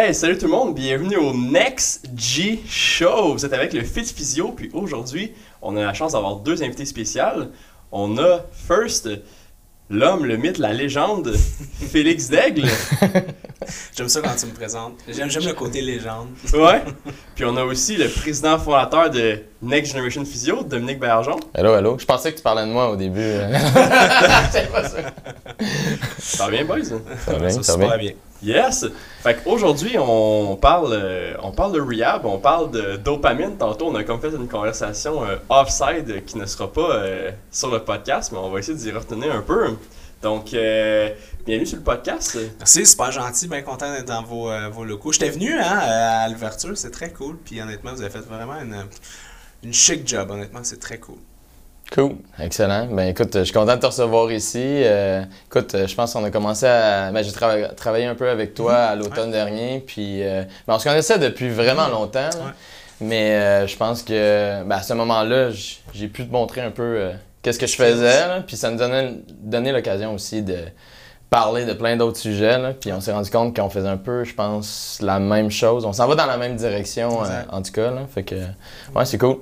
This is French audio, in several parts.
Hey, salut tout le monde, bienvenue au Next G Show. Vous êtes avec le Fit Physio, puis aujourd'hui, on a la chance d'avoir deux invités spéciales. On a first l'homme, le mythe, la légende, Félix Daigle. J'aime ça quand tu me présentes. J'aime, j'aime le côté légende. Ouais. Puis on a aussi le président fondateur de Next Generation Physio, Dominique Bergeon. Hello, hello. Je pensais que tu parlais de moi au début. Ça va bien, boys? Ça va bien, ça ça se va passe bien. Yes! Fait qu'aujourd'hui, on parle, euh, on parle de rehab, on parle de dopamine. Tantôt, on a comme fait une conversation euh, offside qui ne sera pas euh, sur le podcast, mais on va essayer d'y retenir un peu. Donc, bienvenue sur le podcast. Merci, super gentil, bien content d'être dans vos, vos locaux. J'étais venu hein, à l'ouverture, c'est très cool. Puis honnêtement, vous avez fait vraiment une, une chic job, honnêtement, c'est très cool. Cool. Excellent. Ben écoute, je suis content de te recevoir ici. Euh, écoute, je pense qu'on a commencé à. Ben, j'ai trava- travaillé un peu avec toi à l'automne dernier. Puis euh, ben, on se connaissait depuis vraiment longtemps. là. Ouais. Mais euh, je pense que ben, à ce moment-là, j- j'ai pu te montrer un peu euh, qu'est-ce que je faisais. là. Puis ça nous donnait, donnait l'occasion aussi de parler de plein d'autres sujets. là. Puis on s'est rendu compte qu'on faisait un peu, je pense, la même chose. On s'en va dans la même direction, euh, en tout cas. Là. Fait que, ouais, c'est cool.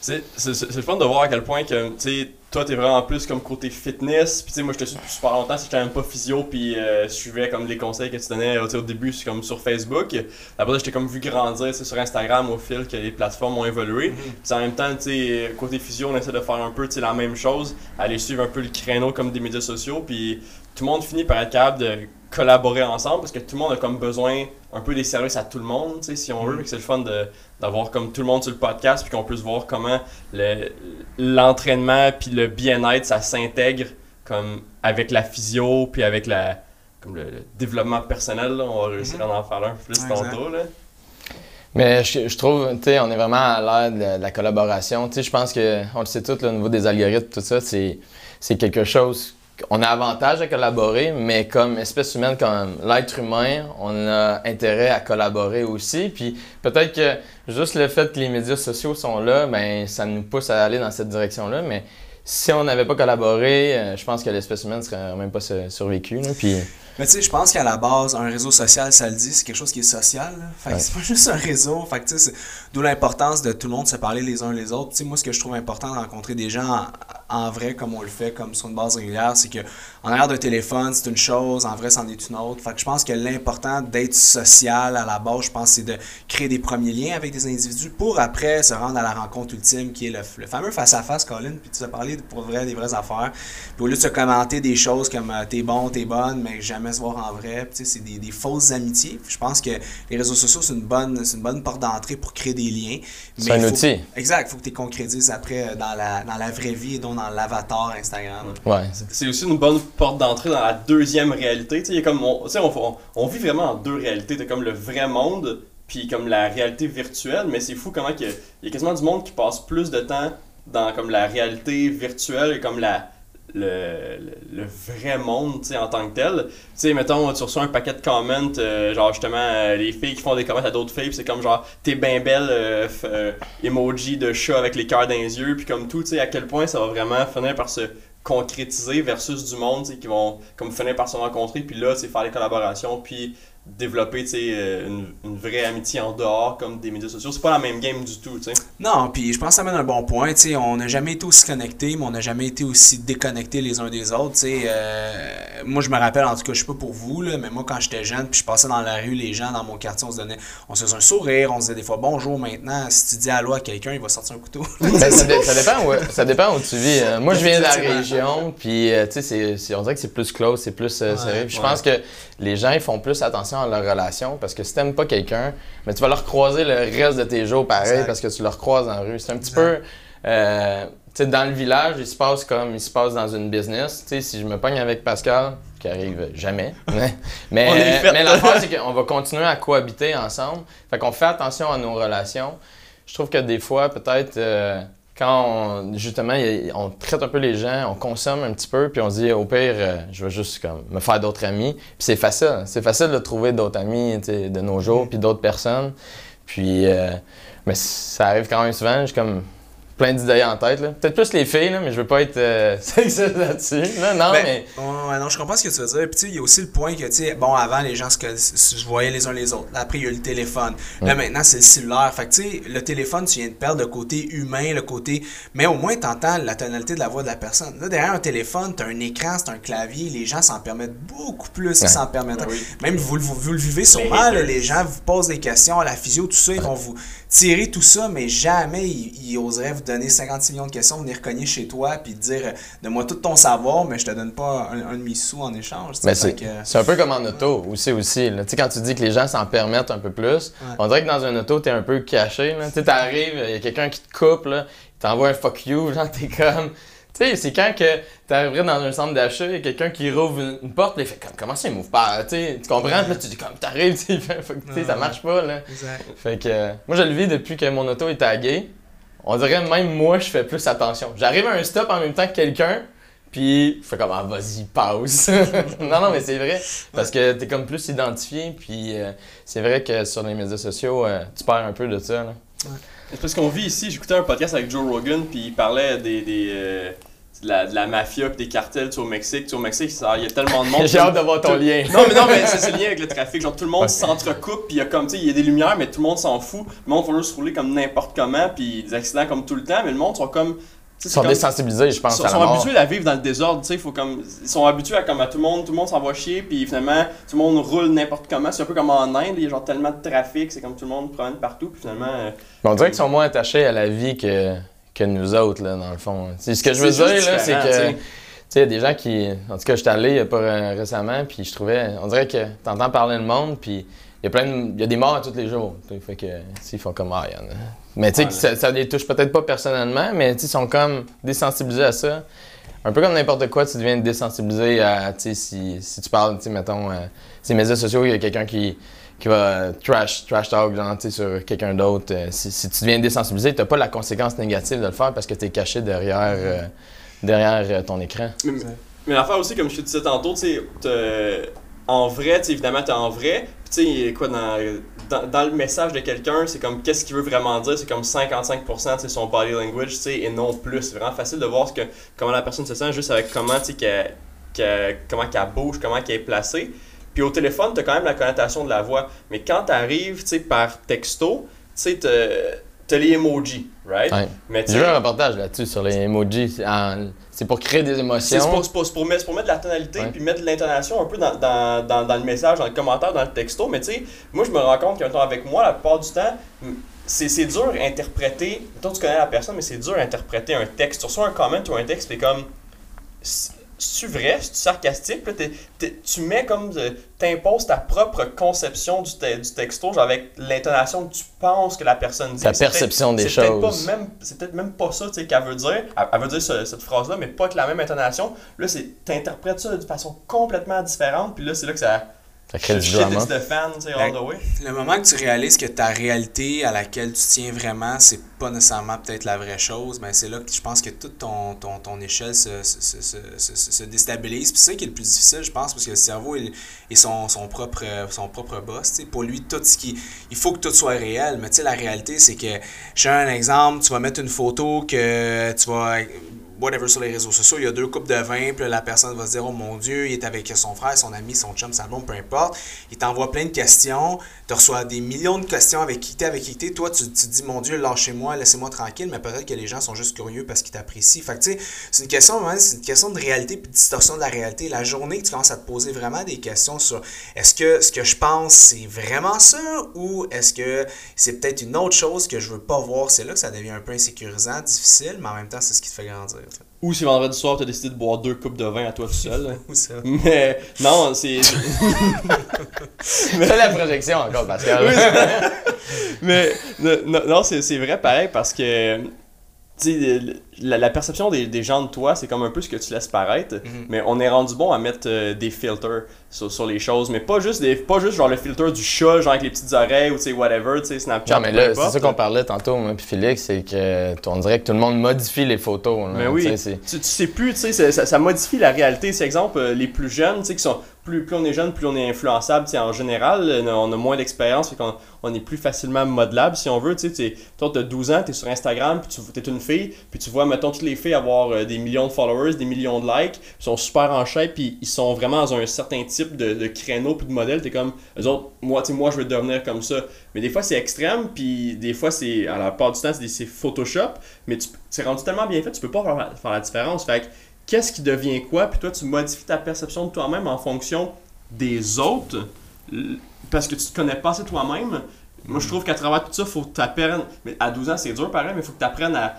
C'est c'est- c'est le fun de voir à quel point que, tu sais, toi, t'es vraiment plus comme côté fitness. Puis, tu sais, moi, je te suis depuis super longtemps, j'étais même pas physio, puis euh, je suivais comme les conseils que tu donnais au début, c'est comme sur Facebook. Après, j'étais comme vu grandir, sur Instagram au fil que les plateformes ont évolué. Mhm. Puis, en même temps, tu sais, côté physio, on essaie de faire un peu, tu sais, la même chose, aller suivre un peu le créneau comme des médias sociaux, puis tout le monde finit par être capable de collaborer ensemble parce que tout le monde a comme besoin un peu des services à tout le monde, tu sais, si on veut. Que C'est le fun de d'avoir comme tout le monde sur le podcast puis qu'on puisse voir comment le- l'entraînement puis le bien-être ça s'intègre comme avec la physio puis avec la comme le, le développement personnel là. on va réussir Mhm. à en faire un peu plus Ouais, tantôt là. Mais je, je trouve, tu sais, on est vraiment à l'ère de, la- de la collaboration. Tu sais, je pense que, on le sait tous, là, au niveau des algorithmes, tout ça, c'est, c'est quelque chose. On a avantage à collaborer, mais comme espèce humaine, comme l'être humain, on a intérêt à collaborer aussi. Puis peut-être que juste le fait que les médias sociaux sont là, ben ça nous pousse à aller dans cette direction-là. Mais si on n'avait pas collaboré, euh, je pense que l'espèce humaine serait même pas su- survécue. là. Puis Mais tu sais, je pense qu'à la base, un réseau social, ça le dit, c'est quelque chose qui est social. là. Fait que Ouais. c'est pas juste un réseau. Fait que tu sais, c'est- d'où l'importance de tout le monde se parler les uns les autres. Tu sais, moi, ce que je trouve important de rencontrer des gens en, vrai, comme on le fait, comme sur une base régulière, c'est que en arrière d'un téléphone, c'est une chose, en vrai, c'en est une autre. Fait que je pense que l'important d'être social à la base, je pense, c'est de créer des premiers liens avec des individus pour après se rendre à la rencontre ultime qui est le, le fameux face-à-face, Colin. Puis tu as parlé pour vrai des vraies affaires. Puis au lieu de se commenter des choses comme euh, t'es bon, t'es bonne, mais jamais se voir en vrai, tu sais, c'est des, des fausses amitiés. Puis je pense que les réseaux sociaux, c'est une bonne, une bonne porte d'entrée pour créer des liens. C'est un faut- outil. Exact, il faut que tu concrétises après euh, dans la, dans la vraie vie et dans l'avatar Instagram. ouais, c'est- aussi une bonne porte d'entrée dans la deuxième réalité. Il comme on, on, vit vraiment en deux réalités. T'as comme le vrai monde, puis comme la réalité virtuelle. Mais c'est fou comment qu'il y a, il y a quasiment du monde qui passe plus de temps dans comme la réalité virtuelle et comme la le, le, vrai monde en tant que tel. Tu sais, mettons, tu reçois un paquet de comments, euh, genre justement, euh, les filles qui font des comments à d'autres filles, c'est comme genre, t'es bien belle, euh, emoji de chat avec les cœurs dans les yeux, puis comme tout, tu sais, à quel point ça va vraiment finir par se concrétiser versus du monde, qui vont comme finir par se rencontrer, puis là, sais, faire des collaborations, puis développer, tu sais, euh, une, une vraie amitié en dehors, comme des médias sociaux. C'est pas la même game du tout, tu sais. Non, puis je pense que ça mène un bon point. Tu sais, on n'a jamais été aussi connectés, mais on n'a jamais été aussi déconnectés les uns des autres. Tu sais, euh, moi, je me rappelle, en tout cas, je sais pas pour vous, là, mais moi, quand j'étais jeune, puis je passais dans la rue, les gens dans mon quartier, on se donnait, on se faisait un sourire, on se disait des fois bonjour. Maintenant, si tu dis allô à quelqu'un, il va sortir un couteau. Ben, ça, dé- ça dépend où, ça dépend où tu vis. Euh, moi, je viens de la région, puis euh, tu sais, c'est- c'est- on dirait que c'est plus close, c'est plus euh, Ouais, sérieux. Je ouais. pense que les gens ils font plus attention à leur relation parce que si t'aimes pas quelqu'un, mais tu vas leur croiser le reste de tes jours pareil Exact. parce que tu leur croises en rue. C'est un petit peu. euh, tu sais, dans le village, il se passe comme il se passe dans une business. Tu sais, si je me pogne avec Pascal, qui arrive jamais, mais, mais, mais l'affaire, c'est qu'on va continuer à cohabiter ensemble. Fait qu'on fait attention à nos relations. Je trouve que des fois, peut-être, euh, quand on, justement, on traite un peu les gens, on consomme un petit peu, puis on se dit, au pire, euh, je vais juste comme, me faire d'autres amis. Puis c'est facile. C'est facile de trouver d'autres amis de nos jours, puis d'autres personnes. Puis, euh, mais ça arrive quand même souvent. Je suis comme, plein d'idées en tête. là. Peut-être plus les filles, là, mais je veux pas être euh, sexiste là-dessus. là. non, Ben, mais. ouais, non, je comprends ce que tu veux dire. Puis, tu sais, il y a aussi le point que, tu sais, bon, avant, les gens se, se voyaient les uns les autres. Après, il y a eu le téléphone. Là, maintenant, c'est le cellulaire. Fait que, tu sais, le téléphone, tu viens de perdre le côté humain, le côté. Mais au moins, t'entends la tonalité de la voix de la personne. Là, derrière un téléphone, t'as un écran, c'est un clavier. Les gens s'en permettent beaucoup plus. Ils Ouais. s'en permettent. Ben oui. Même vous, le- vous, vous le vivez sûrement, là, les gens vous posent des questions à la physio, tout ça, ils vont vous tirer tout ça, mais jamais ils, ils oseraient vous donner 56 millions de questions, venir cogner chez toi puis te dire euh, Donne-moi tout ton savoir, mais je te donne pas un, un demi-sou en échange. tu c'est que, un peu comme en auto aussi. aussi là. Tu sais, quand tu dis que les gens s'en permettent un peu plus, on dirait que dans un auto, t'es un peu caché. là. Tu sais, t'arrives, il y a quelqu'un qui te coupe, là, il t'envoie un fuck you, genre, t'es comme. Tu sais, c'est quand que t'arriverais dans un centre d'achat, il y a quelqu'un qui rouvre une, une porte, il fait comme, comment ça, il m'ouvre pas? Tu sais, tu comprends? Puis là, tu dis comme, t'arrives, tu sais, ça marche pas, là. exact. Fait que, euh, moi, je le vis depuis que mon auto est taguée. On dirait même moi, je fais plus attention. J'arrive à un stop en même temps que quelqu'un, puis je fais comme, ah, vas-y, passe. non, non, mais c'est vrai. Parce que t'es comme plus identifié, puis euh, c'est vrai que sur les médias sociaux, euh, tu perds un peu de ça. Là. C'est parce qu'on vit ici, j'écoutais un podcast avec Joe Rogan, puis il parlait des, des, euh, de, la, de la mafia puis des cartels au Mexique. Tu au Mexique, il y a tellement de monde. J'ai hâte de voir ton lien. Non, mais non, mais c'est c'est lié avec le trafic. Genre, tout le monde s'entrecoupe, puis il y a comme, tu sais, il y a des lumières, mais tout le monde s'en fout. Le monde va juste rouler comme n'importe comment, puis des accidents comme tout le temps, mais le monde sont comme. Ils sont comme- désensibilisés, je pense, sont, la sont habitués à vivre dans le désordre, tu sais, faut comme ils sont habitués à comme à tout le monde, tout le monde s'en va chier puis finalement tout le monde roule n'importe comment, c'est un peu comme en Inde, il y a genre tellement de trafic, c'est comme tout le monde promène partout puis finalement euh, on dirait qu'ils sont moins attachés à la vie que, que nous autres, là, dans le fond. C'est ce que je veux dire, là, c'est que. tu sais. Tu sais, il y a des gens qui. En tout cas, j'étais allé il a pas euh, récemment, puis je trouvais. On dirait que t'entends parler le monde, puis il y a plein de- Il y a des morts à tous les jours. Fait que. Ils font comme. Ah, il y en a. Mais tu sais, ça, ça les touche peut-être pas personnellement, mais ils sont comme désensibilisés à ça. Un peu comme n'importe quoi, tu deviens désensibilisé à. Tu sais, si, si tu parles, tu sais, mettons, euh, ces médias sociaux, il y a quelqu'un qui qui va trash, trash talk genre, tu sur quelqu'un d'autre. euh, si, tu deviens désensibilisé, tu n'as pas la conséquence négative de le faire parce que tu es caché derrière, euh, derrière euh, ton écran. Mais, l'affaire aussi, comme je te disais tantôt, tu en vrai, tu évidemment, t'es en vrai. Puis tu quoi, dans, dans, le message de quelqu'un, c'est comme qu'est-ce qu'il veut vraiment dire, c'est comme 55% de son body language, tu et non plus. C'est vraiment facile de voir ce que, comment la personne se sent juste avec comment, tu sais, comment qu'elle bouge, comment qu'elle est placée. Puis au téléphone, t'as quand même la connotation de la voix. Mais quand tu sais, par texto, tu sais, t'as- t'as les emojis, right? Ouais. Mais tu J'ai vu un reportage là-dessus sur les emojis. C'est pour créer des émotions. c'est pour, mettre, c'est pour mettre de la tonalité puis mettre de l'intonation un peu dans, dans, dans, dans le message, dans le commentaire, dans le texto. Mais tu sais, moi je me rends compte que mettons, avec moi, la plupart du temps, c'est dur à interpréter. Toi tu connais la personne, mais c'est dur à interpréter un texte. Tu reçois un comment ou un texte, c'est comme. C'est-tu vrai? C'est-tu sarcastique? Puis t'es- tu mets comme. de- T'imposes ta propre conception du, te- du texto, genre avec l'intonation que tu penses que la personne dit. Ta C'est perception des c'est choses. même- C'est peut-être même pas ça tu sais, qu'elle veut dire. Elle, elle veut dire ce- cette phrase-là, mais pas avec la même intonation. Là, c'est t'interprètes ça de façon complètement différente, puis là, c'est là que ça. Ça crée du shit drama. is the fan, tu sais, all the way. Le moment que tu réalises que ta réalité à laquelle tu tiens vraiment, c'est pas nécessairement peut-être la vraie chose, ben c'est là que je pense que toute ton, ton, ton échelle se, se, se, se, se- se déstabilise. Puis c'est ça qui est le plus difficile, je pense, parce que le cerveau il, est son, son, propre, son propre boss. tu sais. Pour lui, tout ce qui. Il faut que tout soit réel. Mais tu sais, la réalité, c'est que, je donne un exemple, tu vas mettre une photo que tu vas whatever sur les réseaux sociaux, il y a deux coupes de vin, puis la personne va se dire Oh mon Dieu, il est avec son frère, son ami, son chum, sa blonde, peu importe. Il t'envoie plein de questions, tu reçois des millions de questions avec qui t'es, avec qui t'es. Toi, tu, te dis Mon Dieu, lâchez-moi, laissez-moi tranquille, mais peut-être que les gens sont juste curieux parce qu'ils t'apprécient. Fait que tu sais, c'est une question, vraiment, c'est une question de réalité puis de distorsion de la réalité. La journée tu commences à te poser vraiment des questions sur est-ce que ce que je pense, c'est vraiment ça ou est-ce que c'est peut-être une autre chose que je veux pas voir, c'est là que ça devient un peu insécurisant, difficile, mais en même temps, c'est ce qui te fait grandir. Ou si vendredi soir, t'as décidé de boire deux coupes de vin à toi tout seul. Ou ça. mais non, c'est. C'est la projection encore, Pascal. Mais non, c'est vrai pareil parce que la, la perception des, des gens de toi, c'est comme un peu ce que tu laisses paraître, Mhm. mais on est rendu bon à mettre euh, des filters sur, sur les choses, mais pas juste des pas juste genre le filtre du chat, genre avec les petites oreilles ou tu sais whatever, tu sais Snapchat. Non, mais là, c'est ça qu'on parlait tantôt, moi puis Félix, c'est que on dirait que tout le monde modifie les photos. là, Mais oui, c'est- tu, tu sais plus, tu sais, ça, ça- ça modifie la réalité. C'est exemple, euh, les plus jeunes, tu sais, qui sont plus, on est jeune, plus on est influençable en général. On a moins d'expérience, qu'on on est plus facilement modelable si on veut. Tu sais, toi, tu as 12 ans, tu es sur Instagram, puis tu es une fille, puis tu vois, mettons, toutes les filles avoir euh, des millions de followers, des millions de likes, ils sont super en shape, puis ils sont vraiment dans un certain type de, créneau, puis de modèle. Tu es comme, eux autres, moi, moi, je veux devenir comme ça. Mais des fois, c'est extrême, puis des fois, c'est, à la part du temps, c'est Photoshop, mais c'est rendu tellement bien fait, tu peux pas faire, faire la différence. Fait que, qu'est-ce qui devient quoi, puis toi, tu modifies ta perception de toi-même en fonction des autres, parce que tu te connais pas assez toi-même. Moi, je trouve qu'à travers tout ça, faut que tu apprennes. Mais à 12 ans, c'est dur pareil, mais il faut que tu apprennes à,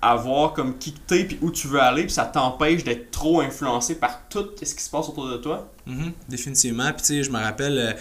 à, voir comme qui t'es puis où tu veux aller, puis ça t'empêche d'être trop influencé par tout ce qui se passe autour de toi. Mm-hmm. définitivement. Puis, tu sais, je me rappelle. Euh,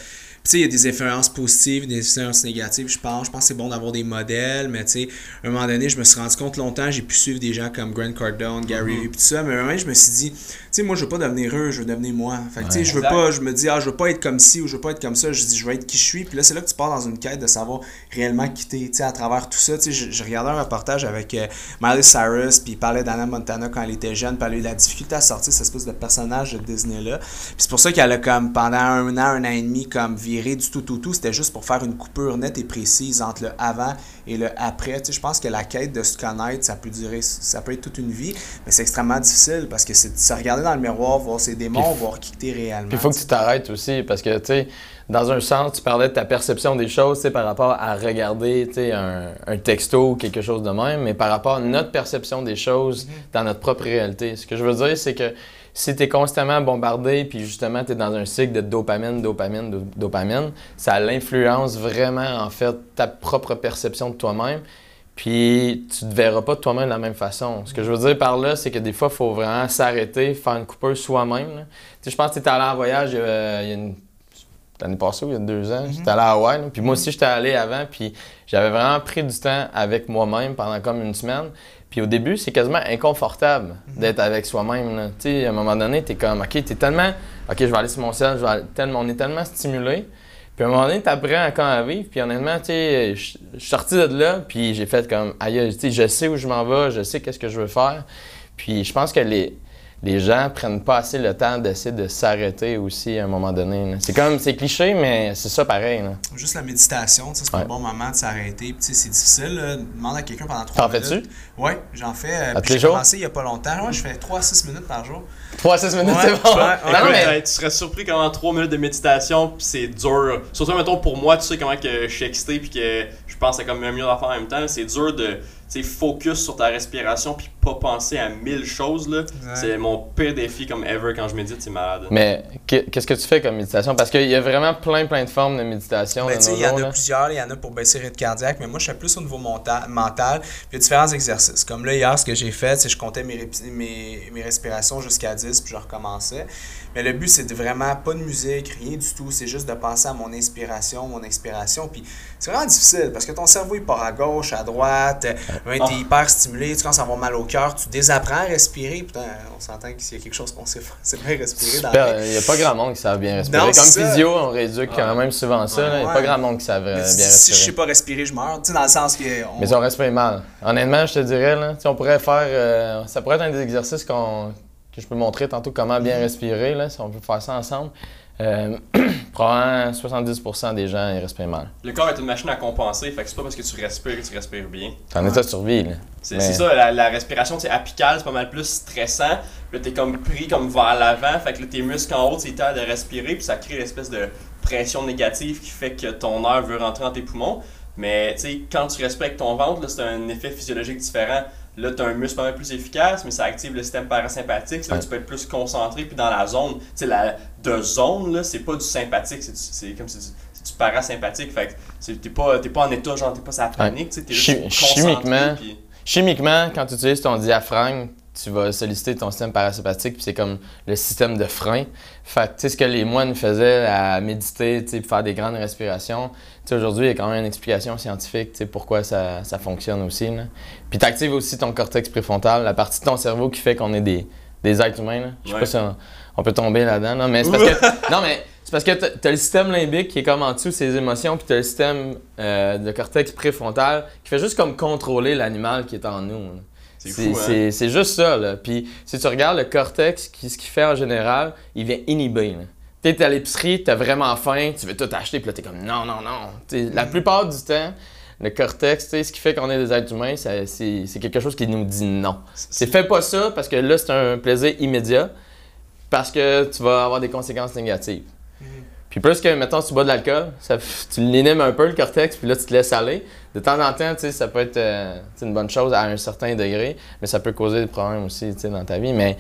sais, il y a des influences positives, des influences négatives, je pense. Je pense que c'est bon d'avoir des modèles, mais tu sais, à un moment donné, je me suis rendu compte longtemps, j'ai pu suivre des gens comme Grant Cardone, Gary mm tout ça, mais à un moment je me suis dit, sais, moi, je veux pas devenir eux, je veux devenir moi. Fait que, tu sais, je veux pas, je me dis, ah, je veux pas être comme ci ou je veux pas être comme ça. Je dis, je veux être qui je suis. Puis là, c'est là que tu pars dans une quête de savoir réellement qui t'es, tu sais, à travers tout ça. Tu sais, je, regardais un reportage avec euh, Miley Cyrus, puis il parlait d'Anna Montana quand elle était jeune, puis elle a eu la difficulté à sortir cette espèce de personnage de Disney-là. Puis c'est pour ça qu'elle a, comme, pendant un an, un an et demi, comme viré du tout, tout, tout c'était juste pour faire une coupure nette et précise entre le avant et le après. Tu sais, je pense que la quête de se connaître, ça peut durer, ça peut être toute une vie, mais c'est extrêmement difficile parce que c'est de se regarder dans le miroir, voir ses démons, voir qui t'es réellement. Puis il faut que tu t'arrêtes aussi parce que, tu sais, dans un sens, tu parlais de ta perception des choses par rapport à regarder un, un texto ou quelque chose de même, mais par rapport à notre perception des choses mm-hmm. dans notre propre réalité. Ce que je veux dire, c'est que si tu es constamment bombardé, puis justement tu es dans un cycle de dopamine, dopamine, dopamine, ça l'influence vraiment en fait ta propre perception de toi-même. Puis tu te verras pas toi-même de la même façon. Ce que je veux dire par là, c'est que des fois, il faut vraiment s'arrêter, faire une coupure soi-même. Je pense que tu étais allé en voyage euh, il y a une l'année passée ou il y a deux ans. Mm-hmm. J'étais allé à Hawaï. Puis moi aussi, j'étais allé avant. Puis j'avais vraiment pris du temps avec moi-même pendant comme une semaine. Puis au début, c'est quasiment inconfortable d'être avec soi-même. Tu sais, à un moment donné, tu es comme, OK, tu es tellement, OK, je vais aller sur mon ciel, je vais tellement, on est tellement stimulé. Puis à un moment donné, tu apprends à quand à vivre. Puis honnêtement, tu sais, je suis sorti de là, puis j'ai fait comme, aïe, tu sais, je sais où je m'en vais, je sais qu'est-ce que je veux faire. Puis je pense que les, les gens prennent pas assez le temps d'essayer de s'arrêter aussi à un moment donné. C'est comme, c'est cliché, mais c'est ça pareil. Juste la méditation, c'est un bon moment de s'arrêter. c'est difficile. Demande à quelqu'un pendant trois minutes. T'en fais-tu? Oui, j'en fais. Euh, j'ai commencé il n'y a pas longtemps. Ouais, je fais 3 à 6 minutes par jour. 3 à 6 minutes, c'est bon. non, mais... Tu serais surpris comment 3 minutes de méditation, c'est dur. Surtout, mettons, pour moi, tu sais comment que je suis excité puis que je pense à comme un million d'affaires en même temps. C'est dur de focus sur ta respiration puis pas penser à mille choses. là. C'est mon pire défi comme ever quand je médite, c'est malade. Mais qu'est-ce que tu fais comme méditation? Parce qu'il y a vraiment plein plein de formes de méditation. Ben, il y en a plusieurs, il y en a pour baisser le rythme cardiaque, mais moi je suis plus au niveau mental. Puis il y a différents exercices. Comme là, hier, ce que j'ai fait, c'est que je comptais mes, mes, mes respirations jusqu'à 10 puis je recommençais. Mais le but, c'est de vraiment pas de musique, rien du tout. C'est juste de penser à mon inspiration, mon expiration. Puis c'est vraiment difficile parce que ton cerveau, il part à gauche, à droite. Tu es ah. hyper stimulé, tu commences à avoir mal au cœur. Tu désapprends à respirer. Putain, on s'entend qu'il y a quelque chose qu'on sait faire, c'est bien respirer. Il n'y a pas grand monde qui savent bien respirer. Comme physio, on réduit quand même souvent ça. Il n'y a pas grand monde qui savent euh, bien respirer. Si je sais pas respirer, je meurs. Tu sais, dans le sens que. Mais on respire mal. Honnêtement, je te dirais, là, on pourrait faire. Euh, ça pourrait être un des exercices qu'on que je peux montrer tantôt comment bien mhm. respirer, là, si on peut faire ça ensemble. Euh, probablement 70% des gens ils respirent mal. Le corps est une machine à compenser, fait que c'est pas parce que tu respires que tu respires bien. C'est en état de survie, là. C'est ça, la, respiration c'est apicale, c'est pas mal plus stressant. Là, t'es comme pris comme vers l'avant, fait que là, tes muscles en haut, c'est de respirer, puis ça crée l'espèce de pression négative qui fait que ton air veut rentrer dans tes poumons. Mais tu sais, quand tu respires avec ton ventre, c'est un effet physiologique différent. Là, tu as un muscle pas mal plus efficace, mais ça active le système parasympathique. Là, tu peux être plus concentré. Puis dans la zone, tu sais, la de zone, là, c'est pas du sympathique, c'est comme c'est du, du, parasympathique. Fait que t'es pas, pas en état, genre, t'es pas sa panique, tu sais, juste chimiquement, chimiquement, quand tu utilises ton diaphragme, tu vas solliciter ton système parasympathique, puis c'est comme le système de frein. Fait tu sais, ce que les moines faisaient à méditer, tu sais, faire des grandes respirations, aujourd'hui, il y a quand même une explication scientifique, tu sais, pourquoi ça, ça fonctionne aussi, là. Puis tu actives aussi ton cortex préfrontal, la partie de ton cerveau qui fait qu'on est des, des êtres humains. Je sais pas si on, peut tomber là-dedans, là, mais c'est parce que... non, mais c'est parce que tu as le système limbique qui est comme en dessous ses émotions, puis tu as le système euh, de cortex préfrontal qui fait juste comme contrôler l'animal qui est en nous. Hein? C'est juste ça. Là. Puis si tu regardes le cortex, ce qu'il fait en général, il vient inhiber. T'es à l'épicerie, t'as vraiment faim, tu veux tout acheter, puis là, t'es comme non, non, non. T'sais, la plupart du temps, le cortex, t'sais, ce qui fait qu'on est des êtres humains, c'est quelque chose qui nous dit non. C'est fais pas ça parce que là, c'est un plaisir immédiat, parce que tu vas avoir des conséquences négatives. Puis plus que, mettons, tu bois de l'alcool, tu l'inimes un peu le cortex, puis là, tu te laisses aller. De temps en temps, ça peut être euh, une bonne chose à un certain degré, mais ça peut causer des problèmes aussi dans ta vie. Mais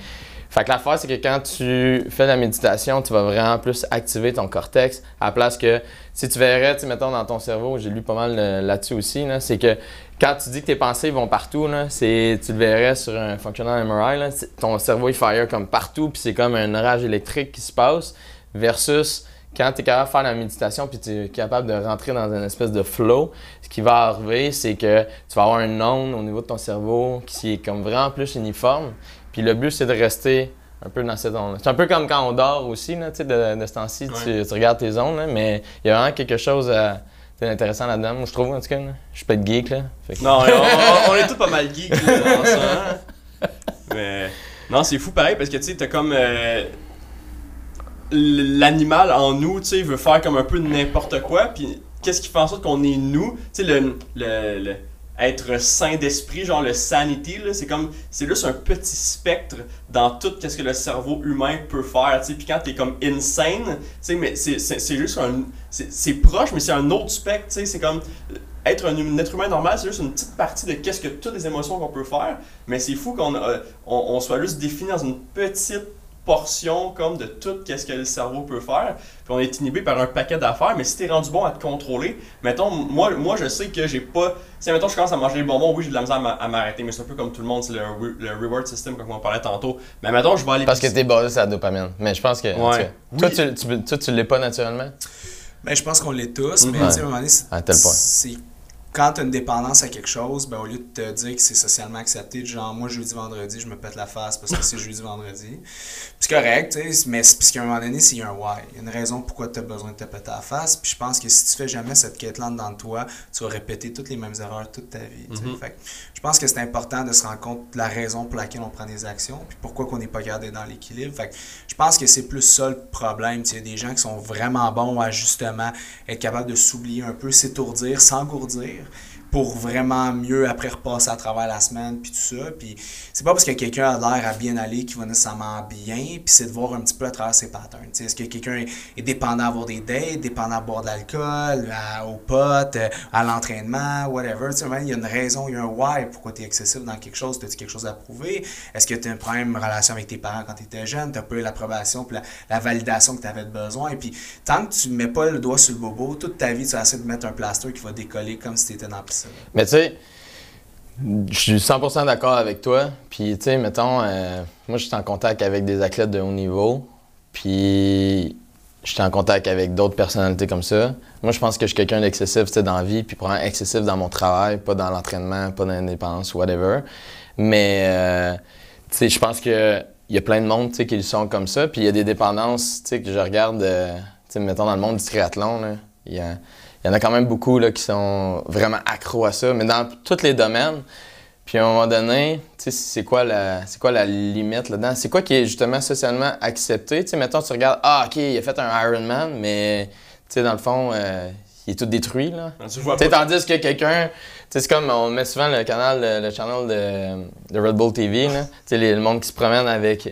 fait que l'affaire, c'est que quand tu fais de la méditation, tu vas vraiment plus activer ton cortex à la place que si tu verrais, tu mettons, dans ton cerveau, j'ai lu pas mal euh, là-dessus aussi, c'est que quand tu dis que tes pensées vont partout, c'est, tu le verrais sur un functional MRI, ton cerveau il fire comme partout, puis c'est comme un orage électrique qui se passe, versus quand tu es capable de faire la méditation, puis tu es capable de rentrer dans une espèce de flow, ce qui va arriver, c'est que tu vas avoir un onde au niveau de ton cerveau qui est comme vraiment plus uniforme. Puis le but, c'est de rester un peu dans cette onde. C'est un peu comme quand on dort aussi, là, de, de ce temps-ci, tu, Ouais. tu regardes tes ondes, là, mais il y a vraiment quelque chose euh, d'intéressant là-dedans, moi je trouve, en tout cas. là. Je suis pas de geek, là. Que- Non, on, est tous pas mal geeks là, dans ça. hein. Mais non, c'est fou pareil parce que tu sais, t'as comme euh, l'animal en nous, tu sais, veut faire comme un peu n'importe quoi. Puis qu'est-ce qui fait en sorte qu'on est nous? Tu sais, le, le- le- être sain d'esprit, genre le sanity, c'est comme c'est juste un petit spectre dans tout qu'est-ce que le cerveau humain peut faire. Tu puis quand t'es comme insane, tu mais c'est juste un c'est proche, mais c'est un autre spectre. Tu c'est comme être un, hum- être humain normal, c'est juste une petite partie de qu'est-ce que toutes les émotions qu'on peut faire, mais c'est fou qu'on euh, on, on soit juste défini dans une petite portion comme de tout qu'est-ce que le cerveau peut faire, puis on est inhibé par un paquet d'affaires, mais si t'es rendu bon à te contrôler, mettons, moi, moi je sais que j'ai pas, si mettons je commence à manger des bonbons, oui j'ai de la misère à m'a- à m'arrêter, mais c'est un peu comme tout le monde, c'est le, re- le reward system comme on parlait tantôt, mais mettons je vais aller Parce que t'es basé sur la dopamine. Mais je pense que. cas, Toi, tu, tu, tu l'es pas naturellement? Ben, je pense qu'on l'est tous, mais tu à un moment donné, c'est- Quand tu as une dépendance à quelque chose, ben, au lieu de te dire que c'est socialement accepté, genre moi jeudi vendredi, je me pète la face parce que c'est jeudi vendredi. C'est correct, tu sais, mais parce qu'à un moment donné, c'est un why. Il y a une raison pourquoi tu as besoin de te péter la face. Puis je pense que si tu fais jamais cette quête-là dans toi, tu vas répéter toutes les mêmes erreurs toute ta vie. tu sais. Mhm. Fait que je pense que c'est important de se rendre compte de la raison pour laquelle on prend des actions, puis pourquoi qu'on n'est pas gardé dans l'équilibre. Fait que je pense que c'est plus ça le problème. Tu sais, Il y a des gens qui sont vraiment bons à justement être capables de s'oublier un peu, s'étourdir, s'engourdir dire. Pour vraiment mieux après repasser à travers la semaine puis tout ça. Puis c'est pas parce que quelqu'un a l'air à bien aller qu'il va nécessairement bien puis c'est de voir un petit peu à travers ses patterns. Tu est-ce que quelqu'un est- dépendant à avoir des dates dépendant à boire de l'alcool aux potes à l'entraînement whatever? Tu il y a une raison il y a un why pourquoi tu es excessif dans quelque chose as-tu quelque chose à prouver? Est-ce que tu as un problème relation avec tes parents quand tu étais jeune? Tu pas eu l'approbation puis la, la validation que tu avais besoin? Et puis tant que tu mets pas le doigt sur le bobo toute ta vie tu vas essayer de mettre un plaster qui va décoller comme si tu étais dans la piscine Mais tu sais, je suis 100% d'accord avec toi. Puis, tu sais, mettons, euh, moi, je suis en contact avec des athlètes de haut niveau. Puis, je suis en contact avec d'autres personnalités comme ça. Moi, je pense que je suis quelqu'un d'excessif, tu sais, dans la vie. Puis, probablement excessif dans mon travail, pas dans l'entraînement, pas dans l'indépendance, whatever. Mais, euh, tu sais, je pense que il y a plein de monde, tu sais, qui le sont comme ça. Puis, il y a des dépendances, tu sais, que je regarde, euh, tu sais, mettons, dans le monde du triathlon, là. Y a, il y en a quand même beaucoup là, qui sont vraiment accros à ça, mais dans tous les domaines. Puis à un moment donné, c'est quoi la, c'est quoi la limite là-dedans? C'est quoi qui est justement socialement accepté? Sais, mettons, tu regardes, ah, OK, il a fait un Ironman, mais, tu sais, dans le fond, euh, il est tout détruit, là. Tu vois pas- tandis que quelqu'un, tu sais, c'est comme on met souvent le canal, le, le channel de, de Red Bull TV, là. Tu sais, les- le monde qui se promène avec, tu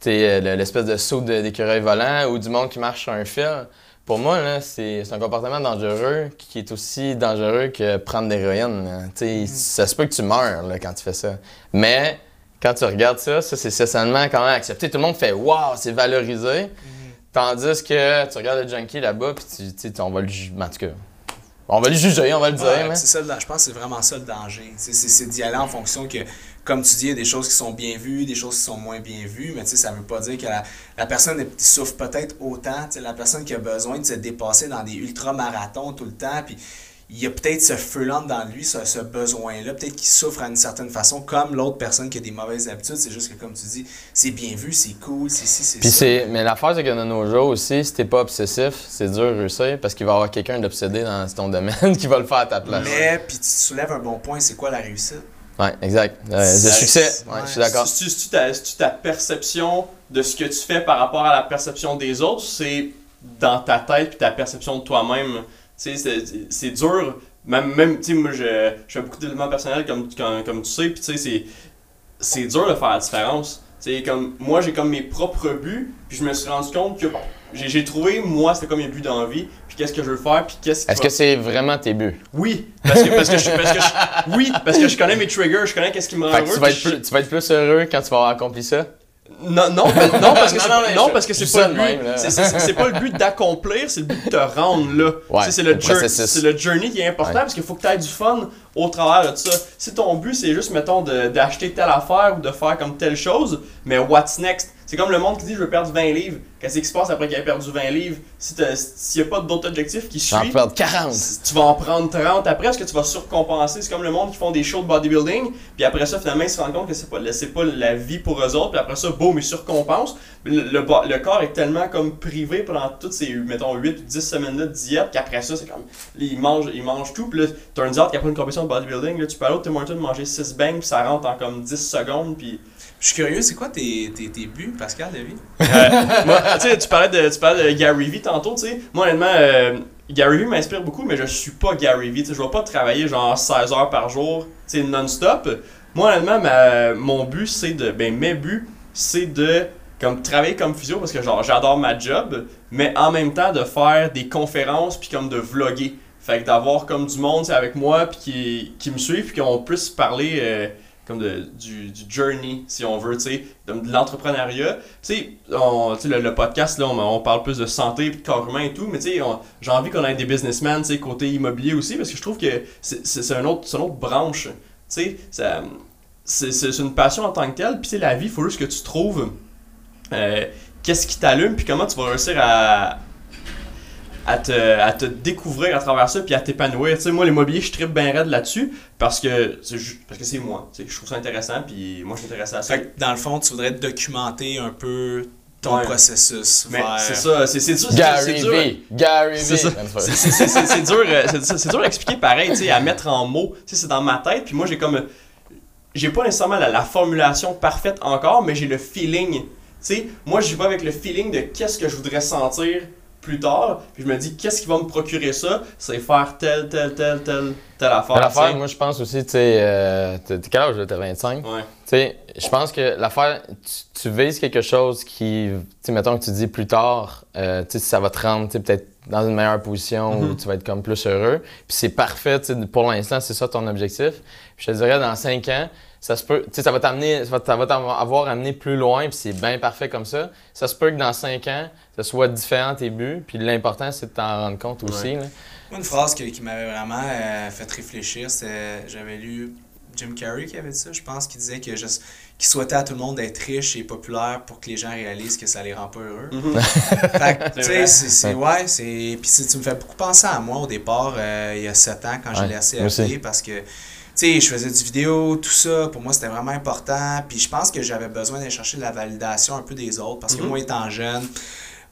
sais, euh, le- l'espèce de saut d'écureuil volant ou du monde qui marche sur un fil. Pour moi, là, c'est c'est un comportement dangereux qui est aussi dangereux que prendre de l'héroïne. Tu sais, Ça se peut que tu meurs là, quand tu fais ça. Mais quand tu regardes ça, ça c'est socialement quand même accepté. Tout le monde fait Waouh, c'est valorisé. Tandis que tu regardes le junkie là-bas, puis tu, on va le juger. En tout cas, on va le juger, on va le dire. Ouais, mais- c'est ça, je pense que c'est vraiment ça le danger. C'est- C'est c'est d'y aller en fonction que, comme tu dis, il y a des choses qui sont bien vues, des choses qui sont moins bien vues, mais tu sais, ça veut pas dire que la, la personne souffre peut-être autant. Tu sais, La personne qui a besoin de se dépasser dans des ultra-marathons tout le temps, puis il y a peut-être ce feu-là dans lui, ce, ce besoin-là, peut-être qu'il souffre à une certaine façon, comme l'autre personne qui a des mauvaises habitudes. C'est juste que, comme tu dis, c'est bien vu, c'est cool, c'est ci, c'est ça. mais l'affaire, c'est que de nos jours aussi, si t'es pas obsessif, c'est dur de réussir parce qu'il va y avoir quelqu'un d'obsédé dans ton domaine qui va le faire à ta place. Mais, puis tu soulèves un bon point, c'est quoi la réussite? Ouais, exact. Euh, le succès, ouais, ouais. je suis d'accord. C'est-tu ta, ta perception de ce que tu fais par rapport à la perception des autres, c'est dans ta tête puis ta perception de toi-même? Tu sais, c'est- dur. Même, même tu sais, moi, je, je fais beaucoup de développement personnel, comme, comme, comme tu sais, puis tu sais, c'est dur de faire la différence. Comme moi j'ai comme mes propres buts, puis je me suis rendu compte que j'ai trouvé moi c'était comme mes buts dans la vie, puis qu'est-ce que je veux faire, puis qu'est-ce qui Est-ce va- que c'est vraiment tes buts? oui, parce que parce que je, parce que je- oui, parce que je connais mes triggers, je connais qu'est-ce qui me rend Fait que heureux. tu vas, être je- plus, tu vas être plus heureux quand tu vas avoir accompli ça? Non, non, non, parce que Non, parce que c'est pas le but. même, là. c'est- C'est c'est pas le but d'accomplir, c'est le but de te rendre là. Ouais, Tu sais, c'est le, journey qui est important Ouais. parce qu'il faut que tu aies du fun au travers de ça. Si ton but c'est juste, mettons, de- d'acheter telle affaire ou de faire comme telle chose, mais what's next? C'est comme le monde qui dit je veux perdre 20 livres. Qu'est-ce qui se passe après qu'il ait perdu 20 livres? Si t'as- S'il n'y a pas d'autres objectifs qui suivent, perds 40. tu vas en prendre 30 après, est-ce que tu vas surcompenser? C'est comme le monde qui font des shows de bodybuilding, puis après ça, finalement, ils se rendent compte que c'est pas, c'est pas la vie pour eux autres, puis après ça, boum, ils surcompensent. Le, le, le corps est tellement comme privé pendant toutes ces, mettons, 8 ou 10 semaines-là de diète, qu'après ça, c'est comme, ils mangent, ils mangent tout, puis là, turns out qu'après une compétition de bodybuilding, là, tu peux aller au Tim Hortons manger 6 bangs, puis ça rentre en comme 10 secondes, puis... Je suis curieux, c'est quoi tes, tes, tes buts, Pascal, de? Moi, tu parlais de, tu parlais de Gary Vee tantôt, tu sais. Moi, honnêtement, euh, Gary Vee m'inspire beaucoup, mais je suis pas Gary Vee. Je vais pas travailler genre 16 heures par jour, tu non-stop. Moi, honnêtement, ma- mon but, c'est de. Ben, mes buts, c'est de comme travailler comme physio parce que genre j'adore ma job, mais en même temps de faire des conférences puis comme de vlogger. Fait que d'avoir comme du monde avec moi puis qui, qui me suivent puis qu'on puisse parler euh, comme de, du, du journey, si on veut, tu sais, de, de l'entrepreneuriat. Tu sais, on- le, le podcast, là, on, on parle plus de santé, puis de corps humain et tout, mais tu sais, j'ai envie qu'on ait des businessmen, tu sais, côté immobilier aussi, parce que je trouve que c'est un autre, une autre branche. Tu sais, c'est une passion en tant que telle, puis la vie, il faut juste que tu trouves euh, qu'est-ce qui t'allume, puis comment tu vas réussir à, à te, à te découvrir à travers ça puis à t'épanouir. Tu sais, moi, l'immobilier, je tripe bien raide là-dessus parce que c'est parce que c'est moi. Tu sais, je trouve ça intéressant puis moi, je suis intéressé à ça. Fait que dans le fond, tu voudrais documenter un peu ton Ouais. processus. Mais vers- c'est ça, c'est c'est dur. c'est- Gary c'est dur. V. Gary C'est V. C'est- c'est- c'est- C'est c'est dur, euh, c'est- c'est dur à expliquer pareil, tu sais, à mettre en mots. Tu sais, c'est dans ma tête, puis moi j'ai comme, j'ai pas nécessairement la, la formulation parfaite encore, mais j'ai le feeling. Tu sais, moi je vais avec le feeling de qu'est-ce que je voudrais sentir plus tard, puis je me dis qu'est-ce qui va me procurer ça, c'est faire telle, telle, telle, telle, telle affaire. L'affaire, tu sais. moi, je pense aussi, tu sais, euh, t'as quel âge, là? T'as 25? Ouais. Tu sais, je pense que l'affaire, tu, tu vises quelque chose qui, tu sais, mettons que tu dis plus tard, euh, tu sais, ça va te rendre, tu sais, peut-être dans une meilleure position où Mhm. tu vas être comme plus heureux. Puis c'est parfait, tu sais, pour l'instant, c'est ça ton objectif. Puis je te dirais, dans 5 ans, ça se peut, tu sais, ça va t'amener, ça va ça va t'avoir amené plus loin, puis c'est bien parfait comme ça. Ça se peut que dans 5 ans, ça soit différent tes buts, puis l'important, c'est de t'en rendre compte aussi, là. Moi, Une phrase que- qui m'avait vraiment euh, fait réfléchir, c'est j'avais lu Jim Carrey qui avait dit ça, je pense, qui disait que qu'il souhaitait à tout le monde d'être riche et populaire pour que les gens réalisent que ça les rend pas heureux. Mhm. Fait que, C'est tu sais, c'est, ouais, c'est. Puis tu me fais beaucoup penser à moi au départ, euh, il y a 7 ans, quand j'ai Ouais, laissé parce que, sais, je faisais du vidéo, tout ça, pour moi, c'était vraiment important. Puis je pense que j'avais besoin d'aller chercher de la validation un peu des autres, parce que Mhm. moi, étant jeune,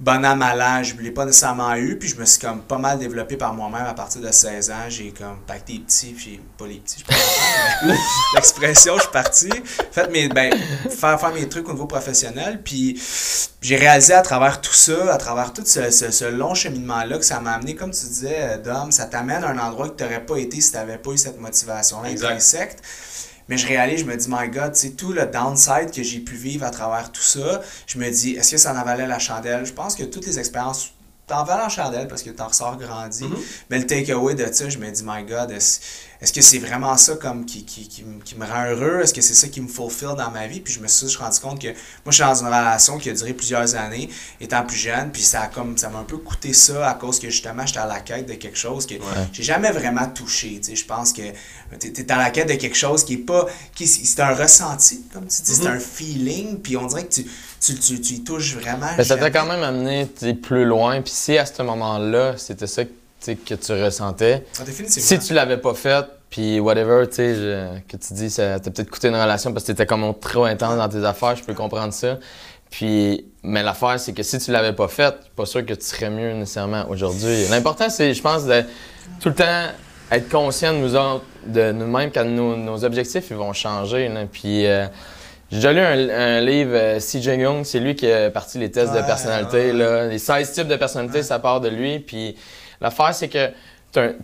bon an, mal an, je ne l'ai pas nécessairement eu, puis je me suis comme pas mal développé par moi-même à partir de 16 ans. J'ai comme pacté les petits, puis pas les petits, je l'expression, je suis parti. Fait mes, ben, faire, faire mes trucs au niveau professionnel, puis j'ai réalisé à travers tout ça, à travers tout ce, ce- ce long cheminement-là, que ça m'a amené, comme tu disais, euh, Dom, ça t'amène à un endroit que tu n'aurais pas été si tu n'avais pas eu cette motivation-là Exact. Mais je réalise, je me dis, my God, c'est tout le downside que j'ai pu vivre à travers tout ça. Je me dis, est-ce que ça en valait la chandelle? Je pense que toutes les expériences t'en valent la chandelle parce que t'en ressors grandi. Mhm. Mais le takeaway de ça, je me dis, my God, est-ce est-ce que c'est vraiment ça comme qui, qui, qui, me- qui me rend heureux? Est-ce que c'est ça qui me fulfill dans ma vie? Puis je me suis rendu compte que moi, je suis dans une relation qui a duré plusieurs années, étant plus jeune, puis ça a comme ça m'a un peu coûté ça à cause que justement, j'étais à la quête de quelque chose que j'ai jamais vraiment touché. Tu sais, je pense que t'es es à la quête de quelque chose qui est pas. qui C'est un ressenti, comme tu dis, c'est Mhm. un feeling, puis on dirait que tu, tu, tu, tu y touches vraiment. Mais ça t'a quand même amené tu plus loin. Puis si à ce moment-là, c'était ça que, tu que tu ressentais, Ah, si tu l'avais pas fait, puis whatever, tu sais, que tu dis, ça t'a peut-être coûté une relation parce que t'étais comme trop intense dans tes affaires, je peux comprendre ça. Puis, mais l'affaire, c'est que si tu l'avais pas fait, je suis pas sûr que tu serais mieux nécessairement aujourd'hui. L'important, c'est, je pense, de tout le temps être conscient de nous autres, de nous-mêmes, quand nos, nos objectifs, ils vont changer. là. Puis, euh, J'ai déjà lu un, livre, euh, C.J. Young, c'est lui qui a parti les tests de personnalité. Là. Les 16 types de personnalité, ça part de lui. Puis l'affaire, c'est que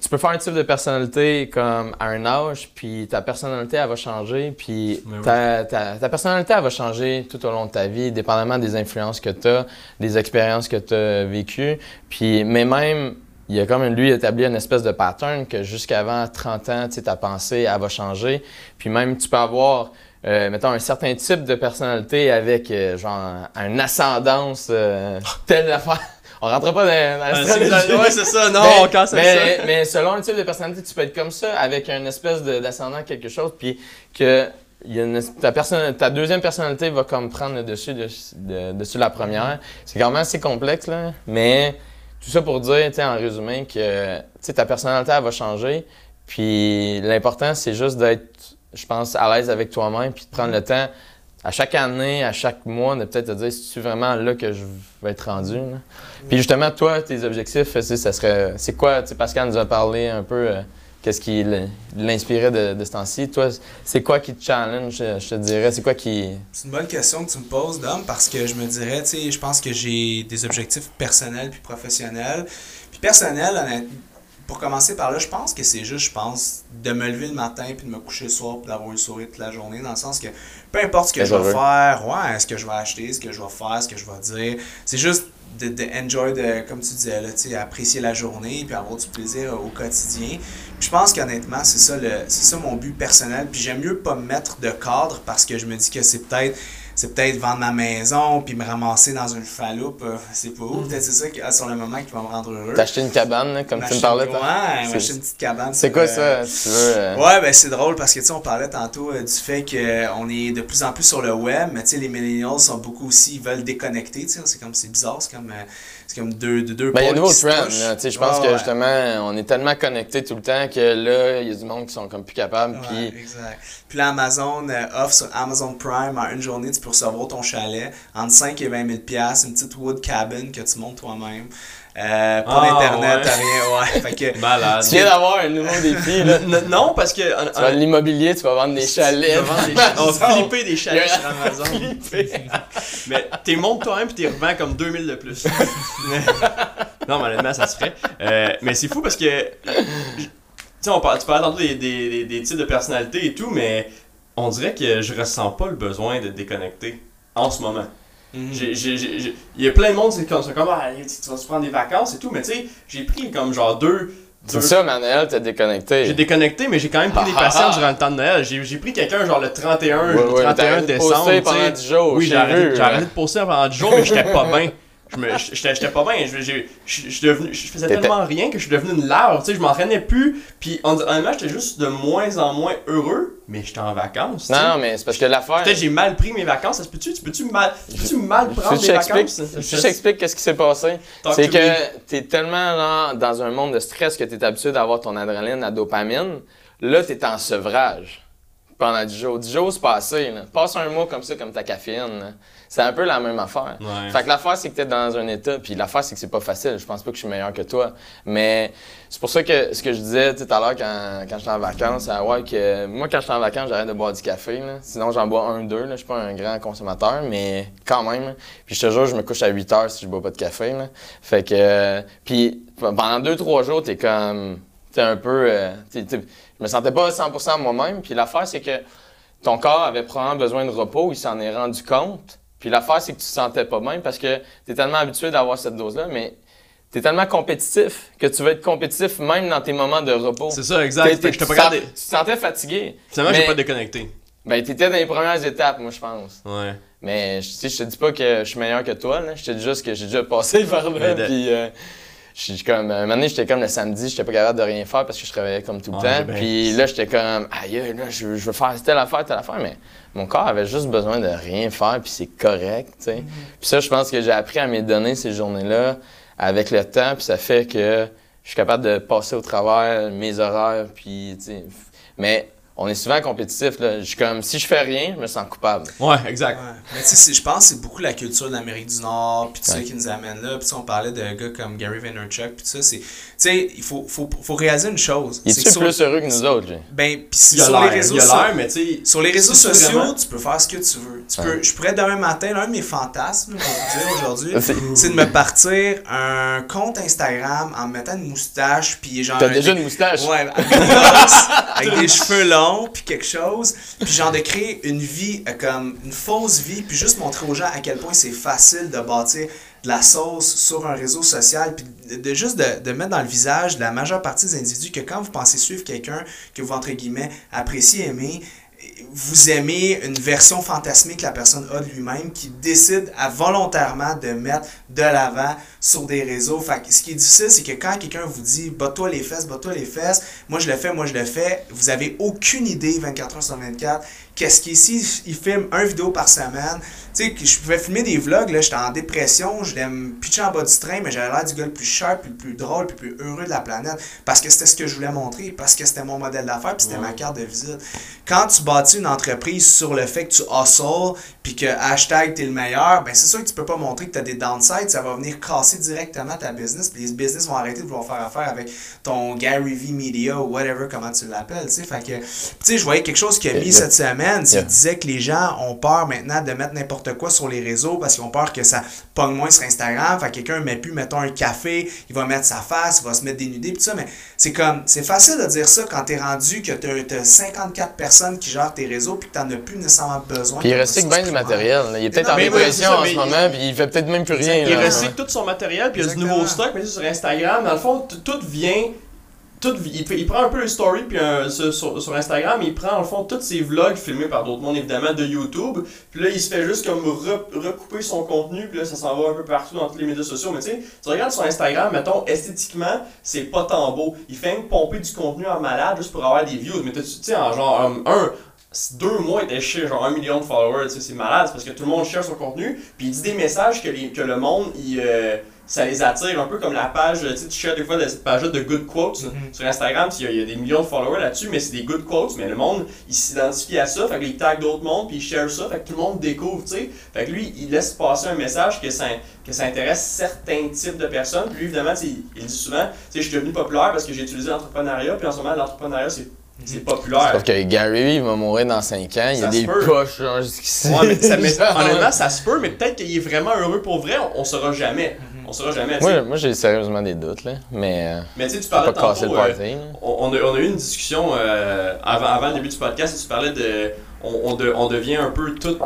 tu peux faire un type de personnalité comme à un âge, puis ta personnalité, elle va changer, puis ta, ta, personnalité, elle va changer tout au long de ta vie, dépendamment des influences que tu as, des expériences que tu as vécues. Puis, mais même, il y a comme lui établi une espèce de pattern que jusqu'avant 30 ans, ta pensée, elle va changer. Puis même, tu peux avoir, euh, mettons, un certain type de personnalité avec, euh, genre, une ascendance euh, telle affaire on rentre pas dans, dans l'astrologie. Ouais, c'est ça, non, mais, on casse mais, ça. Mais selon le type de personnalité, tu peux être comme ça, avec une espèce d'ascendant quelque chose, puis que y a une, ta, personne, ta deuxième personnalité va comme prendre le dessus de, dessus la première. C'est quand même assez complexe, là, mais tout ça pour dire, en résumé, que ta personnalité, elle va changer, puis l'important, c'est juste d'être, je pense, à l'aise avec toi-même, puis de prendre le temps à chaque année, à chaque mois, de peut-être te dire si tu vraiment là que je vais être rendu. Puis justement, toi, tes objectifs, ça serait. C'est quoi, Pascal nous a parlé un peu, euh, qu'est-ce qui l'inspirait de, ce temps-ci. Toi, c'est quoi qui te challenge, je te dirais? C'est quoi qui. C'est une bonne question que tu me poses, Dom, parce que je me dirais, tu sais, je pense que j'ai des objectifs personnels puis professionnels. Puis personnel, honnêtement, pour commencer par là, je pense que c'est juste, je pense, de me lever le matin puis de me coucher le soir puis d'avoir le sourire toute la journée, dans le sens que peu importe ce que je vais faire, ouais, ce que je vais acheter, ce que je vais faire, ce que je vais dire, c'est juste de, de enjoy, de, comme tu disais, là, apprécier la journée puis avoir du plaisir au quotidien. Puis je pense qu'honnêtement, c'est ça, le, c'est ça mon but personnel. Puis j'aime mieux pas me mettre de cadre parce que je me dis que c'est peut-être c'est peut-être vendre ma maison puis me ramasser dans une chaloupe. Euh, c'est pas où. Peut-être c'est ça qui, sur le moment qui va me rendre heureux. T'as une cabane, comme tu me parlais. Ouais, m'acheter une petite cabane. C'est quoi ça, euh, tu veux? Euh? Ouais, ben c'est drôle parce que tu sais, on parlait tantôt du fait qu'on est de plus en plus sur le web, mais tu sais, les millennials sont beaucoup aussi, ils veulent déconnecter, tu sais, c'est comme, c'est bizarre, c'est comme c'est comme deux, deux, deux ben, Il y a un nouveau trend. Je pense que justement, on est tellement connectés tout le temps que là, il y a du monde qui sont comme plus capables. Ouais, puis... Exact. Puis là, Amazon euh, offre sur Amazon Prime en une journée, tu peux recevoir ton chalet entre 5 et 20 000 une petite wood cabin que tu montes toi-même. Euh, pas ah, d'internet, rien, ouais. Fait que, Malade. Tu viens d'avoir un nouveau défi, là. non, parce que. Tu vas l'immobilier, tu vas vendre des chalets. Tu vas vendre des chalets. On va flipper des chalets sur Amazon. mais t'es montes toi-même puis t'es revends comme 2000 de plus. non, mais honnêtement, ça se ferait. Euh, mais c'est fou parce que. Tu sais, on parle, tu parlais tantôt des, des, des, types de personnalités et tout, mais on dirait que je ressens pas le besoin de déconnecter en ce moment. Mhm. Il y a plein de monde, c'est comme, comme ah, tu vas se prendre des vacances et tout, mais tu sais, j'ai pris comme genre deux. C'est ça, Manuel, t'as déconnecté. J'ai déconnecté, mais j'ai quand même pris des patients durant le temps de Noël. J'ai pris quelqu'un genre le 31, le 31 décembre. De pendant 10 jours. Oui, j'ai arrêté, arrêté, de poster pendant 10 jours, mais j'étais pas bien j'étais pas bien je, je, devenu, je faisais tellement rien que je suis devenu une larve tu sais je m'entraînais plus puis honnêtement j'étais juste de moins en moins heureux mais j'étais en vacances non non mais c'est parce que l'affaire peut-être j'ai mal pris mes vacances ça se peut-tu tu peux-tu mal mal prendre tes vacances? Je t'explique qu'est-ce qui s'est passé. C'est que t'es tellement dans un monde de stress que t'es habitué d'avoir ton adrénaline la dopamine. Là t'es en sevrage pendant 10 jours. 10 jours c'est passé passe un mois comme ça comme ta caféine c'est un peu la même affaire. Fait que l'affaire, c'est que tu es dans un état, puis l'affaire, c'est que c'est pas facile. Je pense pas que je suis meilleur que toi. Mais c'est pour ça que ce que je disais tout à l'heure quand, quand j'étais en vacances, c'est ouais, que moi, quand j'étais en vacances, j'arrête de boire du café. Sinon, j'en bois un, deux. Je suis pas un grand consommateur, mais quand même. Puis je te jure, je me couche à 8 heures si je bois pas de café. Fait que. puis pendant deux, trois jours, t'es comme. T'es un peu. Euh, je me sentais pas 100% moi-même. Puis l'affaire, c'est que ton corps avait probablement besoin de repos. Il s'en est rendu compte. Puis l'affaire, c'est que tu te sentais pas bien parce que tu es tellement habitué d'avoir cette dose-là, mais tu es tellement compétitif que tu veux être compétitif même dans tes moments de repos. C'est ça, exact. je te pas Tu te sentais fatigué. Finalement, j'ai pas déconnecté. Ben, t'étais dans les premières étapes, moi, je pense. Ouais. Mais, tu sais, je te dis pas que je suis meilleur que toi, là. Je te dis juste que j'ai déjà passé par là, puis... Euh, je comme, un moment donné, j'étais comme le samedi, j'étais pas capable de rien faire parce que je travaillais comme tout le temps. Puis là, j'étais comme, aïe, là, je, veux faire telle affaire, telle affaire, mais mon corps avait juste besoin de rien faire, puis c'est correct, tu sais. Mm-hmm. Puis ça, je pense que j'ai appris à me donner ces journées-là avec le temps, puis ça fait que je suis capable de passer au travers mes horaires, puis, tu sais. Mais on est souvent compétitif. Là. Je suis comme, si je fais rien, je me sens coupable. Ouais, exact. Ouais. Mais tu sais, je pense que c'est beaucoup la culture de l'Amérique du Nord, puis tout ça Ouais. qui nous amène là. Puis tu sais, on parlait de gars comme Gary Vaynerchuk, puis tout ça. c'est- Tu sais, il faut, faut, faut réaliser une chose. Il c'est est que sur- plus heureux que nous autres? Ben, puis a sur les réseaux il a so- l'air, mais tu sais. Sur les réseaux sociaux, vraiment- tu peux faire ce que tu veux. Tu Ouais. peux, je pourrais demain matin, l'un de mes fantasmes, pour vous dire aujourd'hui, C'est- de me partir un compte Instagram en me mettant une moustache, puis genre. T'as déjà une moustache? Ouais, avec des grosses, avec des cheveux longs, puis quelque chose. Puis genre de créer une vie, euh, comme une fausse vie, puis juste montrer aux gens à quel point c'est facile de bâtir de la sauce sur un réseau social, puis de, juste de, mettre dans le visage la majeure partie des individus que quand vous pensez suivre quelqu'un que vous, entre guillemets, appréciez, aimez, vous aimez une version fantasmique que la personne a de lui-même qui décide à volontairement de mettre de l'avant sur des réseaux. Fait ce qui est difficile, c'est que quand quelqu'un vous dit bat-toi les fesses, bat-toi les fesses, moi je le fais, moi je le fais, vous avez aucune idée 24 heures sur 24. Qu'est-ce qu'il ici, il filme un vidéo par semaine. Tu sais, que je pouvais filmer des vlogs, là, j'étais en dépression, je me pitcher en bas du train, mais j'avais l'air du gars le plus sharp, puis le plus drôle, puis le plus heureux de la planète. Parce que c'était ce que je voulais montrer, parce que c'était mon modèle d'affaires, puis c'était ma carte de visite. Quand tu bâtis une entreprise sur le fait que tu hustles, puis que hashtag t'es le meilleur, ben c'est sûr que tu peux pas montrer que tu as des downsides, ça va venir casser directement ta business, puis les business vont arrêter de vouloir faire affaire avec ton Gary V Media ou whatever, comment tu l'appelles, tu sais. Fait que, tu sais, je voyais quelque chose qui a mis Yeah. cette semaine, c'est Yeah. qu'il disait que les gens ont peur maintenant de mettre n'importe quoi sur les réseaux parce qu'ils ont peur que ça pogne moins sur Instagram. Fait que quelqu'un met plus, mettons, un café, il va mettre sa face, il va se mettre dénudé, pis tout ça, mais c'est comme, c'est facile de dire ça quand t'es rendu que t'as, t'as 54 personnes qui gèrent tes réseaux puis que t'en as plus nécessairement besoin. Puis il recycle bien du matériel? là. Il est peut-être en dépression en ce il- moment, puis il fait peut-être même plus rien. Il recycle tout son matériel, puis il y a du nouveau stock, mais sur Instagram, dans le fond, tout vient. Il, prend un peu le story puis sur, Instagram, il prend en fond tous ses vlogs filmés par d'autres mondes évidemment de YouTube, puis là il se fait juste comme re- recouper son contenu, puis là ça s'en va un peu partout dans tous les médias sociaux. Mais tu sais, tu regardes sur Instagram, mettons esthétiquement, c'est pas tant beau. Il fait même pomper du contenu en malade juste pour avoir des views. Mais tu sais, en genre um, un, deux mois, il était chez genre un million de followers, c'est malade, parce que tout le monde share son contenu, puis il dit des messages que, les, que le monde, il, euh, ça les attire, un peu comme la page, tu sais, tu shares des fois cette page de good quotes Mhm. sur Instagram, puis il y, a- il y a des millions de followers là-dessus, mais c'est des good quotes, mais le monde, il s'identifie à ça, fait qu'il tag d'autres mondes, puis il share ça, fait que tout le monde découvre, tu sais, fait que lui, il laisse passer un message que ça, que ça intéresse certains types de personnes, puis lui, évidemment, tu sais, il, il dit souvent, tu sais, je suis devenu populaire parce que j'ai utilisé l'entrepreneuriat, puis en ce moment, l'entrepreneuriat, c'est c'est populaire. Sauf que Gary, il va mourir dans 5 ans. Il y a Ça des se peut. poches, jusqu'ici. Ouais, mais, ça, mais Genre, honnêtement, ça se peut, mais peut-être qu'il est vraiment heureux pour vrai, on, on saura jamais. On saura jamais. Moi, moi j'ai sérieusement des doutes, là. Mais. euh, Mais tu sais, tu faut pas parlais casser le tantôt, euh, party, on, on a, on a eu une discussion euh, avant, avant le début du podcast, et tu parlais de. On, on, de- on devient un peu tout.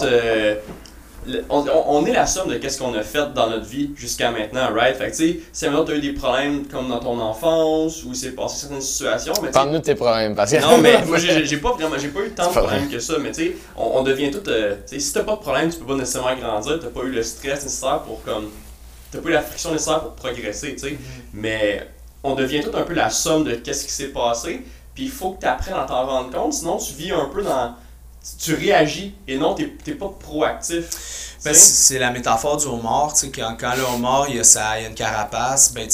le- on, est la somme de qu'est-ce qu'on a fait dans notre vie jusqu'à maintenant, right? Fait que tu sais, si maintenant tu as eu des problèmes comme dans ton enfance, ou il s'est passé certaines situations, mais Parle-nous de tes problèmes, parce que. non, mais moi, j'ai pas vraiment, j'ai pas eu tant de C'est problèmes que ça, mais tu sais, on, on devient tout. euh, tu sais, si t'as pas de problème, tu peux pas nécessairement grandir, t'as pas eu le stress nécessaire pour comme. T'as pas eu la friction nécessaire pour progresser, tu sais. Mais on devient tout un peu la somme de qu'est-ce qui s'est passé, puis il faut que tu apprennes à t'en rendre compte, sinon tu vis un peu dans. Tu réagis et non, t'es t'es pas proactif. Ben, c'est la métaphore du homard, quand, quand le homard, il y a, sa, il y a une carapace, ben,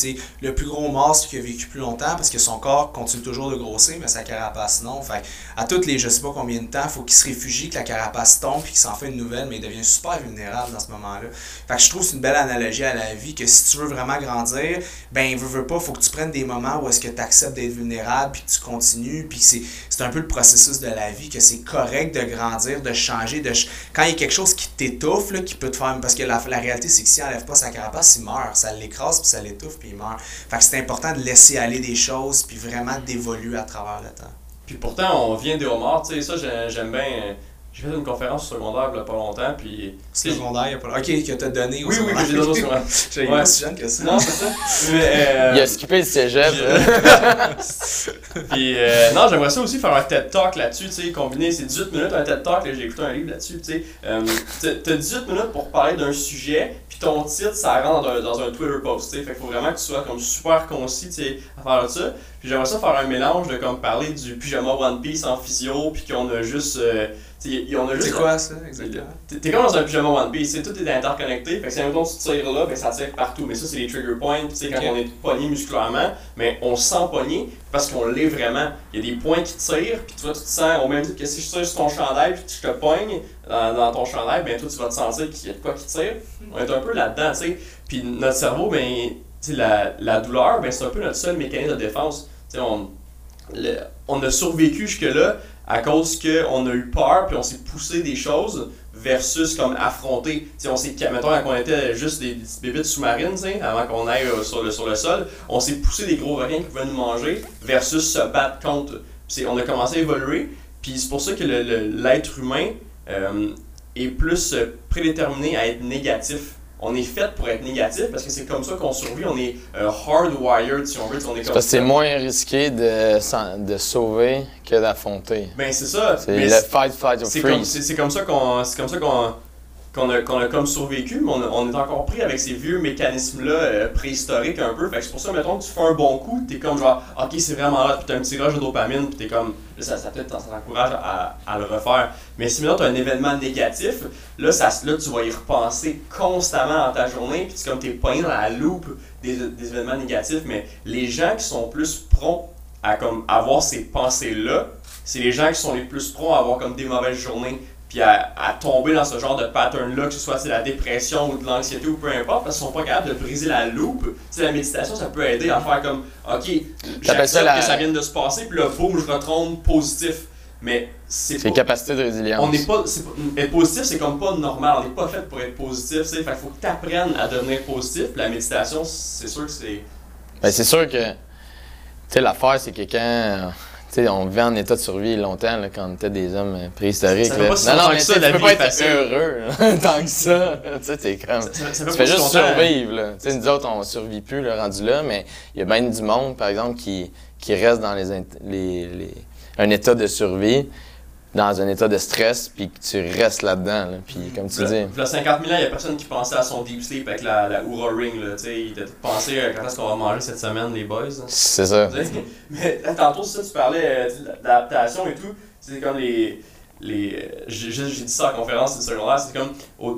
le plus gros homard, c'est qu'il a vécu plus longtemps parce que son corps continue toujours de grossir, mais sa carapace non. Fait à toutes les, je sais pas combien de temps, faut qu'il se réfugie, que la carapace tombe, puis qu'il s'en fait une nouvelle, mais il devient super vulnérable dans ce moment-là. Fait que je trouve que c'est une belle analogie à la vie, que si tu veux vraiment grandir, ben, veux, veux pas, faut que tu prennes des moments où est-ce que tu acceptes d'être vulnérable, puis que tu continues, puis c'est c'est un peu le processus de la vie, que c'est correct de grandir, de changer, de quand il y a quelque chose qui t'étouffe, là, qui peut te faire, parce que la, la réalité c'est que s'il enlève pas sa carapace, il meurt, ça l'écrase, puis ça l'étouffe, puis il meurt. Fait que c'est important de laisser aller des choses, puis vraiment d'évoluer à travers le temps. Puis pourtant, on vient des homards, tu sais, ça j'ai- j'aime bien. J'ai fait une conférence secondaire il y a pas longtemps, puis. Secondaire, il y a pas... Ok, que t'as donné au Oui, oui, que j'ai donné au secondaire. J'ai Ouais. pas si jeune que ça. Non, c'est ça. Mais, euh, Il a skippé le cégep. Je- Puis, euh, non, j'aimerais ça aussi faire un TED Talk là-dessus, tu sais, combiner ces 18 minutes, un TED Talk, là, j'ai écouté un livre là-dessus, tu sais. Euh, t'as- T'as 18 minutes pour parler d'un sujet, puis ton titre, ça rentre dans un, dans un Twitter post, tu sais. Fait qu'il faut vraiment que tu sois comme super concis, tu sais, à faire ça. Puis j'aimerais ça faire un mélange de comme parler du pyjama One Piece en physio, puis qu'on a juste. euh, tu sais, on a juste. C'est quoi ça, exactement? T'es comme dans un pyjama One Piece, c'est tout est interconnecté. Fait que si mettons tu tires là, ben ça tire partout. Mais ça c'est les trigger points, tu sais quand on est pogné musculairement, mais on se sent pogné parce qu'on l'est vraiment. Il y a des points qui tirent, puis toi tu te sens au même titre que si je tire sur ton chandail, puis je te pogne dans, dans ton chandail, ben toi tu vas te sentir qu'il y a de quoi qui tire. On est un peu là-dedans, tu sais. Puis notre cerveau, ben, tu sais, la, la douleur, ben c'est un peu notre seul mécanisme de défense. On, on a survécu jusque-là à cause qu'on a eu peur, puis on s'est poussé des choses versus comme affronter. On s'est, mettons, quand on était juste des, bébites sous-marines, avant qu'on aille euh, sur, le, sur le sol, on s'est poussé des gros requins qui pouvaient nous manger versus se battre contre. On a commencé à évoluer, puis c'est pour ça que le- l'être humain euh, est plus euh, prédéterminé à être négatif. On est fait pour être négatif parce que c'est comme ça qu'on survit. On est euh, hardwired, si on veut. On est comme Parce que c'est moins risqué de, de sauver que d'affronter. Ben c'est ça. C'est Mais le c'est- fight, fight or c'est comme, freeze. c'est, c'est comme ça qu'on qu'on a, a comme survécu, mais on, est encore pris avec ces vieux mécanismes-là euh, préhistoriques un peu. Fait que c'est pour ça, mettons, que tu fais un bon coup, t'es comme genre, ok, c'est vraiment là, puis t'as un petit rush de dopamine, puis t'es comme, là, ça, ça, t'encourage à, à le refaire. Mais si maintenant t'as un événement négatif, là, ça, là, tu vas y repenser constamment dans ta journée, puis c'est comme t'es pogné dans la loupe des, des événements négatifs. Mais les gens qui sont plus prompts à comme avoir ces pensées-là, c'est les gens qui sont les plus prompts à avoir comme des mauvaises journées puis à, à tomber dans ce genre de pattern-là, que ce soit c'est la dépression ou de l'anxiété ou peu importe, parce qu'ils sont pas capables de briser la loupe. La méditation, ça peut aider à faire comme, ok, j'accepte la- que ça vient de se passer, puis là, boum, je retombe positif. Mais c'est capacité de résilience. On n'est pas, être positif, c'est comme pas normal. On n'est pas fait pour être positif. Fait qu'il faut que tu apprennes à devenir positif. Puis la méditation, c'est sûr que c'est. Ben, c'est sûr que, tu sais, l'affaire, c'est que quand, sais, on vivait en état de survie longtemps, là, quand on était des hommes euh, préhistoriques. Ça fait là. pas si non, non, mais ça, tu peux pas être facile. heureux, là, tant que ça. tu sais, t'es comme... Ça, Tu fais juste survivre, là. Tu sais, nous autres, on survit plus, le rendu là, mais il y a bien du monde, par exemple, qui, qui reste dans les, les, les- un état de survie, dans un état de stress, puis que tu restes là-dedans, là. Puis, comme tu dis, Il y a 50 000 ans, il n'y a personne qui pensait à son deep sleep avec la, la Oura Ring. Là, tu sais. il était pensé euh, quand est-ce qu'on va manger cette semaine, les boys. hein. c'est ça. Mais là, tantôt, ça, tu parlais euh, d'adaptation et tout. C'est comme les. les euh, j'ai dit ça en conférence du secondaire. C'est comme au,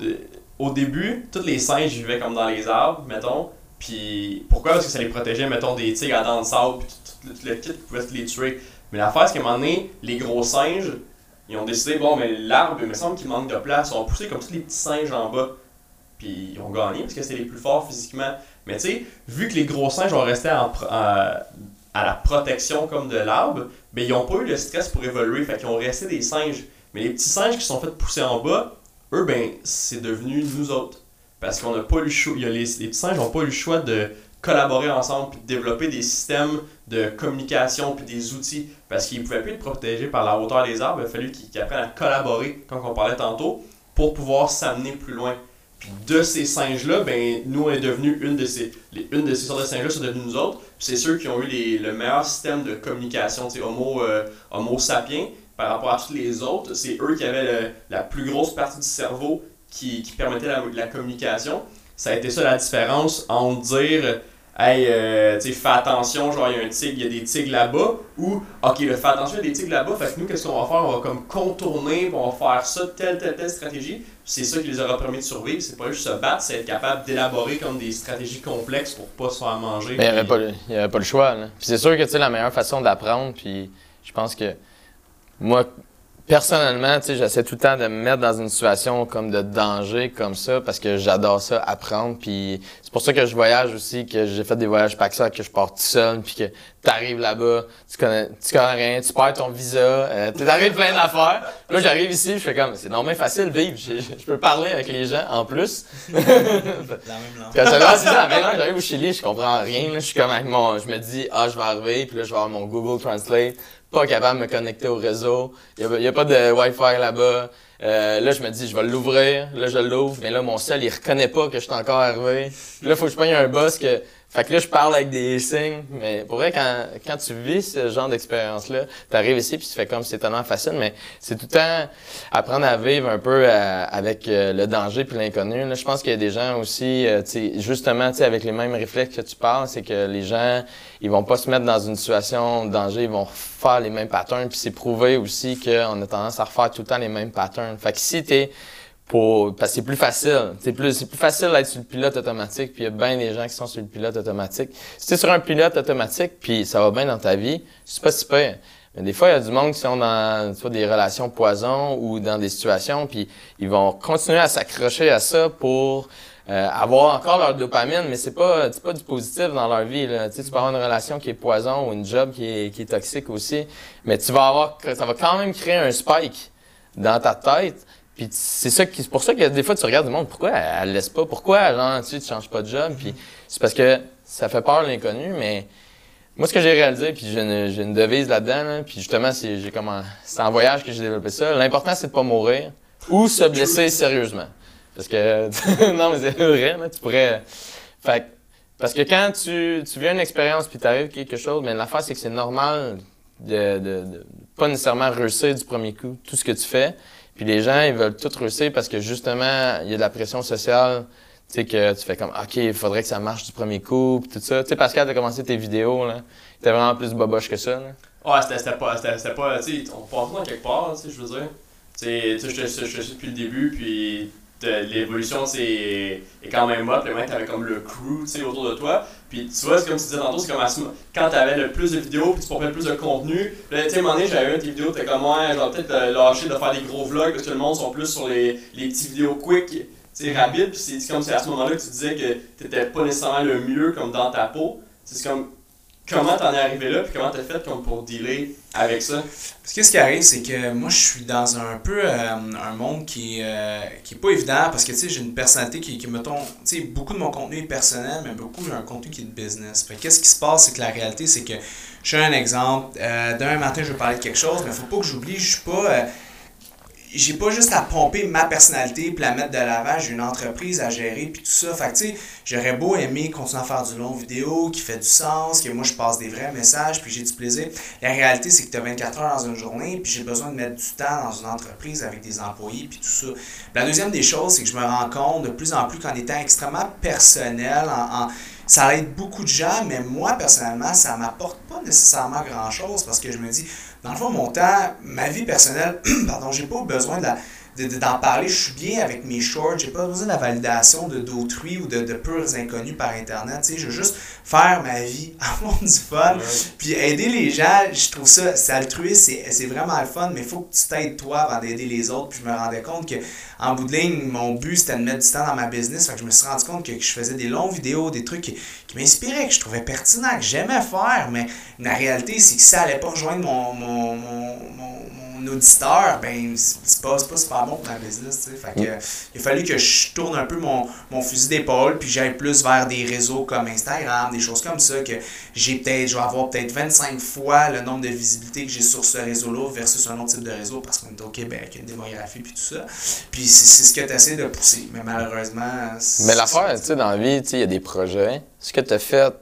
au début, tous les singes vivaient comme dans les arbres, mettons. Puis pourquoi? Parce que ça les protégeait, mettons, des tigres à dents de sable, puis tout, tout le kit pouvait les tuer. Mais l'affaire, c'est qu'à un moment donné, les gros singes, ils ont décidé, bon, mais l'arbre, il me semble qu'il manque de place. Ils ont poussé comme tous les petits singes en bas. Puis ils ont gagné parce que c'était les plus forts physiquement. Mais tu sais, vu que les gros singes ont resté en en- à la protection comme de l'arbre, ben ils n'ont pas eu le stress pour évoluer. Fait qu'ils ont resté des singes. Mais les petits singes qui sont fait pousser en bas, eux, ben, c'est devenu nous autres. Parce qu'on n'a pas eu le choix. les, les petits singes n'ont pas eu le choix de collaborer ensemble puis développer des systèmes de communication puis des outils. Parce qu'ils ne pouvaient plus être protégés par la hauteur des arbres. Il a fallu qu'ils apprennent à collaborer, comme on parlait tantôt, pour pouvoir s'amener plus loin. Puis de ces singes-là, ben, nous, on est devenu une de ces, les- une de ces sortes de singes-là, c'est devenu nous autres. C'est ceux qui ont eu les- le meilleur système de communication, Homo, euh, homo sapiens, par rapport à tous les autres. C'est eux qui avaient le- la plus grosse partie du cerveau qui, qui permettait la, la communication. Ça a été ça la différence entre dire, hey, euh, tu sais, fais attention, genre, il y a un tigre, il y a des tigres là-bas, ou, ok, là, fais attention, il y a des tigres là-bas, fait que nous, qu'est-ce qu'on va faire? On va comme contourner, puis on va faire ça, telle, telle, telle stratégie. C'est ça qui les aura permis de survivre. C'est pas juste se battre, c'est être capable d'élaborer comme des stratégies complexes pour pas se faire manger. Mais il n'y avait, pas le- y avait pas le choix. Là. Puis c'est sûr que tu sais, la meilleure façon d'apprendre, puis je pense que moi, personnellement, tu sais, j'essaie tout le temps de me mettre dans une situation comme de danger, comme ça, parce que j'adore ça, apprendre. Puis c'est pour ça que je voyage aussi, que j'ai fait des voyages ça que je pars tout seul, puis que t'arrives là-bas, tu connais, tu connais rien, tu perds ton visa, euh, t'arrives plein d'affaires. Là, j'arrive ici, je fais comme, c'est normalement facile de vivre, je, peux parler avec les gens en plus. La même langue. Quand j'arrive au Chili, je comprends rien. là. Je suis comme avec mon. Je me dis, ah, je vais arriver, puis là, je vais avoir mon Google Translate. Pas capable de me connecter au réseau. Il n'y a, pas de Wi-Fi là-bas. Euh, là, je me dis, je vais l'ouvrir. Là, je l'ouvre. Mais là, mon cell, il reconnaît pas que je suis encore arrivé. Là, faut que je prenne un boss que. Fait que là, je parle avec des signes, mais pour vrai, quand, quand tu vis ce genre d'expérience-là, tu arrives ici puis tu fais comme c'est tellement facile, mais c'est tout le temps apprendre à vivre un peu euh, avec euh, le danger puis l'inconnu. Là, je pense qu'il y a des gens aussi, euh, tu sais, justement, tu sais, avec les mêmes réflexes que tu parles, c'est que les gens, ils vont pas se mettre dans une situation de danger, ils vont faire les mêmes patterns, puis c'est prouvé aussi qu'on a tendance à refaire tout le temps les mêmes patterns. Fait que si t'es pour, parce que c'est plus facile. C'est plus, c'est plus facile d'être sur le pilote automatique, puis il y a bien des gens qui sont sur le pilote automatique. Si tu es sur un pilote automatique, puis ça va bien dans ta vie, c'est pas si pire. Mais des fois, il y a du monde qui sont dans des relations poison ou dans des situations, puis ils vont continuer à s'accrocher à ça pour euh, avoir encore leur dopamine, mais c'est pas c'est pas du positif dans leur vie. Là. Tu, sais, tu peux avoir une relation qui est poison ou une job qui est, qui est toxique aussi, mais tu vas avoir ça va quand même créer un spike dans ta tête puis c'est ça qui, c'est pour ça que des fois tu regardes le monde, pourquoi elle, laisse pas, pourquoi genre tu, tu changes pas de job, puis c'est parce que ça fait peur l'inconnu, mais moi ce que j'ai réalisé, puis j'ai une, j'ai une devise là-dedans, là, puis justement c'est j'ai comment, c'est en voyage que j'ai développé ça. L'important c'est de pas mourir ou se blesser sérieusement, parce que non mais c'est vrai, là, tu pourrais, fait parce que quand tu, tu vis une expérience puis t'arrives quelque chose, mais l'affaire c'est que c'est normal de, de, de pas nécessairement réussir du premier coup tout ce que tu fais. Puis les gens, ils veulent tout réussir parce que justement, il y a de la pression sociale. Tu sais, que tu fais comme, OK, il faudrait que ça marche du premier coup, puis tout ça. Tu sais, Pascal, t'as commencé tes vidéos, là. T'es vraiment plus boboche que ça, là. Ouais, c'était pas. C'était pas. Tu sais, on part dans quelque part, tu sais, je veux dire. Tu sais, je te- suis depuis le début, puis l'évolution, c'est est quand même hot. Le mec, t'avais comme le crew, autour de toi. Puis tu vois, c'est comme tu disais tantôt, c'est comme à ce mo- quand t'avais le plus de vidéos, puis tu pompais le plus de contenu. Tu sais, à un moment donné, j'avais une de tes vidéos, t'es comme, ouais, genre peut-être euh, lâcher de faire des gros vlogs, parce que le monde sont plus sur les, les petits vidéos quick, tu sais, rapides. Puis c'est c'est comme c'est à ce moment-là que tu disais que t'étais pas nécessairement le mieux comme dans ta peau. C'est comme, comment t'en es arrivé là, puis comment t'as fait comme pour dealer avec ça? Parce que ce qui arrive, c'est que moi, je suis dans un peu euh, un monde qui, euh, qui est pas évident parce que, tu sais, j'ai une personnalité qui, qui mettons, tu sais, beaucoup de mon contenu est personnel, mais beaucoup, j'ai un contenu qui est de business. Fait que qu'est-ce qui se passe, c'est que la réalité, c'est que, je fais un exemple, euh, demain matin, je vais parler de quelque chose, mais faut pas que j'oublie, je suis pas... j'ai pas juste à pomper ma personnalité puis la mettre de l'avant, j'ai une entreprise à gérer puis tout ça. Fait que tu sais, j'aurais beau aimer continuer à faire du long vidéo qui fait du sens, que moi je passe des vrais messages puis j'ai du plaisir. La réalité c'est que tu as 24 heures dans une journée puis j'ai besoin de mettre du temps dans une entreprise avec des employés puis tout ça. La deuxième des choses, c'est que je me rends compte de plus en plus qu'en étant extrêmement personnel, en, en- ça aide beaucoup de gens, mais moi personnellement, ça m'apporte pas nécessairement grand chose parce que je me dis, dans le fond, mon temps, ma vie personnelle, pardon, j'ai pas besoin de- d'en parler. Je suis bien avec mes shorts. J'ai pas besoin de la validation de d'autrui ou de, de purs inconnus par Internet. Tu sais, je veux juste faire ma vie, avoir du fun. Puis aider les gens, je trouve ça, c'est altruiste, c'est, c'est vraiment le fun, mais il faut que tu t'aides toi avant d'aider les autres. Puis je me rendais compte que, en bout de ligne, mon but c'était de mettre du temps dans ma business. Fait que je me suis rendu compte que, que je faisais des longues vidéos, des trucs qui, qui m'inspiraient, que je trouvais pertinents, que j'aimais faire. Mais la réalité, c'est que ça allait pas rejoindre mon, mon, mon, mon, mon auditeur, ben c'est pas, pas super bon pour ma business. tu il a fallu que je tourne un peu mon, mon fusil d'épaule, puis j'aille plus vers des réseaux comme Instagram, des choses comme ça, que j'ai peut-être, je vais avoir peut-être 25 fois le nombre de visibilité que j'ai sur ce réseau-là versus un autre type de réseau parce qu'on est au Québec, il y a une démographie puis tout ça. Puis c'est ce que tu essaies de pousser, mais malheureusement. Mais l'affaire, tu sais, dans la vie, tu sais, il y a des projets. Ce que tu as fait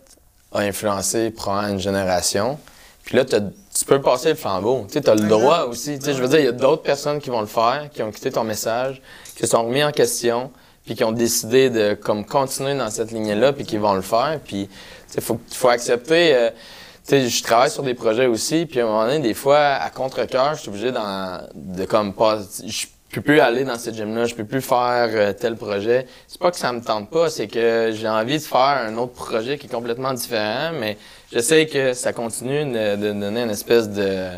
a influencé probablement une génération. Puis là, t'as- tu peux passer le flambeau. Tu sais, as le droit aussi. Tu sais, je veux dire, il y a d'autres personnes qui vont le faire, qui ont écouté ton message, qui se sont remis en question, puis qui ont décidé de comme continuer dans cette lignée-là, puis qui vont le faire. Puis, tu sais, faut, faut accepter. euh, tu sais, je travaille sur des projets aussi, puis à un moment donné, des fois, à contre-cœur, je suis obligé d'en- de comme pas. Je peux plus aller dans cette gym-là, je peux plus faire euh, tel projet. C'est pas que ça me tente pas, c'est que j'ai envie de faire un autre projet qui est complètement différent, mais j'essaie que ça continue de, de donner une espèce de,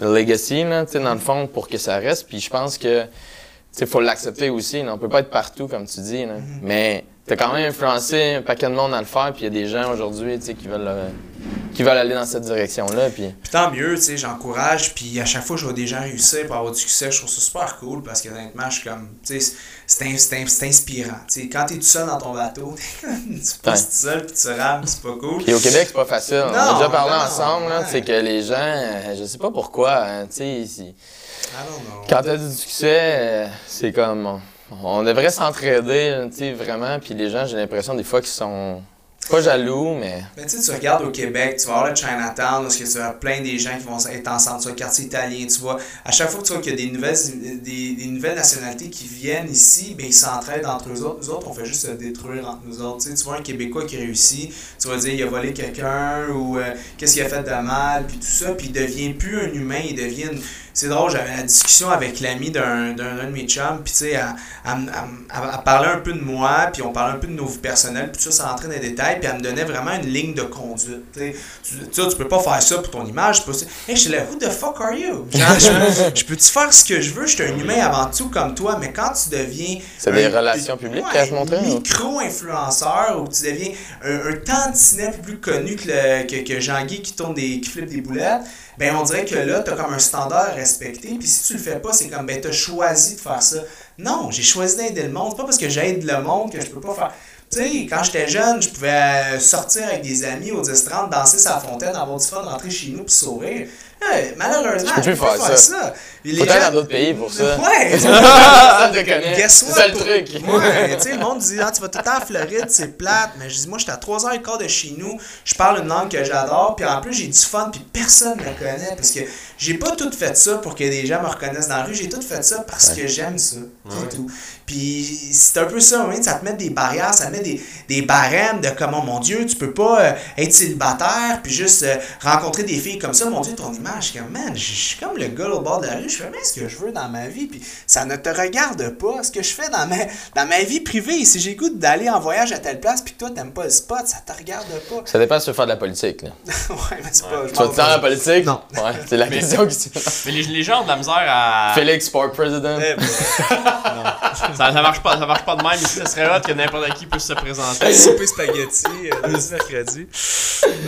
de legacy, là, tu sais, dans le fond, pour que ça reste. Puis je pense que il faut l'accepter aussi. Là. On peut pas être partout, comme tu dis. Là. Mais tu as quand même influencé un paquet de monde à le faire. Puis il y a des gens aujourd'hui tu sais, qui veulent euh, qui veulent aller dans cette direction-là. Puis Puis tant mieux, tu sais, j'encourage. Puis à chaque fois que je vois des gens réussir pour avoir du succès, je trouve ça super cool parce que honnêtement, je suis comme, tu sais, c'est in- c'est in- c'est inspirant. Tu sais, quand t'es tout seul dans ton bateau, tu passes tout seul puis tu rames, c'est pas cool. Puis au Québec, c'est pas facile. On a Non, déjà parlé non, ensemble, ouais. c'est que les gens, euh, je sais pas pourquoi, hein, tu sais, si- I don't know. quand t'as du succès, euh, c'est comme, on devrait s'entraider, tu sais, vraiment. Puis les gens, j'ai l'impression des fois qu'ils sont, Pas jaloux, mais. Mais tu sais, tu regardes au Québec, tu vas voir le Chinatown, parce que tu as plein des gens qui vont être ensemble, tu vois le quartier italien, tu vois. À chaque fois que tu vois qu'il y a des nouvelles, des, nouvelles nationalités qui viennent ici, ben ils s'entraident entre eux autres. Nous autres, on fait juste se détruire entre nous autres. Tu, vois un Québécois qui réussit, tu vas dire il a volé quelqu'un ou euh, qu'est-ce qu'il a fait de mal, puis tout ça, puis il devient plus un humain, il devient c'est drôle, j'avais la discussion avec l'ami d'un, d'un, de mes chums, puis tu sais, elle, parlait un peu de moi, puis on parlait un peu de nos vies personnelles, puis tout ça, ça rentrait dans les détails, puis elle me donnait vraiment une ligne de conduite. Tu sais, tu peux pas faire ça pour ton image. Hey, je suis là, who the fuck are you? je, peux-tu faire ce que je veux? Je suis un humain avant tout comme toi, mais quand tu deviens. C'est des relations publiques qu'elle se montrait? micro-influenceur, ou tu deviens un, un tantinet plus connu que, le, que, que Jean-Guy qui tourne des, qui flippe des boulettes ben on dirait que là, tu as comme un standard à respecter. Puis si tu le fais pas, c'est comme, ben, tu as choisi de faire ça. Non, j'ai choisi d'aider le monde. C'est pas parce que j'aide le monde que je peux pas faire. Tu sais, quand j'étais jeune, je pouvais sortir avec des amis au 10-30, danser sa fontaine, avoir du fun, rentrer chez nous puis sourire malheureusement, je peux plus faire, ça. Peut-être dans d'autres pays pour ça. Ouais. ça te connaît. C'est le truc. Ouais, tu sais, le monde dit, ah, tu vas tout le temps en Floride, c'est plate. Mais je dis, moi, j'étais à 3h15 de chez nous, je parle une langue que j'adore, puis en plus, j'ai du fun, puis personne ne me connaît. Parce que j'ai pas tout fait ça pour que des gens me reconnaissent dans la rue, j'ai tout fait ça parce que j'aime ça. C'est tout. Puis c'est un peu ça, ça te met des barrières, ça te met des, des barèmes de comment, oh, mon Dieu, tu peux pas euh, être célibataire, puis juste euh, rencontrer des filles comme ça, mon Dieu, ton image comme, man, je suis comme le gars au bord de la rue, je fais mais ce que je veux dans ma vie, puis ça ne te regarde pas. Ce que je fais dans ma, dans ma vie privée, si j'ai goût d'aller en voyage à telle place, puis toi, t'aimes pas le spot, ça te regarde pas. Ça dépend si tu veux faire de la politique, là. ouais, mais c'est pas. Tu vas te faire la politique? Non. Ouais, c'est la question qui se Mais les, les, gens ont de la misère à. Félix Sport President. Eh ben, ça, ça, marche pas, ça marche pas de même, ici, ça serait hot que n'importe qui puisse se présenter. Souper spaghetti, euh, le mercredi.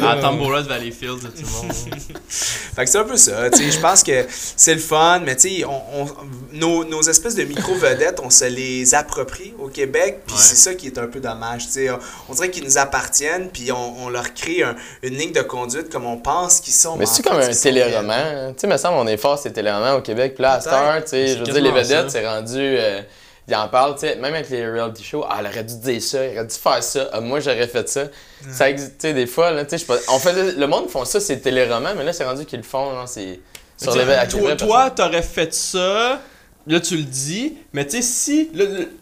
À Tamboura de Valleyfield, tout le monde. fait que c'est un peu ça, tu sais je pense que c'est le fun, mais tu sais, on, nos, nos, espèces de micro-vedettes, on se les approprie au Québec, puis c'est ça qui est un peu dommage. Tu sais, on dirait qu'ils nous appartiennent, puis on, on leur crée une ligne de conduite comme on pense qu'ils sont. Mais c'est comme un téléroman? Tu sais, me semble, on est fort ces téléromans au Québec, puis là, à Star, tu sais, je veux dire, les vedettes, c'est rendu. Euh, ils en parlent, tu sais, même avec les reality shows, ah, elle aurait dû dire ça, elle aurait dû faire ça, ah, moi j'aurais fait ça. Ça existe, tu sais, des fois, là, tu sais, on le monde font ça, c'est téléromans, mais là, c'est rendu qu'ils le font, c'est toi, toi, t'aurais fait ça. Là, tu le dis, mais tu sais, si.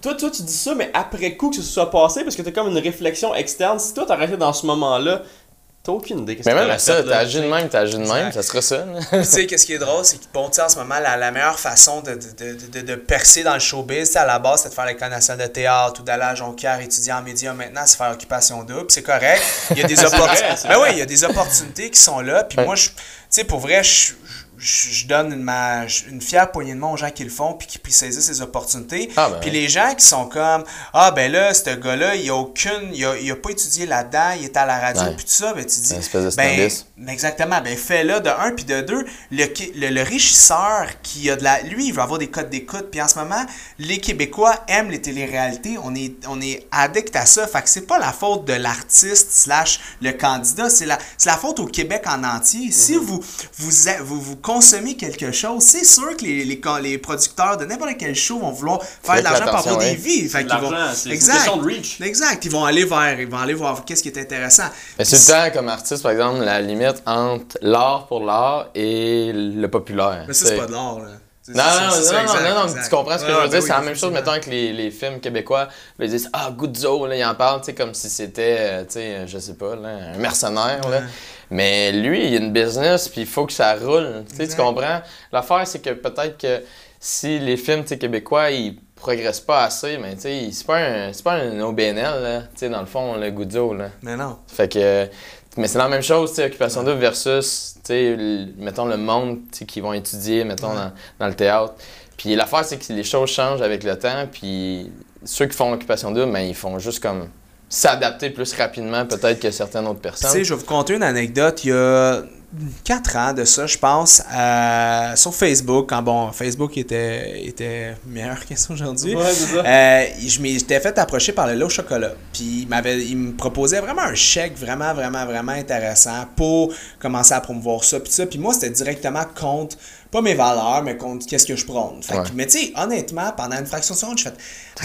toi, toi, tu dis ça, mais après coup que ce soit passé, parce que t'as comme une réflexion externe. Si toi, t'aurais fait dans ce moment-là, T'as aucune idée. Mais même ça, t'as agi de même, t'as agi de même, ça sera ça. tu sais, qu'est-ce qui est drôle, c'est que, bon, tu en ce moment, la, la meilleure façon de, de, de, de, percer dans le showbiz, à la base, c'est de faire l'école nationale de théâtre ou d'aller à Jonquière étudier en médias. Maintenant, c'est faire occupation double, c'est correct. Il y a des opportunités. Ben oui, il y a des opportunités qui sont là. Puis moi, je, tu sais, pour vrai, je je, donne une, ma, une fière poignée de main aux gens qui le font puis qui puissent saisir ces opportunités. Ah, ben puis les gens qui sont comme Ah ben là, ce gars-là, il a aucune. Il a, il a pas étudié là-dedans, il est à la radio puis tout ça, ben tu dis. ben, exactement, ben fais-le de un, puis de deux, le, le, le, richisseur qui a de la. Lui, il veut avoir des codes d'écoute. Puis en ce moment, les Québécois aiment les téléréalités. On est, on est addict à ça. Fait que c'est pas la faute de l'artiste slash le candidat, c'est la, la faute au Québec en entier. Si mhm. vous, vous, vous, vous consommer quelque chose, c'est sûr que les, les, les producteurs de n'importe quel show vont vouloir faire de l'argent pour avoir des vies. c'est une question de reach. Exact. Ils vont aller vers, ils vont aller voir qu'est-ce qui est intéressant. Mais c'est le temps comme artiste, par exemple, la limite entre l'art pour l'art et le populaire. Mais ça, c'est pas de l'art, là. Non, non, non, non, tu comprends ce que je veux dire? c'est la même chose, mettons, avec les, les films québécois. Ils disent Ah, Guzzo, là, ils en parlent, tu sais, comme si c'était, euh, tu sais, je sais pas, là, un mercenaire, là. Mais lui, il a une business, puis il faut que ça roule. Tu comprends? L'affaire, c'est que peut-être que si les films québécois, ils progressent pas assez, mais c'est pas un pas un OBNL, là, dans le fond, le Goudzo. Là. Mais non. Fait que. Mais c'est la même chose, Occupation Double versus, mettons, le monde qu'ils vont étudier, mettons, dans, dans, le théâtre. Puis l'affaire, c'est que les choses changent avec le temps, puis ceux qui font Occupation Double, mais ben, ils font juste comme s'adapter plus rapidement peut-être que certaines autres personnes. Tu sais, je vais vous conter une anecdote. Il y a 4 ans de ça, je pense, euh, sur Facebook, quand bon, Facebook était, était meilleur qu'aujourd'hui. Ouais, c'est ça. Euh, je m'étais fait approcher par le lot au chocolat. Puis il, m'avait, il me proposait vraiment un chèque vraiment, vraiment, vraiment intéressant pour commencer à promouvoir ça. Puis ça. Puis moi, c'était directement contre, pas mes valeurs, mais contre qu'est-ce que je prône. Fait que- Ouais. mais tu sais, honnêtement, pendant une fraction de seconde, je fais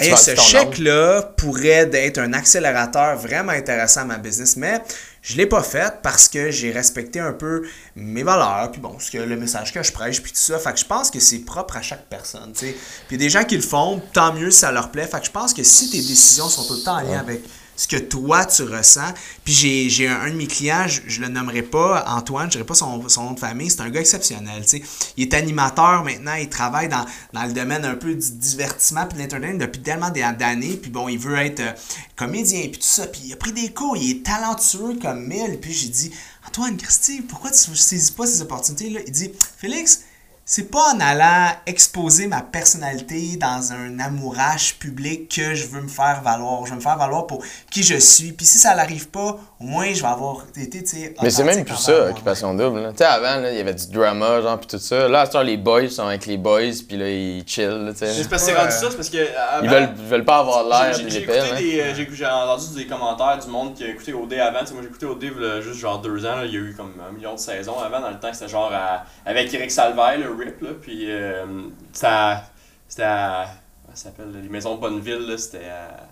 hey, ce chèque-là pourrait être un accélérateur vraiment intéressant à ma business. Mais je l'ai pas fait parce que j'ai respecté un peu mes valeurs, puis bon, ce que le message que je prêche, puis tout ça. Fait que je pense que c'est propre à chaque personne, tu sais. Puis il y a des gens qui le font, tant mieux si ça leur plaît. Fait que je pense que si tes décisions sont tout le temps en lien avec ce que toi tu ressens. Puis j'ai, un, un de mes clients, je, je le nommerai pas Antoine, je dirais pas son, son nom de famille, c'est un gars exceptionnel, tu sais. Il est animateur maintenant, il travaille dans, dans le domaine un peu du divertissement puis de l'entertainment depuis tellement d'années, puis bon, il veut être euh, comédien puis tout ça, puis il a pris des cours, il est talentueux comme mille, puis j'ai dit Antoine Christy, pourquoi tu ne saisis pas ces opportunités-là? Il dit Félix, c'est pas en allant exposer ma personnalité dans un amourage public que je veux me faire valoir. Je veux me faire valoir pour qui je suis. Puis si ça n'arrive pas, au moins je vais avoir été, tu sais, Mais c'est même plus ça. Occupation Double. Tu sais, avant, il y avait du drama, genre, pis tout ça. Là, à les boys sont avec les boys, puis là, ils chill, tu sais. C'est parce que c'est rendu ça, c'est parce que. avant- Ils veulent, ils veulent pas avoir l'air J'ai- des épais, hein. des, euh, j'ai entendu des commentaires du monde qui a écouté OD avant. Moi j'ai écouté OD juste genre deux ans. là. Il y a eu comme un million de saisons avant. Dans le temps, c'était genre à- avec Eric Salvaille, le RIP. Là, puis euh, c'était à- c'était à. Comment ça s'appelle Les Maisons Bonneville. là, C'était à-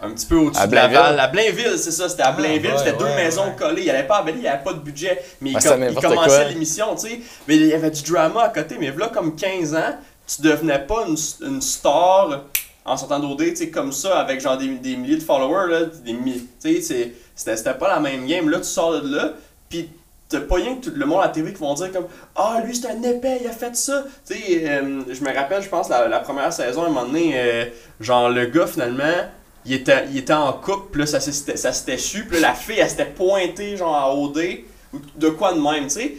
un petit peu au-dessus À de Blainville? Laval. À Blainville, c'est ça. C'était à Blainville. ouais, c'était deux ouais, maisons ouais. collées. Il n'y avait pas à Belley, il n'y avait pas de budget. Mais il, Ouais, com- c'est il commençait l'émission, tu sais. Mais il y avait du drama à côté. Mais là, comme 15 ans, tu devenais pas une, une star en sortant d'OD, tu sais, comme ça, avec genre des, des milliers de followers, là, des milliers. Tu sais, c'était pas la même game. Là, tu sors de là, puis t'as pas rien que tout le monde à la TV qui vont dire comme Ah, lui, c'est un épais, il a fait ça. Tu sais, euh, je me rappelle, je pense, la, première saison, à un moment donné, euh, genre, le gars, finalement, il était, il était en couple, là, ça s'était su, puis là, la fille, elle s'était pointée, genre, à OD, ou de quoi de même, tu sais.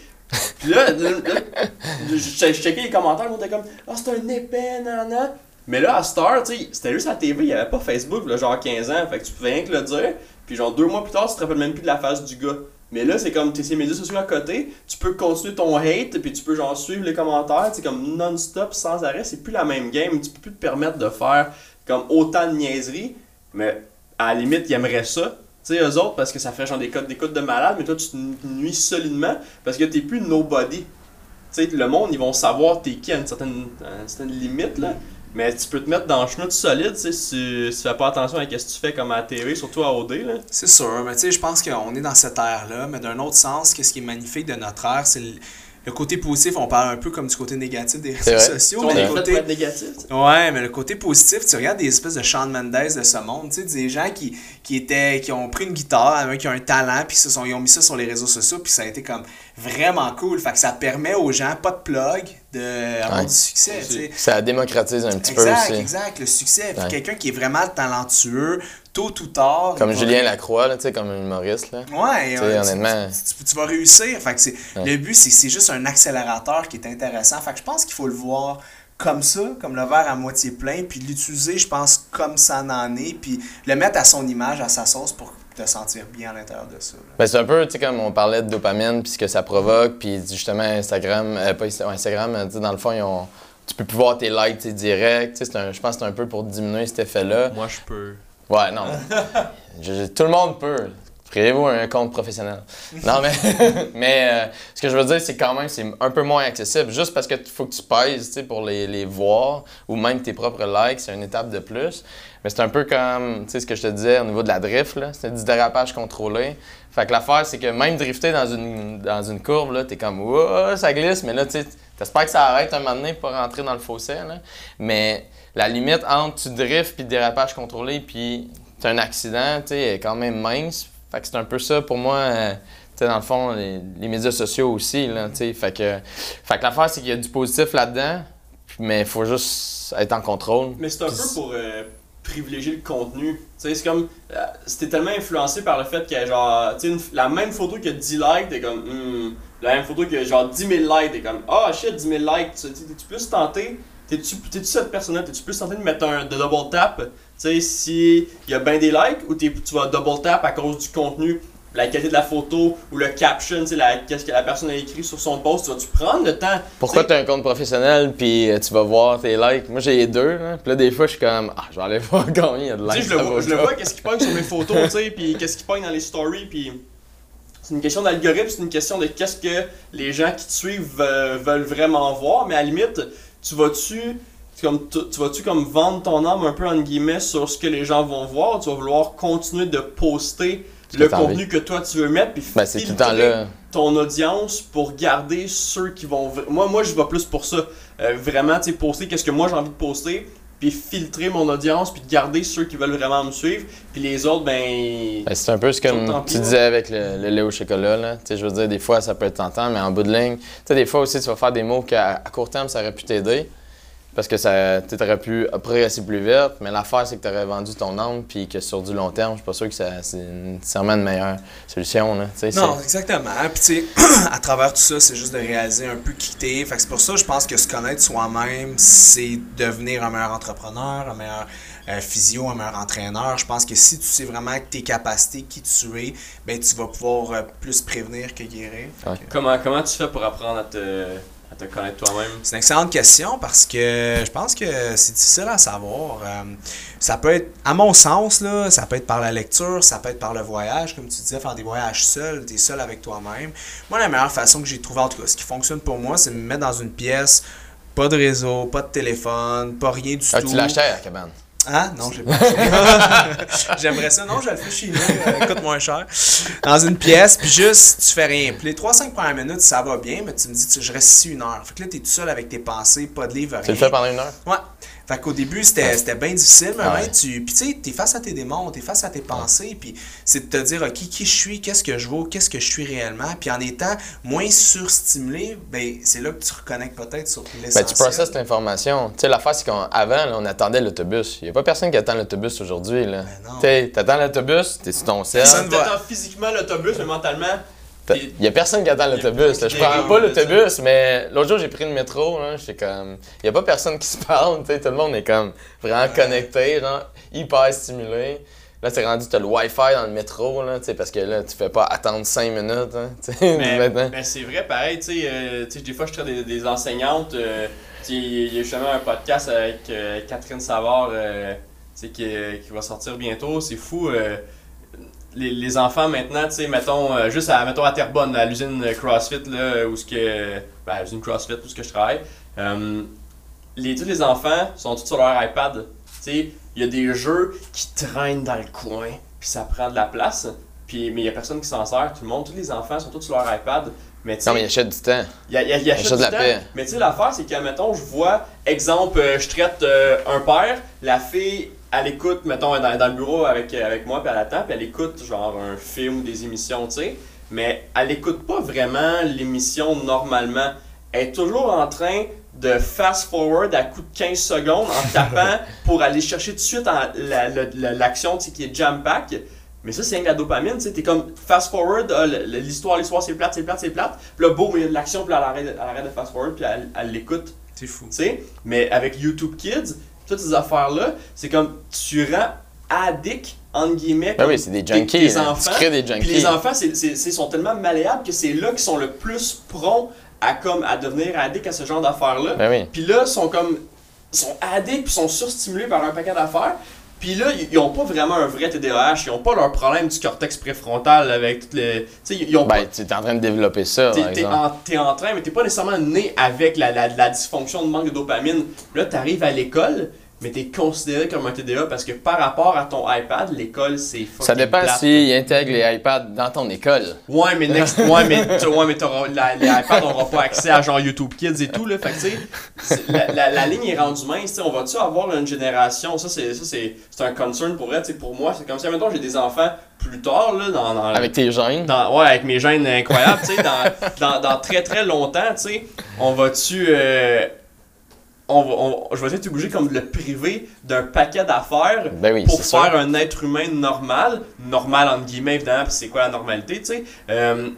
Puis là, je, checkais les commentaires, monde était comme Ah, c'est un épais, nan, Mais là, à Star, tu sais, c'était juste à la TV, il n'y avait pas Facebook, genre 15 ans, fait que tu pouvais rien que le dire. Puis genre deux mois plus tard, tu te rappelles même plus de la face du gars. Mais là, c'est comme, tu ces médias sociaux à côté, tu peux continuer ton hate, puis tu peux genre suivre les commentaires, c'est comme non-stop, sans arrêt, c'est plus la même game, tu peux plus te permettre de faire comme autant de niaiseries, mais à la limite, ils aimeraient ça. Tu sais, eux autres, parce que ça fait genre des codes d'écoute de malade, mais toi, tu te nuis solidement parce que t'es plus nobody. Tu sais, le monde, ils vont savoir t'es qui à une certaine, une certaine limite, là. Mais tu peux te mettre dans le chenoute solide, si tu, si tu fais pas attention à ce que tu fais comme à TV, surtout à OD, là. C'est sûr, mais tu sais, je pense qu'on est dans cette ère-là, mais d'un autre sens, qu'est-ce qui est magnifique de notre ère, c'est le, côté positif, on parle un peu comme du côté négatif des réseaux sociaux, mais le côté, négatif. Ouais, mais le côté positif, tu regardes des espèces de Shawn Mendes de ce monde, tu sais, des gens qui, qui étaient, qui ont pris une guitare, un qui a un talent, puis se sont, ils ont mis ça sur les réseaux sociaux, puis ça a été comme vraiment cool. Fait que ça permet aux gens, pas de plug, d'avoir Ouais. du succès, tu sais. Ça démocratise un petit Exact, peu aussi. exact, le succès. Puis Ouais. quelqu'un qui est vraiment talentueux, tôt ou tard. Comme Julien Lacroix, là, tu sais, comme un humoriste, là. Ouais, euh, honnêtement. tu, tu- tu vas réussir. Fait que Ouais. Le but, c'est que c'est juste un accélérateur qui est intéressant. Fait que je pense qu'il faut le voir comme ça, comme le verre à moitié plein, puis l'utiliser, je pense, comme ça en est, puis le mettre à son image, à sa sauce pour te sentir bien à l'intérieur de ça. Ben, c'est un peu, tu sais, comme on parlait de dopamine, puis ce que ça provoque, puis justement, Instagram, euh, pas Instagram, dans le fond, ils ont, tu peux plus voir tes likes, tu sais, direct, tu sais, c'est un- je pense que c'est un peu pour diminuer cet effet-là. Moi, je peux. Ouais, non. Je- je- tout le monde peut. Créez-vous un compte professionnel. Non, mais, mais euh, ce que je veux dire, c'est quand même, c'est un peu moins accessible. Juste parce qu'il faut que tu pèses tu sais, pour les, les voir, ou même tes propres likes, c'est une étape de plus. Mais c'est un peu comme, tu sais, ce que je te disais au niveau de la drift, là. C'est du dérapage contrôlé. Fait que l'affaire, c'est que même drifter dans une, dans une courbe, là, t'es comme, Ouah, ça glisse, mais là, tu sais, t'espères que ça arrête un moment donné pour rentrer dans le fossé, là. Mais la limite entre tu drifts puis le dérapage contrôlé puis t'as un accident, tu sais, est quand même mince. Fait que c'est un peu ça pour moi. euh, tu sais, dans le fond, les, les médias sociaux aussi, là, tu sais. Fait que, fait que l'affaire, c'est qu'il y a du positif là-dedans, mais il faut juste être en contrôle. Mais c'est un peu pour euh, privilégier le contenu. Tu sais, c'est comme. euh, C'était tellement influencé par le fait qu'il y a genre. Tu sais, une- la même photo qui a 10 likes, t'es comme. Hmm. La même photo qui a genre 10 000 likes, t'es comme. Ah shit, 10 000 likes. T'es-tu plus tenté? T'es-tu cette personne-là? T'es-tu plus tenté de mettre un de double tap Tu sais, si il y a bien des likes ou t'es- tu vas double tap à cause du contenu la qualité de la photo ou le caption, tu sais, la- qu'est-ce que la personne a écrit sur son post, tu vas-tu prendre le temps? Pourquoi tu as un compte professionnel puis euh, tu vas voir tes likes? Moi j'ai les deux, là. Puis là des fois je suis comme ah, je vais aller voir combien il y a de Tu sais, likes. je le vois qu'est-ce qui pogne sur mes photos, tu sais, puis qu'est-ce qui pogne dans les stories, puis c'est une question d'algorithme, c'est une question de qu'est-ce que les gens qui te suivent euh, veulent vraiment voir, mais à la limite, tu vas-tu comme tu, tu vas-tu comme vendre ton âme un peu en guillemets sur ce que les gens vont voir, tu vas vouloir continuer de poster le envie. contenu que toi tu veux mettre puis Ben c'est tout le temps filtrer là. ton audience pour garder ceux qui vont. Moi, moi je vais plus pour ça. Euh, vraiment, tu sais, poster qu'est-ce que moi j'ai envie de poster, puis filtrer mon audience, puis de garder ceux qui veulent vraiment me suivre, puis les autres, ben. Ben, c'est un peu ce que tu disais avec le, le lait au chocolat. Là. Tu sais, Je veux dire, des fois, ça peut être tentant, mais en bout de ligne, tu sais, des fois aussi, tu vas faire des mots qu'à à court terme, ça aurait pu t'aider. Parce que ça tu aurais pu progresser plus vite, mais l'affaire, c'est que tu aurais vendu ton âme, puis que sur du long terme, je suis pas sûr que ça- c'est nécessairement une meilleure solution. Là. Tu sais, Non, exactement. Puis tu sais, à travers tout ça, c'est juste de réaliser un peu qui t'es. Fait que c'est pour ça, je pense que se connaître soi-même, c'est devenir un meilleur entrepreneur, un meilleur euh, physio, un meilleur entraîneur. Je pense que si tu sais vraiment tes capacités, qui tu es, ben tu vas pouvoir euh, plus prévenir que guérir. Que- Comment, comment tu fais pour apprendre à te, à te connaître toi-même? C'est une excellente question parce que je pense que c'est difficile à savoir. Euh, ça peut être, à mon sens, là, ça peut être par la lecture, ça peut être par le voyage, comme tu disais, faire des voyages seul, t'es seul avec toi-même. Moi, la meilleure façon que j'ai trouvé, en tout cas, ce qui fonctionne pour moi, c'est de me mettre dans une pièce, pas de réseau, pas de téléphone, pas rien du Ah, tout. tu acheté à la cabane. Ah, non, j'ai pas J'aimerais ça. Non, je le fais chez nous. euh, coûte moins cher. Dans une pièce, puis juste, tu fais rien. Puis les 3-5 premières minutes, ça va bien, mais tu me dis, tu- je reste ici une heure. Fait que là, t'es tout seul avec tes pensées, pas de livre, rien. Tu le fais pendant une heure? Ouais. Fait qu'au début, c'était c'était bien difficile, mais ouais. tu. Puis tu sais, t'es face à tes démons, t'es face à tes pensées, puis c'est de te dire, OK, qui je suis, qu'est-ce que je vaux, qu'est-ce que je suis réellement. Puis en étant moins surstimulé, ben c'est là que tu reconnectes peut-être sur l'essentiel. Ben, tu processes l'information. Tu sais, l'affaire, c'est qu'avant, on attendait l'autobus. Il n'y a pas personne qui attend l'autobus aujourd'hui. là. Ben. Tu sais, t'attends l'autobus, t'es sur ton sel. Personne- Tu attends physiquement l'autobus, mais mentalement. T'es- Il y a personne qui attend l'autobus. Je prends pas l'autobus, mais l'autre jour, j'ai pris le métro. J'étais comme. Il y a pas personne qui se parle. Tout le monde est comme vraiment connecté, genre, hyper stimulé. Là, c'est rendu, t'as le Wi-Fi dans le métro, là, parce que là, tu fais pas attendre 5 minutes. hein, Mais, c'est vrai, pareil, tu sais, euh, des fois je traite des, des enseignantes, euh, il y a justement un podcast avec euh, Catherine Savard, qui, qui va sortir bientôt, c'est fou. Les, les enfants maintenant, tu sais, mettons, euh, juste à, mettons à Terrebonne, à l'usine CrossFit, là, où ce que, ben, à l'usine CrossFit, où ce que je travaille, euh, les, tous les enfants sont tous sur leur iPad, tu sais, il y a des jeux qui traînent dans le coin, puis ça prend de la place, puis, mais il y a personne qui s'en sert, tout le monde, tous les enfants sont tous sur leur iPad, mais tu sais, Non, mais il achète du temps. il y a, il Achète de la temps. paix. Mais tu sais, l'affaire, c'est que, mettons, je vois, exemple, euh, je traite euh, un père, la fille, elle écoute, mettons, dans, dans le bureau avec, avec moi, puis elle attend, puis elle écoute, genre, un film ou des émissions, tu sais. Mais elle écoute pas vraiment l'émission normalement. Elle est toujours en train de fast-forward à coup de 15 secondes en tapant pour aller chercher tout de suite en- la- la- la- l'action, tu sais, qui est jam-pack. Mais ça, c'est rien que la dopamine, tu sais, t'es comme fast-forward, ah, l'histoire, l'histoire, c'est plate, c'est plate, c'est plate. Puis là, boum, il y a de l'action, puis là, elle arrête, elle arrête de fast-forward, puis elle, elle l'écoute, C'est fou. tu sais? Mais avec YouTube Kids, toutes ces affaires-là, c'est comme tu rends addict, entre guillemets, Ben oui, c'est des junkies. là. enfants. Tu crées des Puis junkies. les enfants, c'est, c'est- c'est- sont tellement malléables que c'est là qu'ils sont le plus prompts à, comme, à devenir addicts à ce genre d'affaires-là. Ben oui. Puis là, ils sont comme. Ils sont addicts puis sont surstimulés par un paquet d'affaires. Puis là, ils ils ont pas vraiment un vrai TDAH. Ils ont pas leur problème du cortex préfrontal avec toutes les. Tu sais, ils ont pas. Ben, tu es en train de développer ça, T'es, par t'es exemple. en, t'es en train, mais t'es pas nécessairement né avec la, la, la dysfonction de manque de dopamine. Là, t'arrives à l'école, mais t'es considéré comme un TDA parce que par rapport à ton iPad, l'école, c'est fucking Ça dépend s'ils intègrent les iPads dans ton école. Ouais, mais next, ouais, mais, ouais, mais la, les iPads n'auront pas accès à genre YouTube Kids et tout, là. Fait que, tu la, la, la ligne est rendue mince, tu. On va-tu avoir une génération, ça, c'est, ça, c'est, c'est un concern pour vrai, tu sais. Pour moi, c'est comme si, mettons, j'ai des enfants plus tard, là, dans, dans, Avec tes gènes. dans- ouais, avec mes gènes incroyables, tu sais, dans, dans, dans très très longtemps, tu sais, on va-tu. euh, on on- je vais être obligé comme de le priver d'un paquet d'affaires Ben oui, pour sûr. faire un être humain normal, normal entre guillemets évidemment, puis c'est quoi la normalité, tu sais, euh,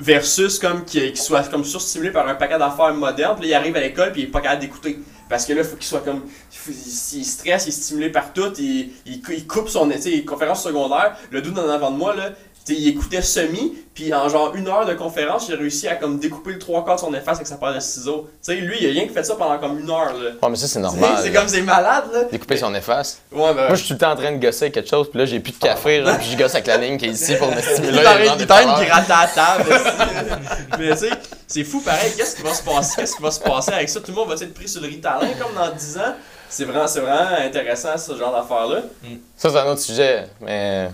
versus comme qu'il soit comme surstimulé par un paquet d'affaires modernes, puis il arrive à l'école puis il est pas capable d'écouter. Parce que là, il faut qu'il soit comme. il Il, stresse, il est stimulé par tout, il, il, cou- il coupe son. Tu sais, conférence secondaire, le doute en avant de moi, là, il écoutait semi, puis en genre une heure de conférence, j'ai réussi à comme découper le trois quarts de son efface avec sa paire de ciseaux. Tu sais, lui, il a rien que fait ça pendant comme une heure, là. Ouais, mais ça, c'est normal. C'est là. comme c'est malade, là. Découper son efface. Ouais, ben. Moi, je suis tout le temps en train de gosser avec quelque chose, puis là, j'ai plus de café, genre, puis je gosse avec la ligne qui est ici pour me stimuler. il valeurs. gratter à la table. aussi. Mais tu sais, c'est fou pareil. Qu'est-ce qui va se passer? Qu'est-ce qui va se passer avec ça? Tout le monde va être pris sur le Ritalin comme dans 10 ans. C'est vraiment, c'est vraiment intéressant ce genre d'affaires-là. Ça, c'est un autre sujet, mais.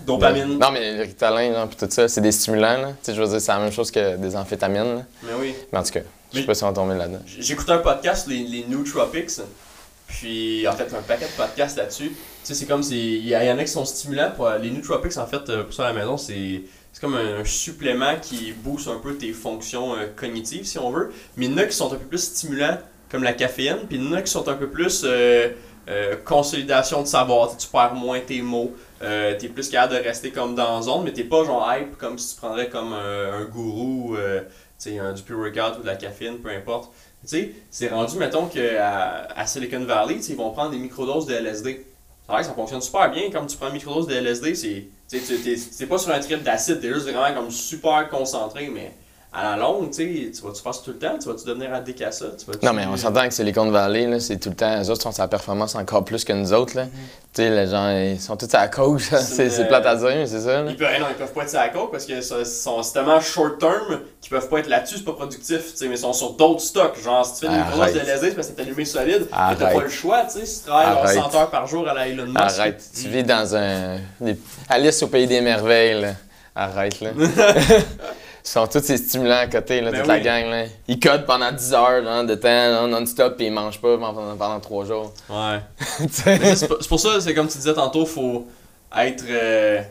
Dopamine. Non, mais le Ritalin, genre, puis tout ça, c'est des stimulants, là. Tu sais, je veux dire, c'est la même chose que des amphétamines, là. Mais oui. Mais en tout cas, je sais pas si on va tomber là-dedans. J'écoutais un podcast, les, les Nootropics. Puis, en fait, un paquet de podcasts là-dessus. Tu sais, c'est comme, il y, en a qui sont stimulants. Pour, les Nootropics, en fait, euh, pour ça à la maison, c'est c'est comme un, supplément qui booste un peu tes fonctions euh, cognitives, si on veut. Mais il y en a qui sont un peu plus stimulants, comme la caféine. Puis, il y en a qui sont un peu plus euh, euh, consolidation de savoir. Tu perds moins tes mots. Euh, t'es plus capable de rester comme dans zone, mais t'es pas genre hype comme si tu prendrais comme un, gourou, euh, tu sais, un, du pre-workout ou de la caféine, peu importe. Tu sais, c'est rendu, mettons, qu'à à Silicon Valley, ils vont prendre des microdoses de LSD. C'est vrai que ça fonctionne super bien. Comme tu prends une microdose de LSD, c'est pas sur un trip d'acide, t'es juste vraiment comme super concentré, mais à la longue, tu vas-tu faire ça tout le temps? Tu vas-tu devenir addict à ça? Tu Non, mais on s'entend que c'est les comptes Valley, là, c'est tout le temps, eux autres sont sur la performance encore plus que nous autres, là. Tu sais, les gens, ils sont tous à la coke, c'est c'est plate à dire, mais c'est ça, là. Ils peuvent, non, ils peuvent pas être sur la coke parce que sont tellement short term qu'ils peuvent pas être là-dessus, c'est pas productif, mais ils sont sur d'autres stocks. Genre, si tu fais une microdose de. LSD, c'est parce que t'es allumé solide, mais t'as pas le choix, tu sais, si tu travailles genre Arrête. 100 heures par jour à la Elon Musk. Arrête, tu vis dans un. Alice au pays des merveilles, là. Arrête, là. Ils sont tous ces stimulants à côté, là, Ben toute la gang, là. Ils codent pendant 10 heures de temps, non-stop, puis ils mangent pas pendant, pendant 3 jours. Ouais. C'est pour ça, c'est comme tu disais tantôt, faut être, euh,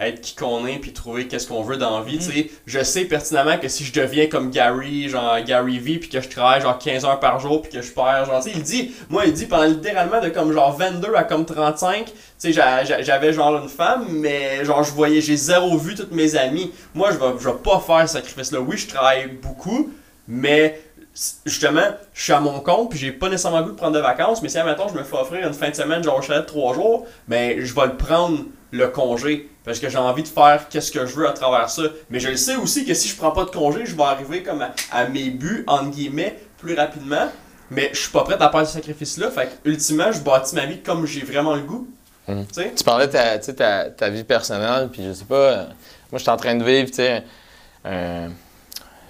être qui qu'on est puis trouver qu'est-ce qu'on veut dans la vie. tu sais. Je sais pertinemment que si je deviens comme Gary, genre Gary V, puis que je travaille genre 15 heures par jour puis que je perds, genre, tu sais, il dit, moi il dit pendant littéralement de comme genre 22 à comme 35, tu sais, j'a- j'a- j'avais genre une femme, mais genre je voyais, j'ai zéro vu toutes mes amies. Moi je vais, je vais pas faire ce sacrifice-là. Oui, je travaille beaucoup, mais justement, je suis à mon compte, puis j'ai pas nécessairement le goût de prendre de vacances, mais si, admettons, je me fais offrir une fin de semaine, genre au chalet de 3 jours, ben, je vais le prendre, le congé, parce que j'ai envie de faire qu'est-ce que je veux à travers ça. Mais je le sais aussi que si je prends pas de congé, je vais arriver comme à, à mes buts, entre guillemets, plus rapidement, mais je suis pas prêt à faire ce sacrifice-là, fait que, ultimement, je bâtis ma vie comme j'ai vraiment le goût. Mm. Tu sais? Tu parlais de ta, ta, ta vie personnelle, puis je sais pas, euh, moi je suis en train de vivre, tu sais, euh,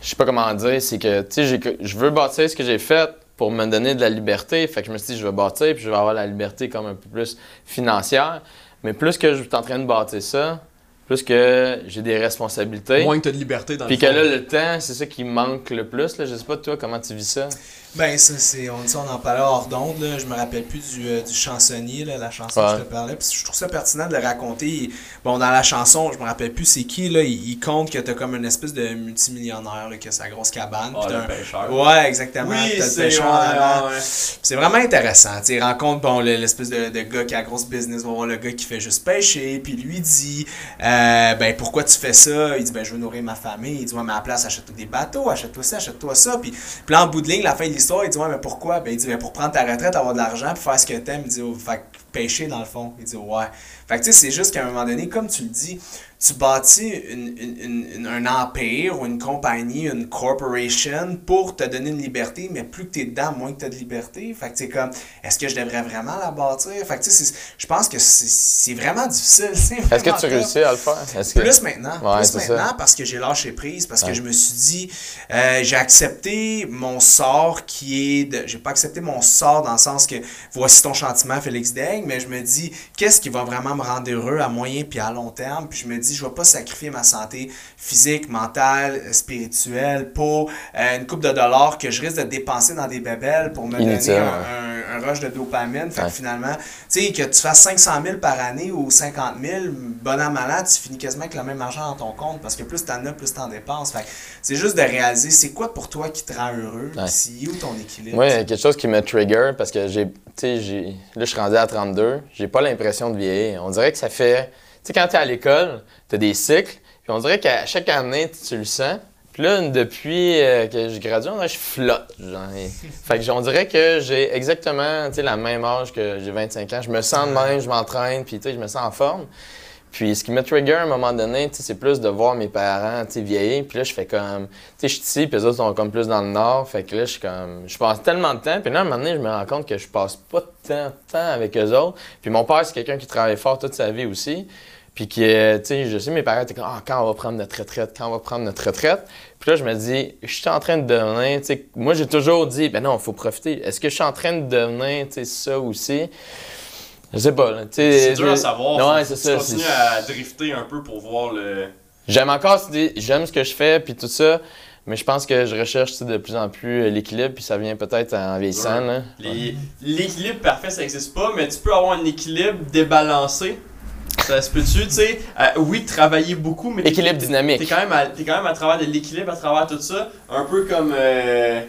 je sais pas comment dire, c'est que, tu sais, j'ai- je veux bâtir ce que j'ai fait pour me donner de la liberté, fait que je me suis dit, je vais bâtir, puis je vais avoir la liberté comme un peu plus financière, mais plus que je suis en train de bâtir ça, plus que j'ai des responsabilités, Moins que t'as de liberté dans puis le que fond. là, le temps, c'est ça qui me manque le plus, là, je sais pas toi, comment tu vis ça? Ben, ça, c'est. On, ça, on en parlait hors d'onde, là. Je me rappelle plus du, euh, du chansonnier, là, la chanson que je te parlais. Puis je trouve ça pertinent de le raconter. Bon, dans la chanson, je me rappelle plus c'est qui, là. Il, il compte que t'as comme une espèce de multimillionnaire, là, qui a sa grosse cabane. Ah, le un- pêcheur. Ouais, exactement. Oui, Puis t'as le c'est pêcheur en ouais, avant. ouais, ouais. C'est vraiment intéressant. Tu rencontre bon, le- l'espèce de, de gars qui a la grosse business, on va voir le gars qui fait juste pêcher, puis lui dit euh, Ben pourquoi tu fais ça? Il dit Ben je veux nourrir ma famille. Il dit Ouais, mais à la place, achète-toi des bateaux, achète-toi ça, achète-toi ça. Puis, puis là, en bout de ligne, la fin de il dit Ouais, mais pourquoi? Ben il dit Ben pour prendre ta retraite, avoir de l'argent, puis faire ce que t'aimes. Il dit oh, Fait pêcher dans le fond. Il dit Ouais. Fait que tu sais, c'est juste qu'à un moment donné, comme tu le dis, tu bâtis une, une- une- un empire ou une compagnie, une corporation pour te donner une liberté, mais plus que tu es dedans, moins que tu as de liberté. Fait que c'est comme, est-ce que je devrais vraiment la bâtir? Fait que tu sais, je pense que c'est- vraiment difficile. Est-ce que tu réussis à le faire? Que... Plus maintenant. Ouais, plus maintenant ça. parce que j'ai lâché prise, parce que je me suis dit, euh, j'ai accepté mon sort qui est de. J'ai pas accepté mon sort dans le sens que voici ton chantiment, Félix Daigle, mais je me dis, qu'est-ce qui va vraiment me rendre heureux à moyen puis à long terme? Puis je me dis, je vais pas sacrifier ma santé physique, mentale, spirituelle pour euh, une coupe de dollars que je risque de dépenser dans des bébelles pour me Inutile, donner ouais. un, rush de dopamine. Fait Ouais. que finalement, tu sais, que tu fasses 500 000 par année ou 50 000, bon an, mal an, tu finis quasiment avec le même argent dans ton compte parce que plus t'en as, plus t'en dépenses. Fait que c'est juste de réaliser c'est quoi pour toi qui te rend heureux, Ouais. si où ton équilibre. Moi, il y a quelque chose qui me trigger parce que j'ai. Tu sais, j'ai. Là, je suis rendu à 32. J'ai pas l'impression de vieillir. On dirait que ça fait. Tu sais, quand t'es à l'école, t'as des cycles. Puis on dirait qu'à chaque année, tu, tu le sens. Puis là, depuis euh, que j'ai gradué, on dirait que je flotte. Genre. Et- fait que on dirait que j'ai exactement tu sais, la même âge que j'ai 25 ans. Je me sens de même, je m'entraîne, puis tu sais, je me sens en forme. Puis ce qui me trigger à un moment donné, tu c'est plus de voir mes parents tu vieillir. Puis là, je fais comme. Tu sais, je suis ici, puis les autres sont comme plus dans le nord. Fait que là, je suis comme. Je passe tellement de temps. Puis là, à un moment donné, je me rends compte que je passe pas tant de temps avec eux autres. Puis mon père, c'est quelqu'un qui travaille fort toute sa vie aussi. Puis qui, euh, tu sais, je sais, mes parents étaient comme, ah, quand on va prendre notre retraite, quand on va prendre notre retraite. Puis là, je me dis, je suis en train de devenir, tu sais, moi, j'ai toujours dit, ben non, il faut profiter. Est-ce que je suis en train de devenir, tu sais, ça aussi? Je sais pas, tu sais. C'est dur à savoir. Ouais, faut- c'est ça. continuer c'est- à drifter un peu pour voir le. J'aime encore, j'aime ce que je fais, puis tout ça. Mais je pense que je recherche de plus en plus euh, l'équilibre, puis ça vient peut-être en vieillissant. Ouais. L'équilibre parfait, ça n'existe pas, mais tu peux avoir un équilibre débalancé. Ça se peut-tu, tu sais, euh, oui, travailler beaucoup, mais Équilibre dynamique. T'es quand, même à- quand même à travers de l'équilibre, à travers tout ça, un peu comme euh,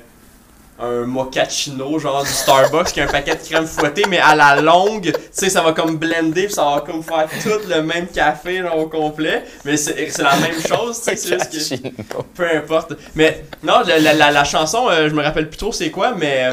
un mochaccino, genre du Starbucks, qui a un paquet de crème fouettée, mais à la longue, tu sais, ça va comme blender, puis ça va comme faire tout le même café genre, au complet, mais c'est la même chose, tu sais, juste que... Peu importe. Mais non, la, la, la, la chanson, euh, je me rappelle plus trop c'est quoi, mais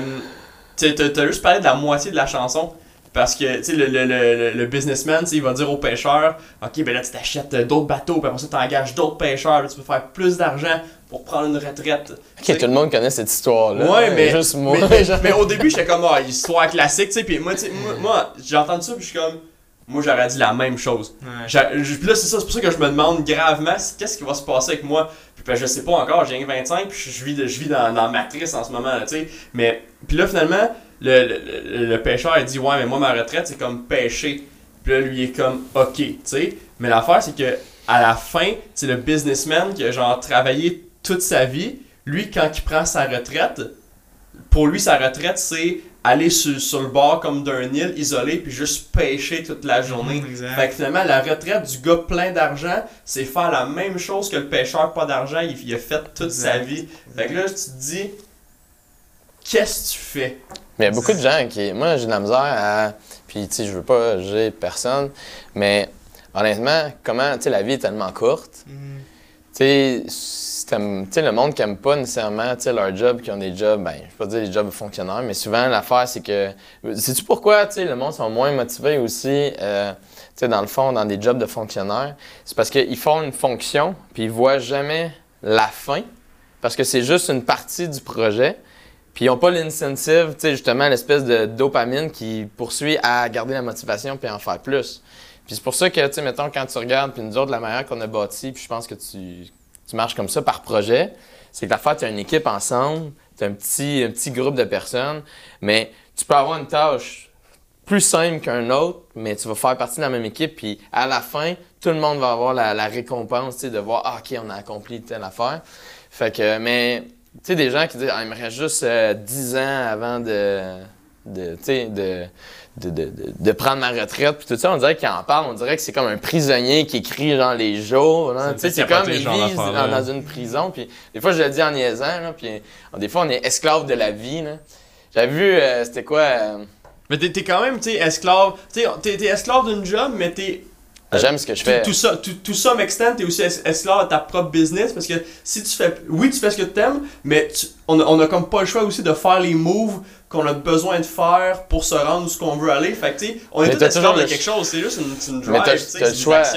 tu t'as juste parlé de la moitié de la chanson. Parce que, tu sais, le, le, le, le businessman, tu sais, il va dire aux pêcheurs, OK, ben là, tu t'achètes d'autres bateaux, puis après ça, tu engages d'autres pêcheurs, puis tu peux faire plus d'argent pour prendre une retraite. Ok, tout le monde connaît cette histoire-là. Ouais, mais, Juste moi. mais, mais- mais au début, j'étais comme, ah, histoire classique, tu sais, puis moi, tu sais, moi, moi, j'ai entendu ça, puis je suis comme, moi, j'aurais dit la même chose. Ouais. Puis là, c'est ça, c'est pour ça que je me demande gravement qu'est-ce qui va se passer avec moi? Puis ben, je sais pas encore, j'ai 25, puis je vis, de- je vis dans, dans Matrice en ce moment, là, tu sais. Mais, puis là, finalement, le, le, le- pêcheur, il dit, ouais, mais moi, ma retraite, c'est comme pêcher. Puis là, lui, il est comme, ok, tu sais. Mais l'affaire, c'est que à la fin, c'est le businessman qui a genre travaillé toute sa vie. Lui, quand il prend sa retraite, pour lui, sa retraite, c'est aller sur, sur le bord comme d'un île isolé, puis juste pêcher toute la journée. Mhm, exact. Fait que finalement, la retraite du gars plein d'argent, c'est faire la même chose que le pêcheur pas d'argent, il, il a fait toute sa Exact. vie. Fait que là, tu te dis, qu'est-ce que tu fais? Mais il y a beaucoup de gens qui. Moi, j'ai de la misère à. Puis, tu sais, je veux pas juger personne, mais honnêtement, comment. Tu sais, la vie est tellement courte. Mhm. Tu sais, le monde qui aime pas nécessairement tu sais, leur job, qui ont des jobs, ben, je vais pas dire des jobs fonctionnaires, mais souvent, l'affaire, c'est que. Sais-tu pourquoi, tu sais, le monde sont moins motivés aussi, euh, tu sais, dans le fond, dans des jobs de fonctionnaires? C'est parce qu'ils font une fonction, puis ils voient jamais la fin, parce que c'est juste une partie du projet. Puis ils n'ont pas l'incentive, tu sais, justement, l'espèce de dopamine qui poursuit à garder la motivation puis en faire plus. Puis c'est pour ça que, tu sais, mettons, quand tu regardes, puis nous autres, la manière qu'on a bâti, puis je pense que tu, tu marches comme ça par projet, c'est que l'affaire, tu as une équipe ensemble, tu as un petit, un petit groupe de personnes, mais tu peux avoir une tâche plus simple qu'un autre, mais tu vas faire partie de la même équipe, puis à la fin, tout le monde va avoir la, la récompense, tu sais, de voir, ah, OK, on a accompli telle affaire. Fait que, mais, tu sais, des gens qui disent, ah, il me reste juste euh, 10 ans avant de, de, tu sais, de, de, de, de- de prendre ma retraite, puis tout ça, on dirait qu'ils en parlent, on dirait que c'est comme un prisonnier qui écrit, genre, les jours, tu sais, c'est comme, vivent d'affaires-là. dans, dans une prison, puis des fois, je le dis en niaisant, là, puis euh, des fois, on est esclave de la vie. J'avais vu, euh, c'était quoi, euh, Mais t'es, quand même, tu sais, esclave. T'es esclave d'une job, mais t'es. J'aime ce que je Tout, fais. tout ça, tout, tout ça m'extend, t'es aussi es- esclave de ta propre business parce que si tu fais. Oui, tu fais ce que t'aimes, mais tu- on, a, on a comme pas le choix aussi de faire les moves qu'on a besoin de faire pour se rendre où ce qu'on veut aller. Fait que, tu sais, on est Mais tous toujours de le quelque chose, c'est juste une, c'est une drive, c'est choix. là.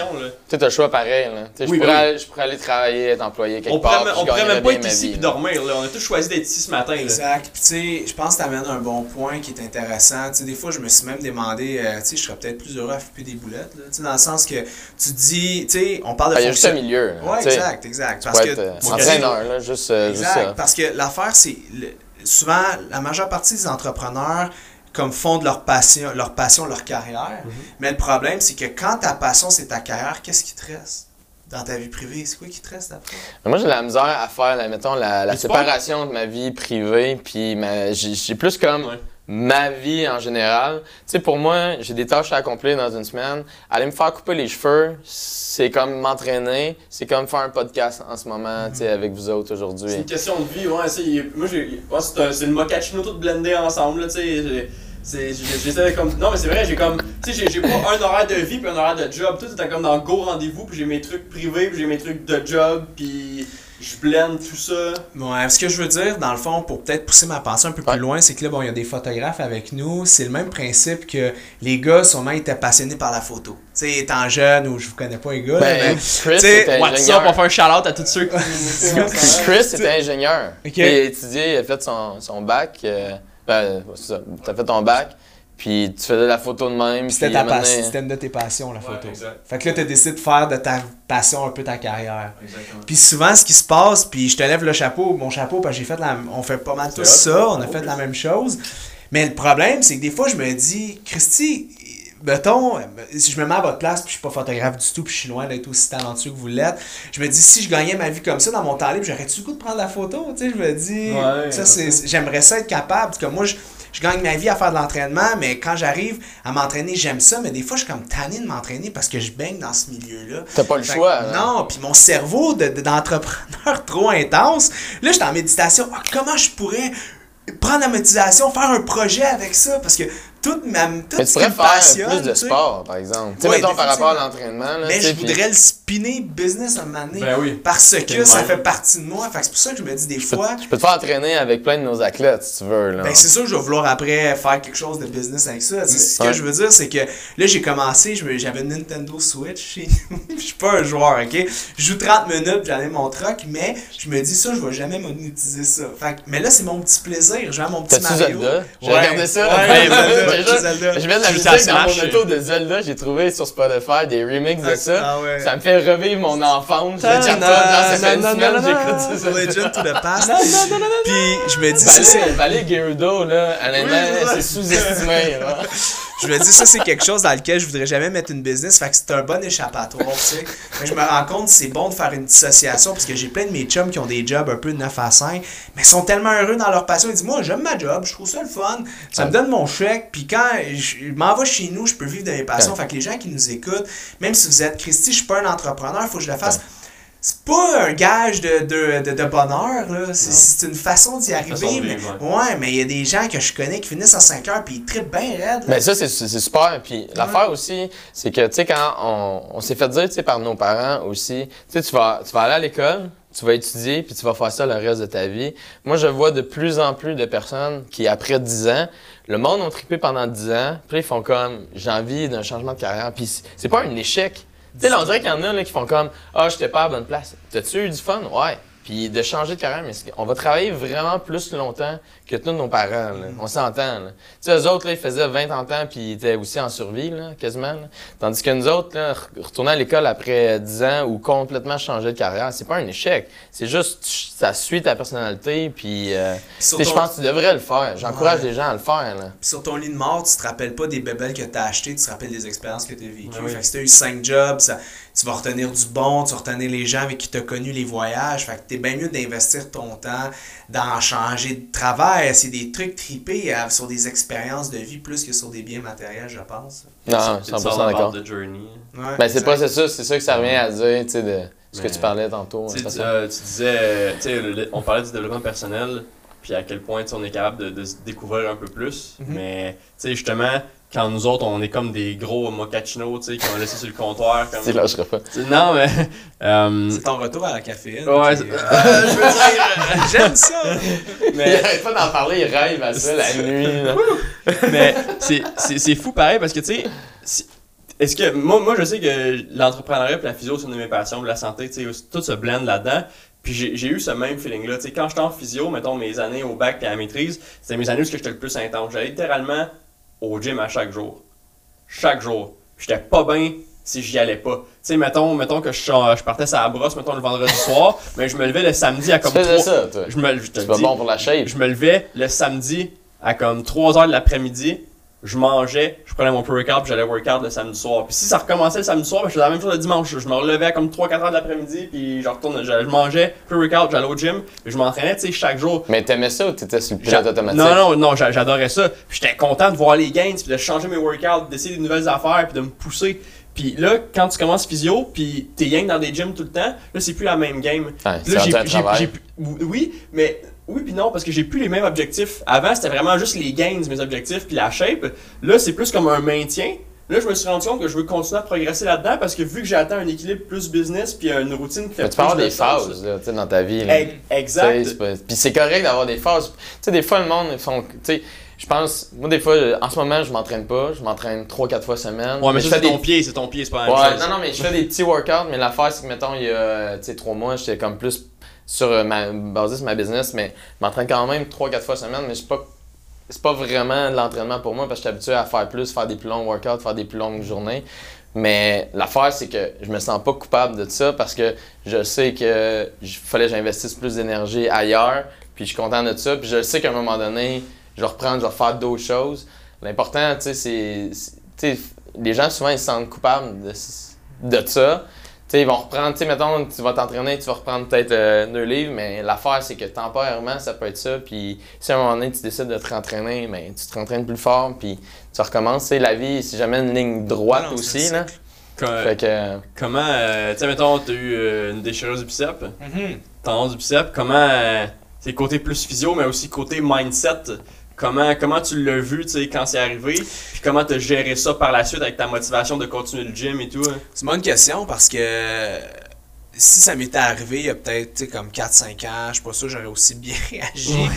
Tu t'as le choix pareil, là. Oui, je, pourrais oui. aller, je pourrais aller travailler, être employé quelque On part. pourrait, on pourrait même pas être ici puis dormir, là. On a tous choisi d'être ici ce matin, là. Exact. Puis tu sais, je pense que tu amènes un bon point qui est intéressant. Tu sais, des fois, je me suis même demandé, euh, tu sais, je serais peut-être plus heureux à flipper des boulettes, là. Tu sais, dans le sens que tu dis, tu sais, on parle de Ah, Il y a juste un milieu. sais. exact, exact. Parce que euh, entraîneur, là, juste, euh, ça. Parce que l'affaire, c'est le- souvent la majeure partie des entrepreneurs comme font de leur passion, leur passion, leur carrière. Mhm. Mais le problème, c'est que quand ta passion, c'est ta carrière, qu'est-ce qui te reste dans ta vie privée? C'est quoi qui te reste après? Moi, j'ai de la misère à faire, la- mettons, la, la Mais tu séparation de ma vie privée, puis ma- j'ai j'ai plus comme Ouais. Ma vie en général. Tu sais, pour moi, j'ai des tâches à accomplir dans une semaine. Aller me faire couper les cheveux, c'est comme m'entraîner, c'est comme faire un podcast en ce moment, tu sais, avec vous autres C'est aujourd'hui. une question de vie, ouais. c'est- Moi, j'ai, c'est, un- c'est le tout blendé ensemble, tu sais. c'est- J'essaie comme. Non, mais c'est vrai, j'ai comme. Tu sais, j'ai, pas un horaire de vie puis un horaire de job. Tout est comme dans go rendez-vous, puis j'ai mes trucs privés, puis j'ai mes trucs de job, puis. Je blende tout ça. Ouais, ce que je veux dire, dans le fond, pour peut-être pousser ma pensée un peu Ouais. plus loin, c'est que là, bon, il y a des photographes avec nous. C'est le même principe que les gars, sûrement, étaient passionnés par la photo. Tu sais, étant jeune, ou je vous connais pas les gars, là, Ben, mais. Chris t'sais, était What's up, ingénieur. on fait un shout-out à tous ceux qui Chris était ingénieur. Il a étudié, il a fait son, son bac. euh, ben, c'est ça. T'as fait ton bac, puis tu faisais la photo de même. C'était puis ta passion, c'était une de tes passions, la Ouais, photo. exact. Fait que là, t'as décidé de faire de ta passion un peu ta carrière. Exactement. Puis souvent, ce qui se passe, puis je te lève le chapeau, mon chapeau, parce que j'ai fait la, on fait pas mal hot. ça, on a fait la même chose. Mais le problème, c'est que des fois, je me dis, Christy, mettons, si je me mets à votre place, puis je suis pas photographe du tout, puis je suis loin d'être aussi talentueux que vous l'êtes, je me dis, si je gagnais ma vie comme ça dans mon temps libre, j'aurais-tu le goût de prendre la photo? Tu sais, je me dis, Ouais, ça, ouais. c'est, j'aimerais ça être capable, parce que moi, je, je gagne ma vie à faire de l'entraînement, mais quand j'arrive à m'entraîner, j'aime ça, mais des fois, je suis comme tanné de m'entraîner parce que je baigne dans ce milieu-là. T'as pas le Fait choix. hein. Non, puis mon cerveau de- de- d'entrepreneur trop intense, là, j'étais en méditation. Ah, comment je pourrais prendre la motivation, faire un projet avec ça? Parce que toute ma. Tout Mais tu ce qui pourrais me faire passionne, plus de tu sais. sport, par exemple. Tu sais, Ouais, mettons par rapport à l'entraînement. là, Mais je puis- voudrais le spinner business à un moment donné. Ben oui. Parce que ça fait partie de moi. Fait que c'est pour ça que je me dis des Je peux, fois. je peux te faire entraîner avec plein de nos athlètes, si tu veux. Là. Ben, c'est sûr que je vais vouloir après faire quelque chose de business avec ça. Ce que je veux dire, c'est que là, j'ai commencé, j'avais une Nintendo Switch chez nous. Je suis pas un joueur, ok? Je joue 30 minutes, ai mon truck, mais je me dis ça, je vais jamais monétiser ça. Fait que- mais là, c'est mon petit plaisir. J'ai mon petit Mario. J'ai Ouais. regardé ça. Déjà. Je mets de la musique dans mon auto de Zelda. J'ai trouvé sur Spotify des remixes de ça. Ah. Ça me fait revivre mon enfance. Je Ah, une non, semaine non, que non, j'écoute ça. Legend to the past. Puis je me dis, ça, Valet, Gerudo, là, honnêtement, c'est sous-estimé. Je me dis, ça, c'est quelque chose dans lequel je voudrais jamais mettre une business. Fait que c'est un bon échappatoire, tu sais. Mais je me rends compte c'est bon de faire une dissociation parce que j'ai plein de mes chums qui ont des jobs un peu de 9 à 5, mais ils sont tellement heureux dans leur passion. Ils disent, moi, j'aime ma job, je trouve ça le fun. Ça me donne mon chèque. Puis quand je m'en vais chez nous, je peux vivre de mes passions. Ouais. Fait que les gens qui nous écoutent, même si vous êtes Christy, je suis pas un entrepreneur, il faut que je le fasse. C'est pas un gage de, de, de, de bonheur, là. C'est- C'est une façon d'y arriver. Mais, vivre, ouais, mais il y a des gens que je connais qui finissent à 5 heures puis ils trippent bien raide. là. Mais ça, c'est c'est super. Puis l'affaire aussi, c'est que, tu sais, quand on, on s'est fait dire, tu sais, par nos parents aussi, tu sais, tu vas, tu vas aller à l'école, tu vas étudier, puis tu vas faire ça le reste de ta vie. Moi, je vois de plus en plus de personnes qui, après 10 ans, le monde ont trippé pendant 10 ans, puis ils font comme, j'ai envie d'un changement de carrière. Puis c'est pas un échec. Tu sais, on dirait qu'il y en a là, qui font comme, ah, j'étais pas à bonne place. T'as-tu eu du fun? Ouais. Puis de changer de carrière, mais on va travailler vraiment plus longtemps que tous nos parents. là. On s'entend. Tu sais, eux autres, là, ils faisaient 20 ans puis ils étaient aussi en survie, là, quasiment. là. Tandis que nous autres, là, re- retourner à l'école après 10 ans ou complètement changer de carrière, c'est pas un échec. C'est juste, ça suit ta personnalité. Puis, euh, je pense que tu devrais le faire. J'encourage Ouais. les gens à le faire. Là. Puis sur ton lit de mort, tu te rappelles pas des bébelles que tu as achetées, tu te rappelles des expériences que tu as vécues. Oui. Fait que si tu as eu 5 jobs, ça- tu vas retenir du bon, tu vas retenir les gens avec qui tu as connu les voyages. Fait que t'es bien mieux d'investir ton temps dans changer de travail. C'est des trucs tripés euh, sur des expériences de vie plus que sur des biens matériels, je pense. Non, It's 100% all d'accord. Ouais, Ben, c'est pas c'est ça, c'est ça que ça revient à dire, tu sais, de ce que Mais- tu parlais tantôt. Tu, façon. euh, tu disais, tu sais, on parlait du développement personnel, puis à quel point on est capable de, de se découvrir un peu plus. Mhm. Mais tu sais, justement, quand nous autres, on est comme des gros mochachinos, tu sais, qui ont laissé sur le comptoir. Comme... Tu lâcheras pas. Non, mais. euh, C'est ton retour à la caféine. Ouais, qui- Euh, je veux dire, j'aime ça. Il mais arrête pas d'en parler, il rêve à ça la nuit. mais c'est- c'est c'est fou pareil parce que tu sais. si- Est-ce que moi, moi je sais que l'entrepreneuriat et la physio c'est une de mes passions, la santé, tu sais, tout se blende là-dedans. Puis j'ai j'ai eu ce même feeling-là. Tu sais, quand j'étais en physio, mettons mes années au bac et à la maîtrise, c'était mes années où j'étais le plus intense. J'allais littéralement au gym à chaque jour. Chaque jour. J'étais pas bien si j'y allais pas. Tu sais, mettons, mettons que je, je partais sur la brosse, mettons le vendredi soir, mais je me levais le samedi à comme faisais trois- ça, toi. Je me, je te dis, bon pour la shape. je me levais le samedi à comme 3h de l'après-midi, je mangeais, prenais mon pre-workout, puis j'allais workout le samedi soir. Puis si ça recommençait le samedi soir, ben, je faisais la même chose le dimanche. Je me relevais à comme 3-4h de l'après-midi, puis je retourne, je, je mangeais, pre-workout, j'allais au gym, puis je m'entraînais, tu sais, chaque jour. Mais t'aimais ça ou t'étais sur le pilote automatique? Non, non, non, j'a- j'adorais ça. Puis j'étais content de voir les gains, puis de changer mes workouts, d'essayer des nouvelles affaires, puis de me pousser. Puis là, quand tu commences physio, puis t'es yang dans des gyms tout le temps, là, c'est plus la même game. Ouais, Là, c'est rendu j'ai- Oui, mais oui puis non, parce que j'ai plus les mêmes objectifs. Avant, c'était vraiment juste les gains, mes objectifs, puis la shape. Là, c'est plus comme un maintien. Là, je me suis rendu compte que je veux continuer à progresser là-dedans parce que vu que j'ai atteint un équilibre plus business puis une routine qui fait Mais tu peux avoir de des phases là, tu sais, dans ta vie. là. Exact. pas- Puis c'est correct d'avoir des phases. Tu sais, des fois, le monde, ils font. Tu sais, je pense. Moi, des fois, en ce moment, je m'entraîne pas. Je m'entraîne 3-4 fois semaine. Ouais, mais, je ça, fais c'est des ton pied, c'est ton pied, c'est pas la même Ouais, chose. non, non, mais je fais des petits workouts, mais l'affaire, c'est que, mettons, il y a, tu sais, trois mois, j'étais comme plus sur euh, ma, basé sur ma business, mais je m'entraîne quand même trois, quatre fois semaine, mais c'est pas, c'est pas vraiment de l'entraînement pour moi parce que je suis habitué à faire plus, faire des plus longs workouts, faire des plus longues journées. Mais l'affaire, c'est que je me sens pas coupable de ça parce que je sais que fallait que j'investisse plus d'énergie ailleurs, puis je suis content de ça, puis je sais qu'à un moment donné, je vais reprendre, je vais faire d'autres choses. L'important, tu sais, c'est. c'est- tu sais, les gens, souvent, ils se sentent coupables de, de ça. Tu sais, ils vont reprendre, tu sais, mettons, tu vas t'entraîner, tu vas reprendre peut-être euh, deux livres, mais l'affaire, c'est que temporairement, ça peut être ça. Puis si à un moment donné, tu décides de te rentraîner, ben, tu te rentraînes plus fort, puis tu recommences. Tu sais, la vie, c'est jamais une ligne droite non, aussi, là. Comme- Fait que. Comment, euh, tu sais, mettons, t'as eu euh, une déchirure du biceps, Mhm. tendon du biceps, comment, euh, c'est côté plus physio, mais aussi côté mindset, comment, comment tu l'as vu, tu quand c'est arrivé, puis comment t'as géré ça par la suite avec ta motivation de continuer le gym et tout, hein? C'est une bonne question parce que si ça m'était arrivé il y a peut-être tu sais, comme 4-5 ans, je suis pas sûr que j'aurais aussi bien réagi.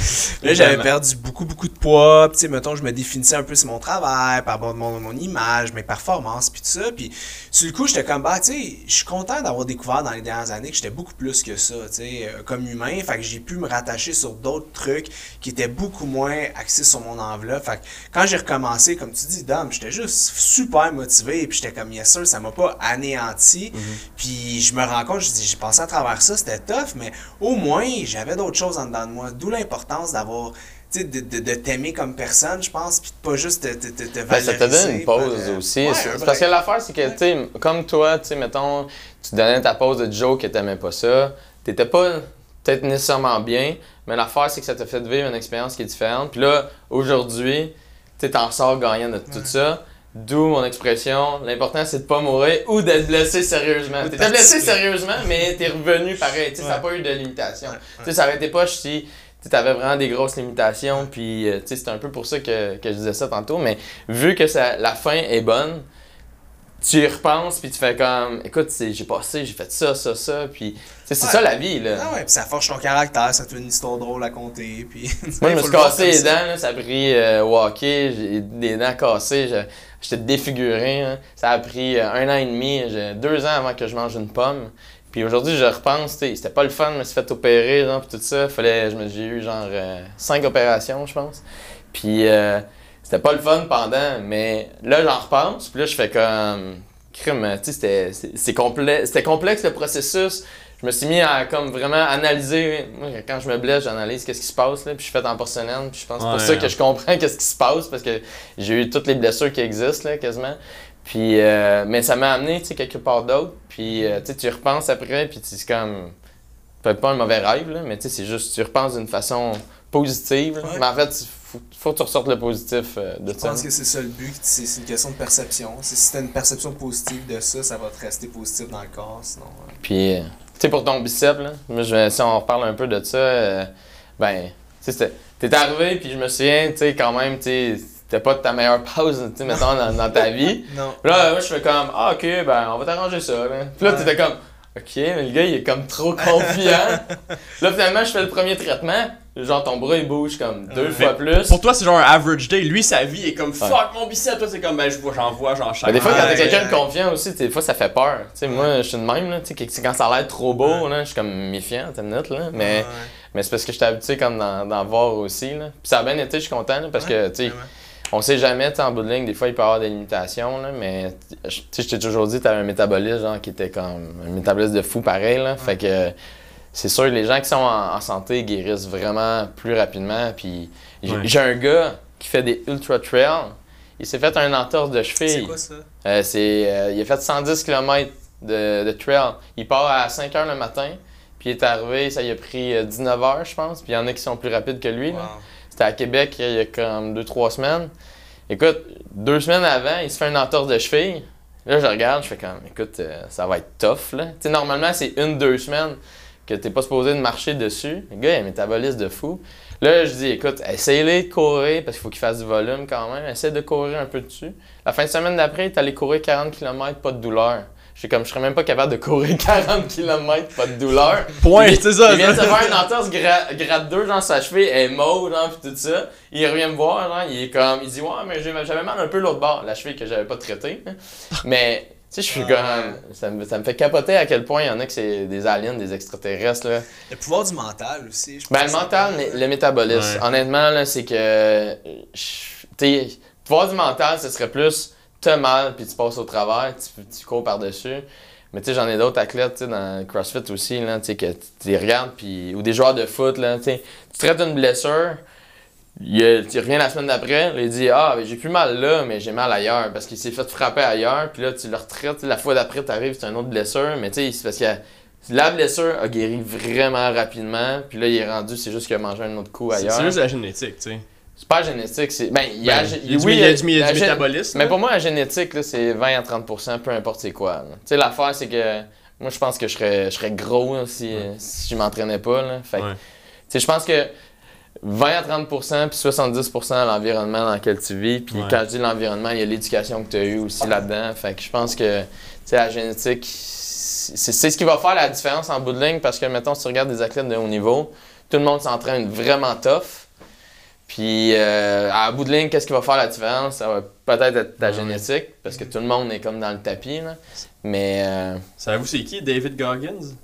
Là, j'avais perdu beaucoup, beaucoup de poids. Puis, tu sais, mettons, je me définissais un peu sur mon travail, par rapport à mon, mon image, mes performances, puis tout ça. Puis, sur le coup, j'étais comme, bah, tu sais, je suis content d'avoir découvert dans les dernières années que j'étais beaucoup plus que ça, tu sais, euh, comme humain. Fait que j'ai pu me rattacher sur d'autres trucs qui étaient beaucoup moins axés sur mon enveloppe. Fait que quand j'ai recommencé, comme tu dis, Dom, j'étais juste super motivé. Puis, j'étais comme, yes, sûr, ça m'a pas anéanti. Puis, je me rends compte, dis, j'ai passé à travers ça, c'était tough, mais au moins, j'avais d'autres choses en dedans de moi. D'où l'importance d'avoir, tu sais, de, de, de t'aimer comme personne, je pense, puis de pas juste te, te, te, Ben, ça te donne une pause aussi. ouais, parce que l'affaire, c'est que, tu comme toi, tu sais, mettons, tu donnais ta pause de Joe que t'aimais pas ça, t'étais pas peut-être nécessairement bien, mais l'affaire, c'est que ça t'a fait vivre une expérience qui est différente. Puis là, aujourd'hui, tu t'en sors gagnant de tout ça. D'où mon expression, l'important c'est de pas mourir ou d'être blessé sérieusement. T'étais blessé sérieusement, mais t'es revenu pareil. Tu sais, Ça n'a pas eu de limitation. Ouais, ça été pas si tu avais vraiment des grosses limitations. Puis, euh, c'est un peu pour ça que, que je disais ça tantôt. Mais vu que ça, la fin est bonne, tu y repenses, puis tu fais comme, écoute, j'ai passé, j'ai fait ça, ça, ça. Puis, c'est Ouais. ça la vie, là. Ah ouais, puis ça forge ton caractère, ça te fait une histoire drôle à compter, puis... Moi, je me suis cassé les dents, là, ça a pris euh, au hockey, j'ai des dents cassées, j'étais défiguré. hein. Ça a pris euh, un an et demi, j'ai deux ans avant que je mange une pomme. Puis aujourd'hui, je repense, c'était pas le fun, je me suis fait opérer, genre, puis tout ça. Fallait, j'ai eu genre euh, cinq opérations, je pense. Puis euh, c'était pas le fun pendant, mais là, j'en repense, puis là, je fais comme. Crime, tu sais, c'était- complexe, c'était complexe le processus. Je me suis mis à comme vraiment analyser. Moi, quand je me blesse, j'analyse qu'est-ce qui se passe, là, puis je fais en porcelaine, puis je pense que c'est pour Ouais, ça que je comprends qu'est-ce qui se passe, parce que j'ai eu toutes les blessures qui existent, là, quasiment. Puis, euh, mais ça m'a amené, tu sais, quelque part d'autre. Puis, euh, tu sais, tu y repenses après, puis tu- c'est comme. Peut-être pas un mauvais rêve, là, mais tu sais, c'est juste, tu repenses d'une façon positive. là. Ouais. Mais en fait, faut, faut que tu ressortes le positif euh, de Je ça. pense que c'est ça le but, c'est c'est une question de perception. C'est- Si t'as une perception positive de ça, ça va te rester positif dans le corps, sinon... euh, Puis, euh, tu sais, pour ton bicep, là, moi, je, si on reparle un peu de ça, ben, tu sais, t'es arrivé, puis je me souviens, tu sais, quand même, tu sais, c'était pas ta meilleure pause, tu sais, mettons, dans, dans ta vie. Non. Puis là, moi, je fais comme, ah, ok, ben, on va t'arranger ça, là. Puis là, Ouais. t'étais comme, ok, mais le gars, il est comme trop confiant. là, finalement, je fais le premier traitement. Genre, ton bras, il bouge comme deux Ouais. fois plus. Pour toi, c'est genre un average day. Lui, sa vie est comme fuck mon bicep. Toi, c'est comme ben, je vois, j'en vois, j'en Mais chaque. des fois, quand t'es quelqu'un de confiant aussi, des fois, ça fait peur. Tu sais, moi, je suis de même, là. Tu quand ça a l'air trop beau, là, je suis comme méfiant, minute, là. Mais, mais c'est parce que j'étais habitué comme d'en voir aussi, là. Puis ça a bien été, je suis content, là, parce que, tu sais, on sait jamais, tu en bout de ligne, des fois, il peut y avoir des limitations, là, mais, tu je t'ai toujours dit, t'avais un métabolisme, genre, qui était comme un métabolisme de fou pareil, là. Fait que, c'est sûr, les gens qui sont en, en santé guérissent vraiment plus rapidement. Puis, j'ai Ouais. un gars qui fait des ultra trails. Il s'est fait un entorse de C'est cheville. quoi ça? Euh, c'est, euh, il a fait 110 km de, de trail. Il part à 5 h le matin, puis il est arrivé, ça y a pris euh, 19 h je pense. Puis il y en a qui sont plus rapides que lui. Wow. C'était à Québec il y a comme 2-3 semaines. Écoute, deux semaines avant, il se fait une entorse de cheville. Là, je regarde, je fais comme, écoute, euh, ça va être tough. Là. Tu sais, normalement, c'est une, deux semaines que t'es pas supposé de marcher dessus. Le gars, il a un métabolisme de fou. Là, je dis, écoute, essaye-les de courir parce qu'il faut qu'ils fassent du volume quand même. Essaye de courir un peu dessus. La fin de semaine d'après, il est allé courir 40 km, pas de douleur. Je suis comme, je serais même pas capable de courir 40 km, pas de douleur. Point, Il- c'est ça. Il vient de se faire une entorse gra- grade 2 dans sa cheville, elle est mauve, genre, pis tout ça. Il revient me voir, genre, il est comme, il dit, ouais, mais j'ai- j'avais mal un peu l'autre bord, la cheville que j'avais pas traitée. hein. Mais, sais, je suis comme, ça me, ça me fait capoter à quel point il y en a que c'est des aliens, des extraterrestres, là. Le pouvoir du mental aussi. je Ben, le mental, mais le métabolisme. Ouais. Honnêtement, là, c'est que. Tu sais, pouvoir du mental, ce serait plus t'as mal puis tu passes au travers, tu, tu cours par-dessus. Mais tu sais, j'en ai d'autres athlètes, tu sais, dans le CrossFit aussi, là, tu sais, que tu tu les regardes, puis ou des joueurs de foot, là, tu sais, tu traites une blessure, il, tu reviens la semaine d'après, il dit Ah, ben, j'ai plus mal là, mais j'ai mal ailleurs, parce qu'il s'est fait frapper ailleurs, puis là, tu le retraites, la fois d'après, tu arrives, c'est une autre blessure, mais tu sais, c'est parce que la blessure a guéri vraiment rapidement, puis là, il est rendu, c'est juste qu'il a mangé un autre coup ailleurs. c'est juste la génétique, tu sais. C'est pas génétique, c'est. Ben, il y a. Ben, gé- il y a du- oui, il y a du- il y a la du gé- métabolisme. Mais pour moi, la génétique, c'est 20 à 30% peu importe c'est quoi. Tu sais, l'affaire, c'est que. Moi, je pense que je serais, je serais gros là, si, si je m'entraînais pas. Là. Fait Ouais. tu sais, je pense que 20 à 30% puis 70% l'environnement dans lequel tu vis. Puis Ouais. quand je dis l'environnement, il y a l'éducation que tu as eue aussi là-dedans. Fait que je pense que, tu sais, la génétique, c'est c'est ce qui va faire la différence en bout de ligne parce que, mettons, si tu regardes des athlètes de haut niveau, tout le monde s'entraîne vraiment tough. Puis, euh, à bout de ligne, qu'est-ce qui va faire la différence? Ça va peut-être être ta Ouais. génétique, parce que tout le monde est comme dans le tapis. Là. Mais, euh, Savez-vous c'est qui? David Goggins?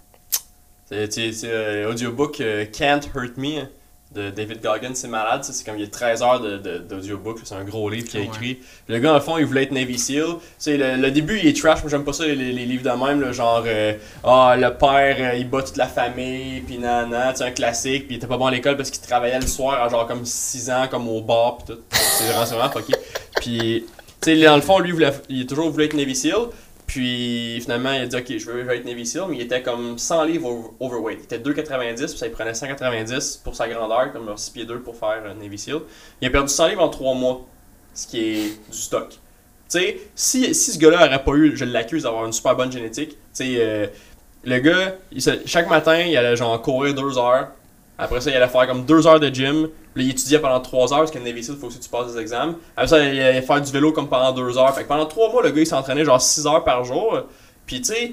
C'est c'est- c'est euh, audiobook euh, Can't Hurt Me hein, de David Goggins, c'est malade. C'est comme il y a 13 heures de- de- d'audiobook, c'est un gros livre qu'il a écrit. Le gars, en fond, il voulait être Navy SEAL. Le, le début, il est trash, moi j'aime pas ça, les, les livres de même, là, genre euh, Ah, le père, euh, il bat toute la famille, puis nanana, tu sais, un classique, puis il était pas bon à l'école parce qu'il travaillait le soir à genre comme 6 ans, comme au bar, puis tout. C'est vraiment, c'est vraiment fucké. Puis, tu sais, dans le fond, lui, il, voulait- il a toujours voulu être Navy SEAL. Puis finalement, il a dit Ok, je veux, être Navy SEAL, mais il était comme 100 livres over- overweight. Il était 2,90, puis ça il prenait 190 pour sa grandeur, comme 6 pieds 2 pour faire euh, Navy SEAL. Il a perdu 100 livres en 3 mois, ce qui est du stock. Tu sais, si, si ce gars-là aurait pas eu, je l'accuse d'avoir une super bonne génétique, tu sais, euh, le gars, chaque matin, il allait genre courir 2 heures. Après ça, il allait faire comme 2 heures de gym. Puis il étudiait pendant 3 heures, parce le Navy SEAL, il faut aussi que tu passes des examens. Après ça, il allait faire du vélo comme pendant 2 heures. Fait que pendant 3 mois, le gars, il s'entraînait genre 6 heures par jour. Puis tu sais,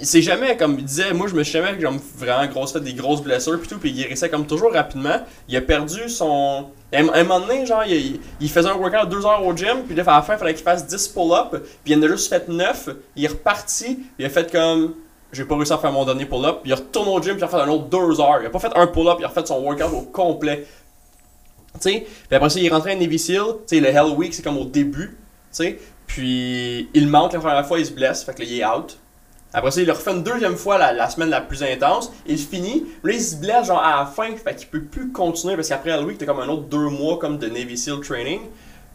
c'est jamais comme il disait, moi je me suis jamais comme vraiment grosse fait des grosses blessures puis tout, puis il guérissait comme toujours rapidement. Il a perdu son. À un moment donné, genre, il, il faisait un workout 2 heures au gym, puis là, à la fin, il fallait qu'il fasse 10 pull-ups, puis il en a juste fait 9. Il est reparti, puis il a fait comme. J'ai pas réussi à faire mon dernier pull-up, il retourne au gym, puis il a fait un autre 2 heures. Il a pas fait un pull-up, il a refait son workout au complet. Tu sais, puis après ça, il est rentré à Navy Seal, tu sais, le Hell Week, c'est comme au début, tu sais, puis il manque la première fois, il se blesse, fait que là, il est out. Après ça, il le refait une deuxième fois la, semaine la plus intense. Il finit. Là, il se blesse genre à la fin. Fait qu'il peut plus continuer parce qu'après Hell Week, t'as comme un autre deux mois comme de Navy SEAL training.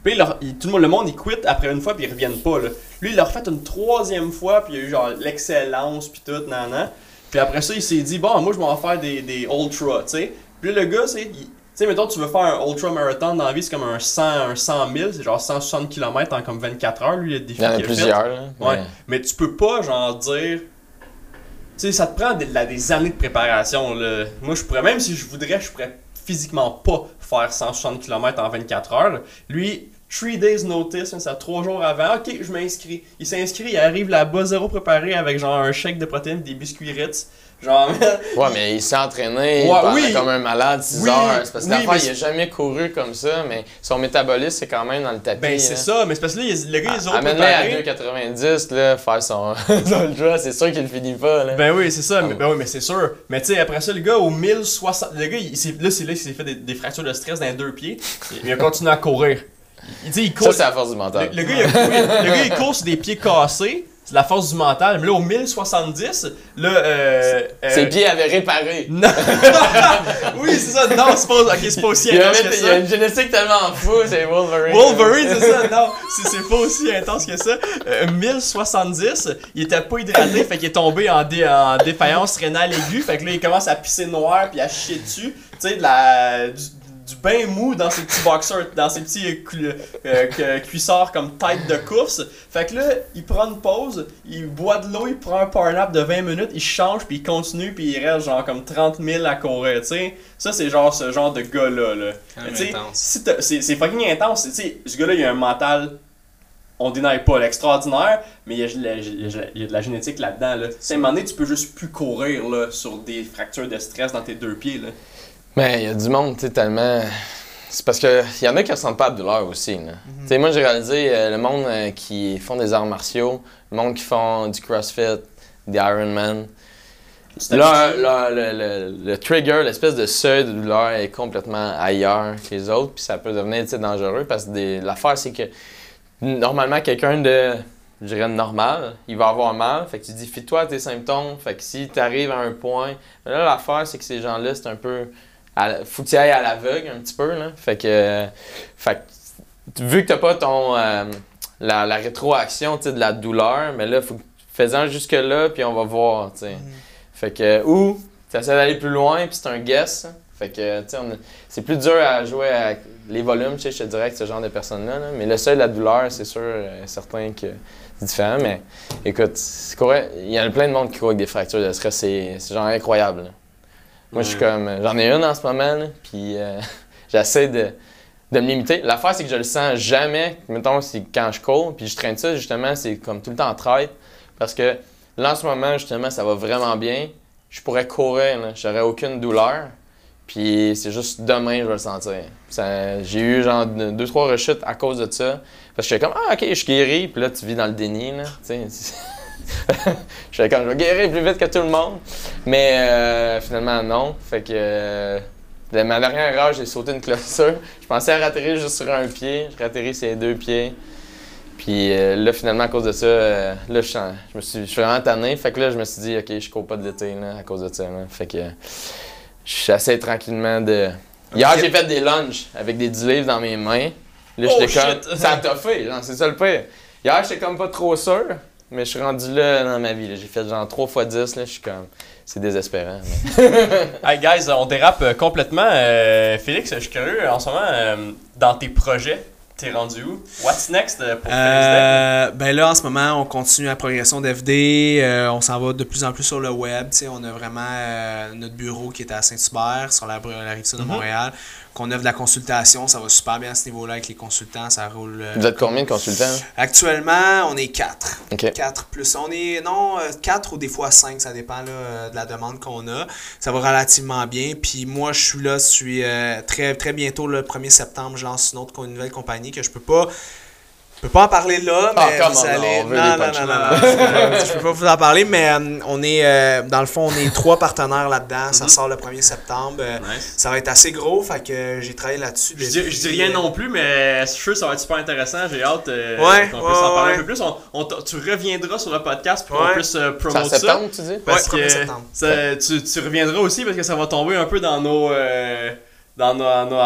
Puis leur- il- tout le monde, le monde, il quitte après une fois puis ils reviennent pas. Là. Lui, il l'a refait une troisième fois puis il y a eu genre l'excellence puis tout, nan, nan. Puis après ça, il s'est dit, bon, moi, je vais en faire des, des ultras, tu sais. Puis là, le gars, c'est. Tu sais, mettons, tu veux faire un ultra marathon dans la vie, c'est comme un 100, un 100 000, c'est genre 160 km en comme 24 heures, lui, il y en a qu'il a fait. plusieurs. Là, Ouais. mais- Mais tu peux pas, genre, dire. Tu sais, ça te prend des, des années de préparation, là. Moi, je pourrais, même si je voudrais, je pourrais physiquement pas faire 160 km en 24 heures. Lui, 3 days notice, hein, c'est 3 jours avant. Ok, je m'inscris. Il s'inscrit, il arrive là-bas, zéro préparé, avec genre un chèque de protéines, des biscuits Ritz. Genre, Ouais, mais il s'est entraîné Ouais, pendant oui. comme un malade 6 Oui, heures. C'est parce que oui, l'affaire, il a jamais couru comme ça, mais son métabolisme, c'est quand même dans le tapis. ben c'est hein. ça, mais c'est parce que là, le gars, il est zéro Amène-le à préparé. 2,90, là, faire son, son ultra, c'est sûr qu'il le finit pas, là. Ben oui, c'est ça. mais, ouais. ben oui, mais c'est sûr. Mais tu sais, après ça, le gars, au 1060. Le gars, il, là, c'est là qu'il s'est fait des, des fractures de stress dans les deux pieds. Il a continué à courir. Il, court. ça, c'est la force du le, mental. le gars, il a couru- le gars, il court sur des pieds cassés. C'est la force du mental. Mais là, au 1070, là. Euh, euh, Ses pieds avaient réparé. Non! oui, c'est ça. Non, c'est pas, ok, c'est pas aussi Il intense il y a une génétique tellement fou, c'est Wolverine. Wolverine, c'est ça, non, c'est c'est pas aussi intense que ça. Euh, 1070, il était pas hydraté, fait qu'il est tombé en, dé- en défaillance rénale aiguë, fait que là il commence à pisser noir puis à chier dessus, tu sais, de la, du, du bain mou dans ses petits boxers, dans ses petits euh, euh, que- cuissards comme tête de course. Fait que là, il prend une pause, il boit de l'eau, il prend un power nap de 20 minutes, il change, puis il continue, puis il reste genre comme 30 000 à courir, tu sais. Ça, c'est genre ce genre de gars-là, là. Si t'as- c'est fucking intense. Tu sais, ce gars-là, il a un mental, on dénaille pas, l'extraordinaire, mais il y, a, de la- il y a de la- il y a de la génétique là-dedans. Là. À un moment donné, tu peux juste plus courir là, sur des fractures de stress dans tes deux pieds. Là. Mais il y a du monde, tu sais, tellement. C'est parce que il y en a qui ressentent pas à la douleur aussi. là. Tu sais, moi, j'ai réalisé euh, le monde euh, qui font des arts martiaux, le monde qui font du CrossFit, des Ironman. T'habitues. là, le, le- le trigger, l'espèce de seuil de douleur est complètement ailleurs que les autres, puis ça peut devenir tu sais, dangereux parce que l'affaire, c'est que normalement, quelqu'un de, je dirais, normal, il va avoir mal, fait que tu dis, fie-toi à tes symptômes, fait que si tu arrives à un point, mais là, l'affaire, c'est que ces gens-là, c'est un peu, à faut que tu ailles à l'aveugle un petit peu, là, fait que, fait que, vu que t'as pas ton, euh, la, la rétroaction, de la douleur, mais là, faut fais-en jusque-là, puis on va voir, tu sais. Fait que, ou, tu essaies d'aller plus loin, puis c'est un guess. Fait que, tu sais, c'est plus dur à jouer avec les volumes, tu sais, je te dirais, que ce genre de personnes-là. là. Mais le seuil de la douleur, c'est sûr, euh, certain que c'est différent. Mais écoute, c'est correct. il y a plein de monde qui court avec des fractures de stress, c'est c'est genre incroyable. là. Moi, je suis comme, j'en ai une en ce moment, puis euh, j'essaie de, de me limiter. L'affaire, c'est que je le sens jamais. Mettons, c'est quand je cours, puis je traîne ça, justement, c'est comme tout le temps en traite. Parce que là, en ce moment, justement, ça va vraiment bien. Je pourrais courir, j'aurais aucune douleur. Puis c'est juste demain, je vais le sentir. J'ai eu genre deux, deux, trois rechutes à cause de ça. Parce que j'étais comme, ah, ok, je suis guéri. Puis là, tu vis dans le déni, là. J'étais comme, je vais guérir plus vite que tout le monde. Mais euh, finalement, non. Fait que. euh, de ma dernière erreur, j'ai sauté une clôture. Je pensais à ratterrir juste sur un pied. Je ratterris sur les deux pieds. Puis euh, là, finalement, à cause de ça, euh, là, je, je me suis, je suis vraiment tanné. Fait que là, je me suis dit, OK, je cours pas de l'été, là, à cause de ça. là. Fait que j'essaie tranquillement de. Hier, j'ai fait des lunges avec des 10 livres dans mes mains. Là, Oh, comme. Ça a toffé, genre, c'est ça le pire. Hier, j'étais comme pas trop sûr, mais je suis rendu là dans ma vie. J'ai fait genre 3 x 10, là, je suis comme. C'est désespérant. mais- Hey guys, on dérape euh, complètement. Euh, Félix, je suis curieux, en ce moment, euh, dans tes projets, t'es rendu où? What's next pour? Euh, ben là, en ce moment, on continue la progression d'FD. euh, on s'en va de plus en plus sur le web. tu sais, On a vraiment euh, notre bureau qui est à Saint-Hubert, sur la, la rive sud de Mhm. Montréal. Qu'on offre de la consultation. Ça va super bien à ce niveau-là avec les consultants. Ça roule. euh, Vous êtes combien de consultants? Actuellement, on est quatre. Ok. 4 plus. On est, non, 4 ou des fois 5, ça dépend là, euh, de la demande qu'on a. Ça va relativement bien. Puis moi, je suis là, je suis euh, très, très bientôt, le 1er septembre, je lance une autre une nouvelle compagnie que je peux pas. Je peux pas en parler là, Ah, mais come vous allez. non, non, non, non, non, Je peux pas vous en parler, mais euh, on est, euh, dans le fond, on est trois partenaires là-dedans. Ça Mhm. sort le 1er septembre. Euh, Nice. Ça va être assez gros, fait que j'ai travaillé là-dessus. Je dis, je dis rien non plus, mais je suis sûr que ça va être super intéressant. J'ai hâte euh, Ouais, qu'on ouais, puisse en parler ouais. un peu plus. On, on t- tu reviendras sur le podcast pour qu'on puisse euh, promouvoir ça. septembre, tu dis? Parce Ouais, 1er que septembre. ça- tu, tu reviendras aussi parce que ça va tomber un peu dans nos, euh, dans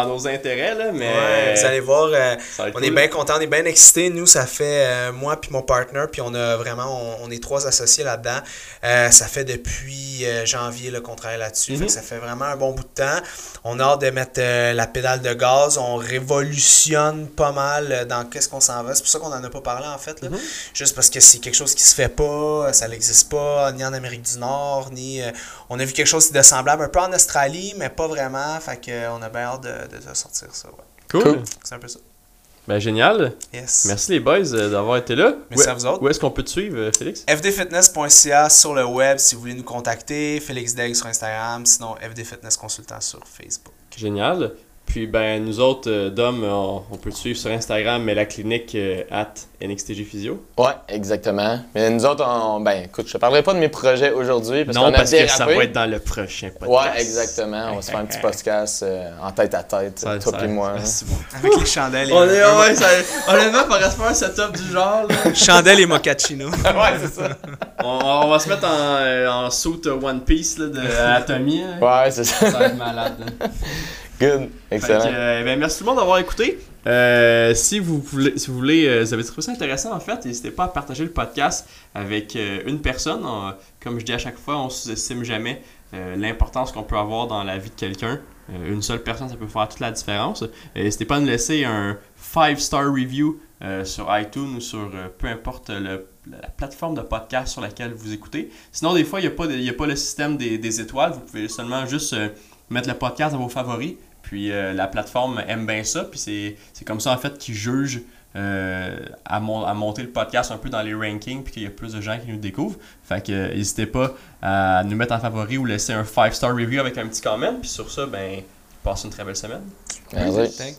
nos, intérêts. Là, mais Ouais, vous allez voir. euh, On cool. est bien content, on est bien excités. Nous, ça fait euh, moi puis mon partner, puis on a vraiment, on, on est trois associés là-dedans. Euh, ça fait depuis janvier qu'on travaille là-dessus. Mhm. Ça fait vraiment un bon bout de temps. On a hâte de mettre la pédale de gaz. On révolutionne pas mal dans qu'est-ce qu'on s'en va. C'est pour ça qu'on en a pas parlé en fait. là. Mhm. Juste parce que c'est quelque chose qui se fait pas, ça n'existe pas, ni en Amérique du Nord, ni. on a vu quelque chose de semblable un peu en Australie, mais pas vraiment. Fait que, euh, on a bien hâte de, de sortir ça. Ouais. Cool. Cool. C'est un peu ça. Ben, génial. Yes. Merci les boys euh, d'avoir été là. Merci Où- à vous autres. Où est-ce qu'on peut te suivre, euh, Félix? fdfitness.ca sur le web si vous voulez nous contacter, Félix Degg sur Instagram, sinon FD Fitness Consultant sur Facebook. Génial. Puis ben nous autres, euh, Dom, on, on peut te suivre sur Instagram, mais la clinique euh, at NXTG Physio. Ouais, exactement. Mais nous autres, on, ben écoute, je te parlerai pas de mes projets aujourd'hui parce qu'on non, a parce que ça va être dans le prochain podcast. Ouais, exactement. On va se faire un petit podcast euh, en tête à tête, Ça- toi et moi. Hein. c'est bon. Avec les chandelles et, On est, ouais, ça, honnêtement, faudrait se faire un setup du genre. Là. chandelles et mochaccino. ouais, c'est ça. On, on va se mettre en, euh, en suit One Piece là, de Anatomie. là. Ouais, c'est ça. Ça va être malade. là. Good. Excellent. euh, ben, merci tout le monde d'avoir écouté. Euh, si vous voulez, si vous voulez, euh, vous avez trouvé ça intéressant en fait, n'hésitez pas à partager le podcast avec euh, une personne. On- comme je dis à chaque fois, on sous-estime jamais l'importance qu'on peut avoir dans la vie de quelqu'un. Une seule personne, ça peut faire toute la différence. N'hésitez pas à nous laisser un 5-star review sur iTunes ou sur peu importe la plateforme de podcast sur laquelle vous écoutez. Sinon, des fois, il n'y a, a pas le système des, étoiles. Vous pouvez seulement juste mettre le podcast dans vos favoris. Puis la plateforme aime bien ça. Puis c'est comme ça, en fait, qu'ils jugent euh, à, à, monter le podcast un peu dans les rankings puis qu'il y a plus de gens qui nous découvrent. Fait que euh, n'hésitez pas à nous mettre en favori ou laisser un 5-star review avec un petit comment. Puis sur ça, ben, passez une très belle semaine. Merci.